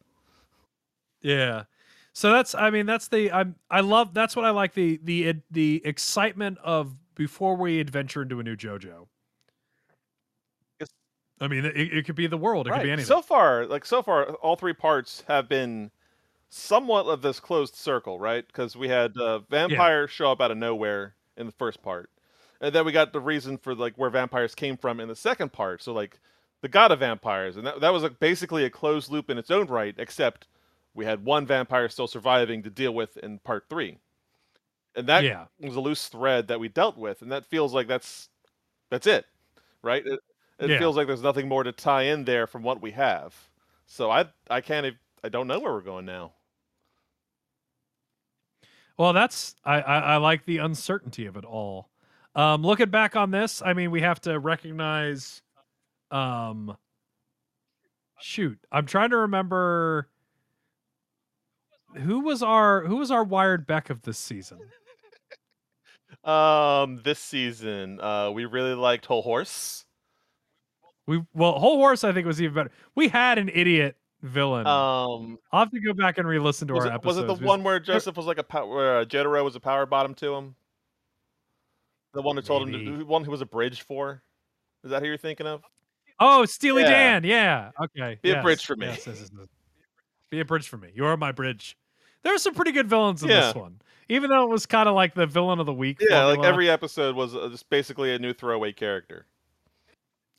Yeah. So that's I mean that's the I'm I love that's what I like the the the excitement of before we adventure into a new JoJo. I mean it, it could be the world, it could be anything. So far, like so far, all three parts have been somewhat of this closed circle, right? Because we had uh, vampires show up out of nowhere in the first part, and then we got the reason for like where vampires came from in the second part. So like the god of vampires, and that that was like, basically a closed loop in its own right, except we had one vampire still surviving to deal with in part three, and that yeah. was a loose thread that we dealt with, and that feels like that's that's it, right? It, it Yeah. feels like there's nothing more to tie in there from what we have. So I I can't I don't know where we're going now. Well, that's I, I, I like the uncertainty of it all. Um, looking back on this, I mean, we have to recognize. Um, shoot, I'm trying to remember who was our who was our wired Beck of this season. Um, this season, uh, we really liked Hol Horse. We well, Hol Horse I think was even better. We had an idiot villain. Um, I'll have to go back and re-listen to our it, was it the because- one where Joseph was like a pow- where uh, Jotaro was a power bottom to him? The one who told him to, the one who was a bridge for. Is that who you're thinking of? Oh, Steely Yeah. Dan. Yeah. Okay. Be a bridge for me. yes, yes, yes, yes. Be a bridge for me. You are my bridge. There are some pretty good villains in Yeah. this one, even though it was kind of like the villain of the week. Yeah, like every episode was uh, just basically a new throwaway character.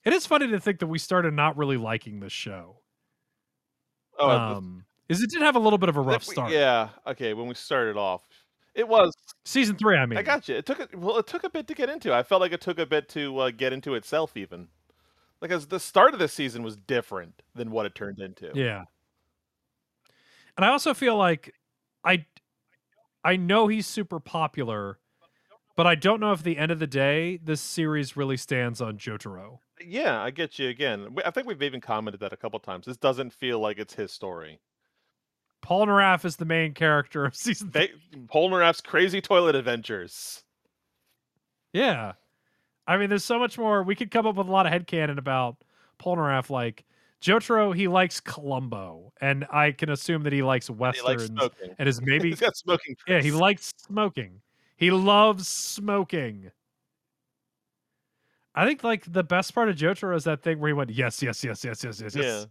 It is funny to think that we started not really liking this show. Oh, um, is it did have a little bit of a rough we- start. Yeah. Okay. When we started off, it was. Season three, I mean. I got you. It took a, well. It took a bit to get into. I felt like it took a bit to uh, get into itself, even. Like as the start of the season was different than what it turned into. Yeah. And I also feel like I I know he's super popular, but I don't know if at the end of the day this series really stands on Jotaro. Yeah, I get you again. I think we've even commented that a couple times. This doesn't feel like it's his story. Polnareff is the main character of season They Polnareff's crazy toilet adventures. Yeah. I mean, there's so much more. We could come up with a lot of headcanon about Polnareff. Like, Jotaro, he likes Columbo, and I can assume that he likes He westerns likes smoking. and is maybe He's got smoking. yeah, he likes smoking. He loves smoking. I think like the best part of Jotaro is that thing where he went yes, yes, yes, yes, yes, yes, Yeah. yes.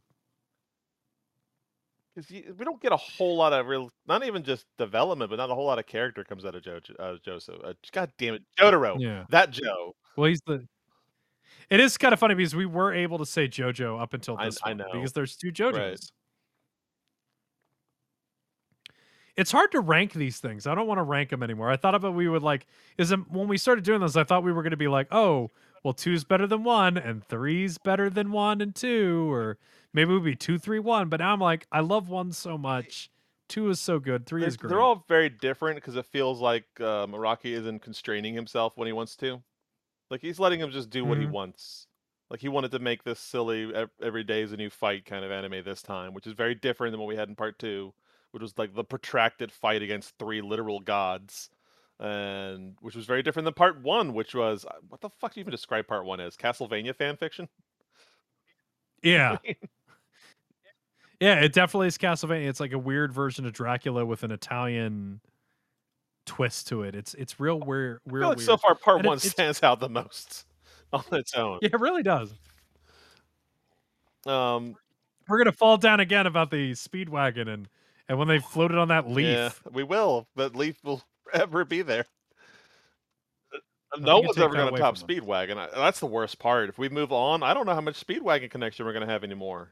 Because we don't get a whole lot of real, not even just development, but not a whole lot of character comes out of Joe, uh, Joseph. Uh, God damn it, Jotaro. Yeah. That Joe. Well, he's the. It is kind of funny because we were able to say JoJo up until this I one know. because there's two JoJos. Right. It's hard to rank these things. I don't want to rank them anymore. I thought about we would like is it, when we started doing this. I thought we were going to be like, oh, well, two's better than one, and three's better than one and two, or maybe it would be two, three, one. But now I'm like, I love one so much. Two is so good. 3 They're, is great. they're all very different because it feels like uh, Maraki isn't constraining himself when he wants to. Like he's letting him just do what he Mhm. wants. Like he wanted to make this silly every day is a new fight kind of anime this time, which is very different than what we had in part two, which was like the protracted fight against three literal gods, and which was very different than part one, which was uh, what the fuck do you even describe part one as? Castlevania fan fiction? Yeah. yeah, it definitely is Castlevania. It's like a weird version of Dracula with an Italian twist to it. It's it's real weird. I feel like weird. so far part And one it's- stands out the most on its own. yeah, it really does. Um, We're gonna fall down again about the Speedwagon and and when they floated on that leaf. Yeah, we will. But Leaf will forever be there. No one's ever going to top. Speedwagon. I- That's the worst part. If we move on, I don't know how much Speedwagon connection we're going to have anymore.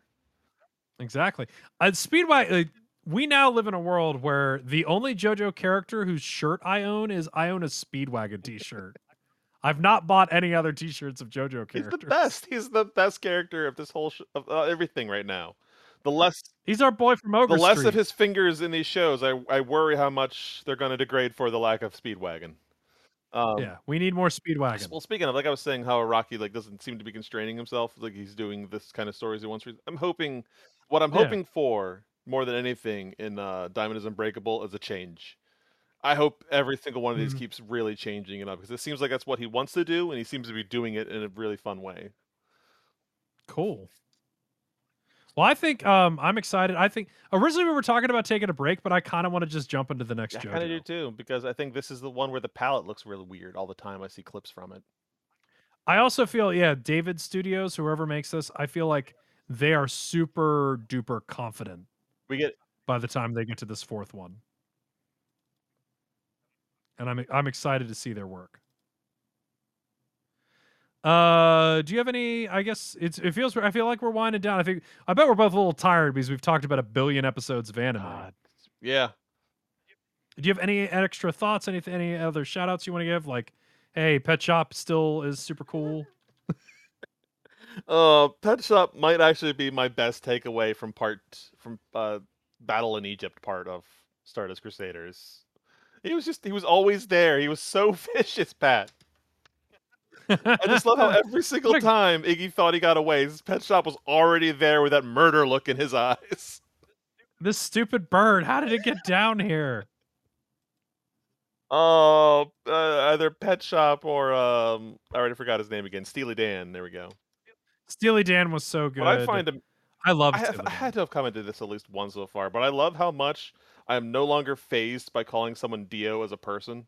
Exactly. Uh, Speedwagon. Uh, we now live in a world where the only JoJo character whose shirt I own is I own a Speedwagon T-shirt. I've not bought any other T-shirts of JoJo He's the best. He's the best character of this whole sh- of uh, everything right now. The less He's our boy from Ogre the less Street. of his fingers in these shows, I I worry how much they're going to degrade for the lack of Speedwagon. Um, yeah, we need more Speedwagon. Well, speaking of, like I was saying, how Araki like doesn't seem to be constraining himself, like he's doing this kind of stories he wants. to- I'm hoping, what I'm Yeah. hoping for more than anything in uh, Diamond is Unbreakable is a change. I hope every single one of these Mhm. keeps really changing it up because it seems like that's what he wants to do, and he seems to be doing it in a really fun way. Cool. Well, I think um, I'm excited. I think originally we were talking about taking a break, but I kind of want to just jump into the next I kind of do too because I think this is the one where the palette looks really weird all the time. I see clips from it. I also feel, yeah, David Studios, whoever makes this, I feel like they are super duper confident We get by the time they get to this fourth one, and I'm I'm excited to see their work. Uh, do you have any? I guess it's it feels. I feel like we're winding down. I think I bet we're both a little tired because we've talked about a billion episodes of anime. God, yeah. Do you have any extra thoughts? Any any other shout outs you want to give? Like, hey, Pet Shop still is super cool. Uh, Pet Shop might actually be my best takeaway from part from uh battle in Egypt part of Stardust Crusaders. He was just he was always there. He was so vicious, Pat. I just love how every single time Iggy thought he got away, his pet shop was already there with that murder look in his eyes. this stupid bird. How did it get down here? Oh, uh, either pet shop or um, I already forgot his name again. Steely Dan. There we go. Steely Dan was so good. But I find him. I love I, have, I had to have commented this at least once so far, but I love how much I am no longer phased by calling someone Dio as a person.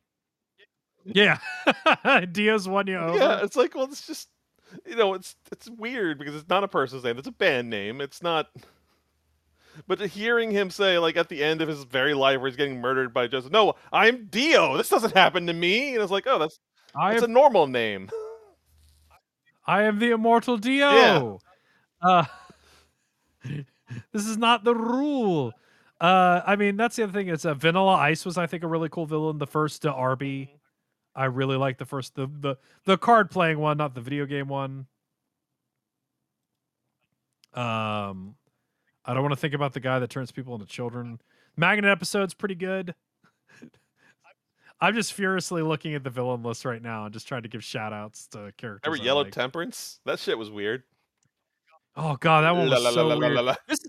Yeah. Dio's won you over. Yeah, it's like, well, it's just, you know, it's it's weird because it's not a person's name; it's a band name. It's not. But hearing him say, like at the end of his very life, where he's getting murdered by Joseph, "No, I'm Dio. This doesn't happen to me," and it's like, oh, that's I that's am, a normal name. I am the immortal Dio. Uh, this is not the rule. Uh, I mean, that's the other thing. Is uh, Vanilla Ice was, I think, a really cool villain. The first uh, Arby, I really like the first the the the card playing one, not the video game one. Um, I don't want to think about the guy that turns people into children. Magnet episode's pretty good. I'm just furiously looking at the villain list right now and just trying to give shout outs to characters. Remember I Yellow like. Temperance? That shit was weird. Oh god, that one was la so la la weird. This,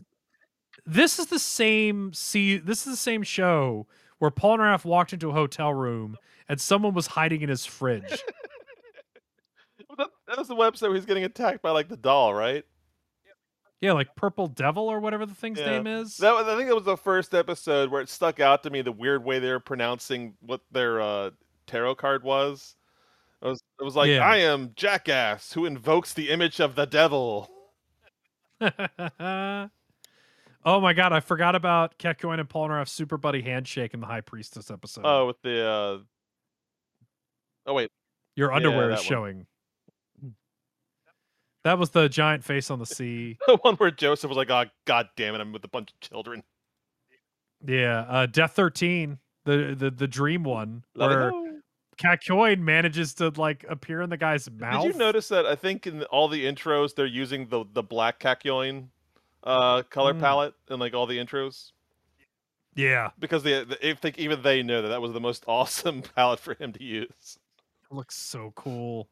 this is the same see this is the same show where Polnareff walked into a hotel room and someone was hiding in his fridge. That, that was the website where he's getting attacked by like the doll, right? yeah, like Purple Devil or whatever the thing's Yeah. name is. That was, I think that was the first episode where it stuck out to me the weird way they were pronouncing what their uh, tarot card was. It was, it was like, Yeah. I am Jackass who invokes the image of the devil. oh my god, I forgot about Kakyoin and Polnareff's super buddy handshake in the High Priestess episode. Oh, with the. Uh... Oh, wait. Your underwear is that one. showing. That was the giant face on the sea. The one where Joseph was like, oh, god damn it, I'm with a bunch of children. Yeah, uh, Death Thirteen, the the the dream one, Let where. Kakyoin manages to like appear in the guy's mouth. Did you notice that? I think in all the intros, they're using the, the black Kakyoin uh, color Mm. palette and like all the intros. Yeah, because they, they I think even they know that that was the most awesome palette for him to use. it looks so cool.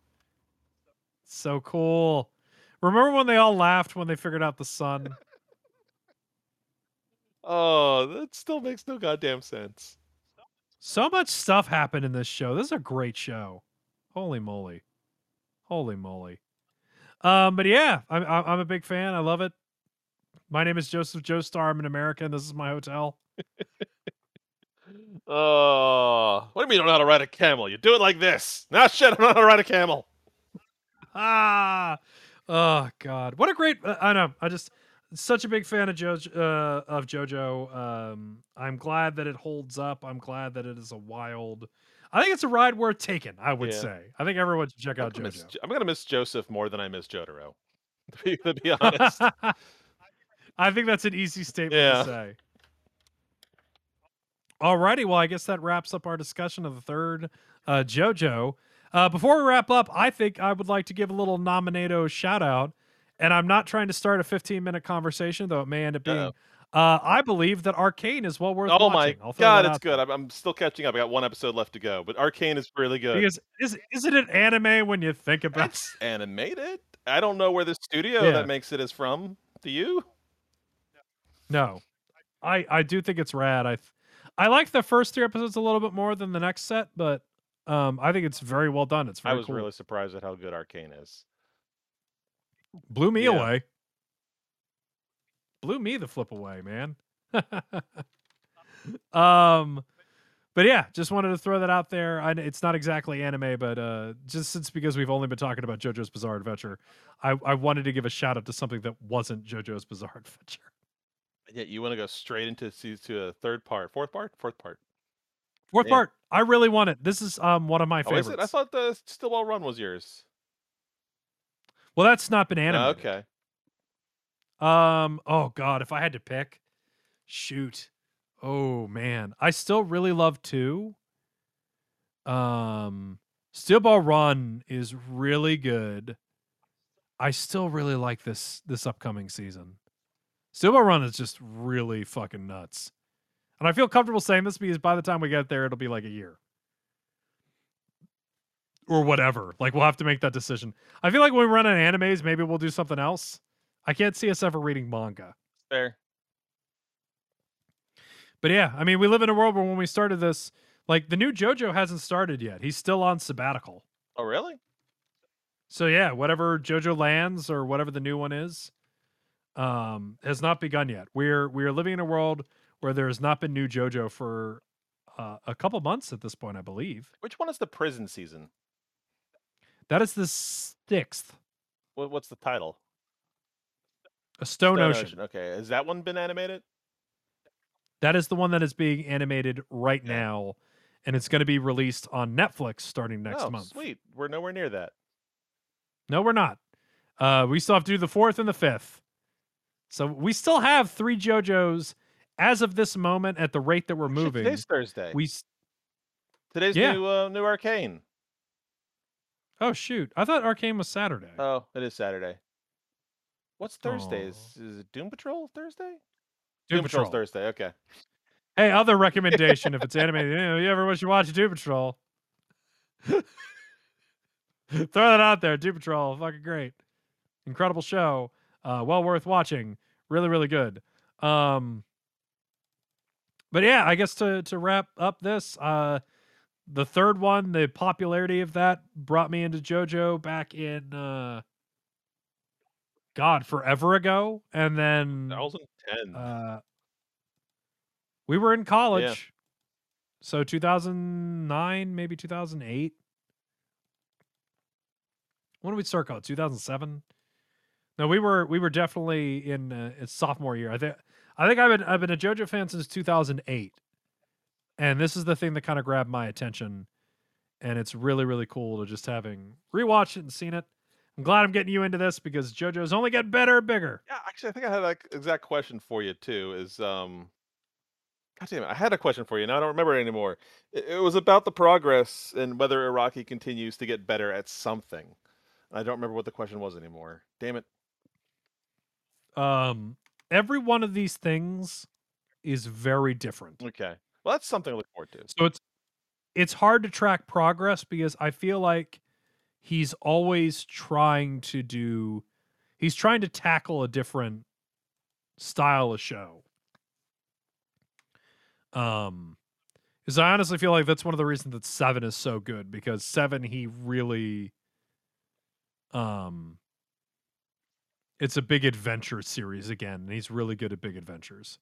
So cool. Remember when they all laughed when they figured out the sun? Oh, that still makes no goddamn sense. so much stuff happened in this show. This is a great show. Holy moly. Holy moly. Um, but yeah, I'm I'm a big fan. I love it. My name is Joseph Joestar. I'm an American. this is my hotel. Oh, what do you mean you don't know how to ride a camel? You do it like this. Now shit, I don't know how to ride a camel. Ah, oh God, what a great! Uh, I know. I just such a big fan of JoJo. Uh, of JoJo. Um, I'm glad that it holds up. I'm glad that it is a wild. I think it's a ride worth taking. I would Yeah. say. I think everyone should check I'm out miss, JoJo. Jo- I'm gonna miss Joseph more than I miss Jotaro. To be honest. I think that's an easy statement Yeah. to say. Alrighty, well, I guess that wraps up our discussion of the third uh, JoJo. Uh, before we wrap up, I think I would like to give a little nominato shout out, and I'm not trying to start a 15 minute conversation, though it may end up being. Uh, I believe that Arcane is well worth oh watching. my god, it's good. I'm, I'm still catching up. I got one episode left to go, but Arcane is really good. Because is isn't it anime when you think about it's animated. I don't know where the studio Yeah. that makes it is from. Do you? No, I I do think it's rad. I I like the first three episodes a little bit more than the next set, but um, I think it's very well done. It's I was cool. really surprised at how good Arcane is. blew me Yeah. away. Blew me the flip away, man. um, but yeah, just wanted to throw that out there. I, it's not exactly anime, but uh, just since because we've only been talking about JoJo's Bizarre Adventure, I, I wanted to give a shout out to something that wasn't JoJo's Bizarre Adventure. Yeah, you want to go straight into se- to a third part, fourth part, fourth part. Fourth part, I really want it. This is um one of my Oh, favorites. I thought the Steel Ball Run was yours. Well, that's not been Oh, okay. Um. Oh God, if I had to pick, shoot. Oh man, I still really love two. Um, Steel Ball Run is really good. I still really like this this upcoming season. Sumo Run is just really fucking nuts. And I feel comfortable saying this because by the time we get there, it'll be like a year. Or whatever. Like we'll have to make that decision. I feel like when we run on animes, maybe we'll do something else. I can't see us ever reading manga. Fair. But yeah, I mean, we live in a world where when we started this, like the new JoJo hasn't started yet. He's still on sabbatical. Oh, really? So yeah, whatever JoJo lands or whatever the new one is, um, has not begun yet. We're we're living in a world where there has not been new JoJo for uh, a couple months at this point, I believe. Which one is the prison season? That is the sixth. What, what's the title? A Stone, Ocean. Okay, has that one been animated? That is the one that is being animated right Yeah. now, and it's going to be released on Netflix starting next oh, month. sweet. We're nowhere near that. No, we're not. Uh, we still have to do the fourth and the fifth. So we still have three JoJos as of this moment at the rate that we're Shit, moving. Today's Thursday. We s- Today's Yeah. new uh, new arcane. oh shoot! I thought Arcane was Saturday. Oh, it is Saturday. What's Thursday? Is, is it Doom Patrol Thursday? Doom Patrol's Patrol. Thursday. Okay. Hey, other recommendation if it's animated, you, know, you ever wish you watch Doom Patrol? Throw that out there. Doom Patrol, fucking great, incredible show. Uh, well worth watching. Really, really good. Um, but yeah, I guess to to wrap up this, uh, the third one, the popularity of that brought me into JoJo back in uh, God, forever ago, and then 2010. uh, we were in college. So 2009, maybe 2008. When did we start college? 2007. No, we were we were definitely in uh, sophomore year. I think I think I've been I've been a JoJo fan since 2008, and this is the thing that kind of grabbed my attention, and it's really really cool to just having rewatched it and seen it. I'm glad I'm getting you into this because JoJo's only getting better and bigger. yeah, actually, I think I had that exact question for you too. Is um, God damn it, I had a question for you. Now I don't remember it anymore. It, it was about the progress and whether Araki continues to get better at something. I don't remember what the question was anymore. Damn it. Um, every one of these things is very different. Okay. Well, that's something to look forward to. So it's it's hard to track progress because I feel like he's always trying to do he's trying to tackle a different style of show. Um because I honestly feel like that's one of the reasons that seven is so good because seven he really um it's a big adventure series again, and he's really good at big adventures.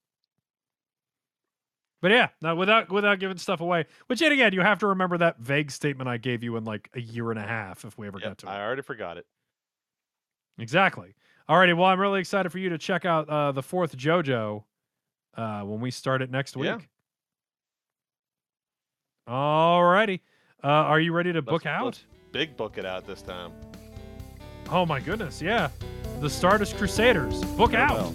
But yeah, now without without giving stuff away, which yet again you have to remember that vague statement I gave you in like a year and a half if we ever Yep, got to I it. I already forgot it. Exactly. Alrighty, well I'm really excited for you to check out uh, the fourth JoJo uh, when we start it next week. Yeah. Alrighty. Uh, are you ready to book Let's- out? let's Big book it out this time. Oh my goodness, yeah. The Stardust Crusaders. Book out.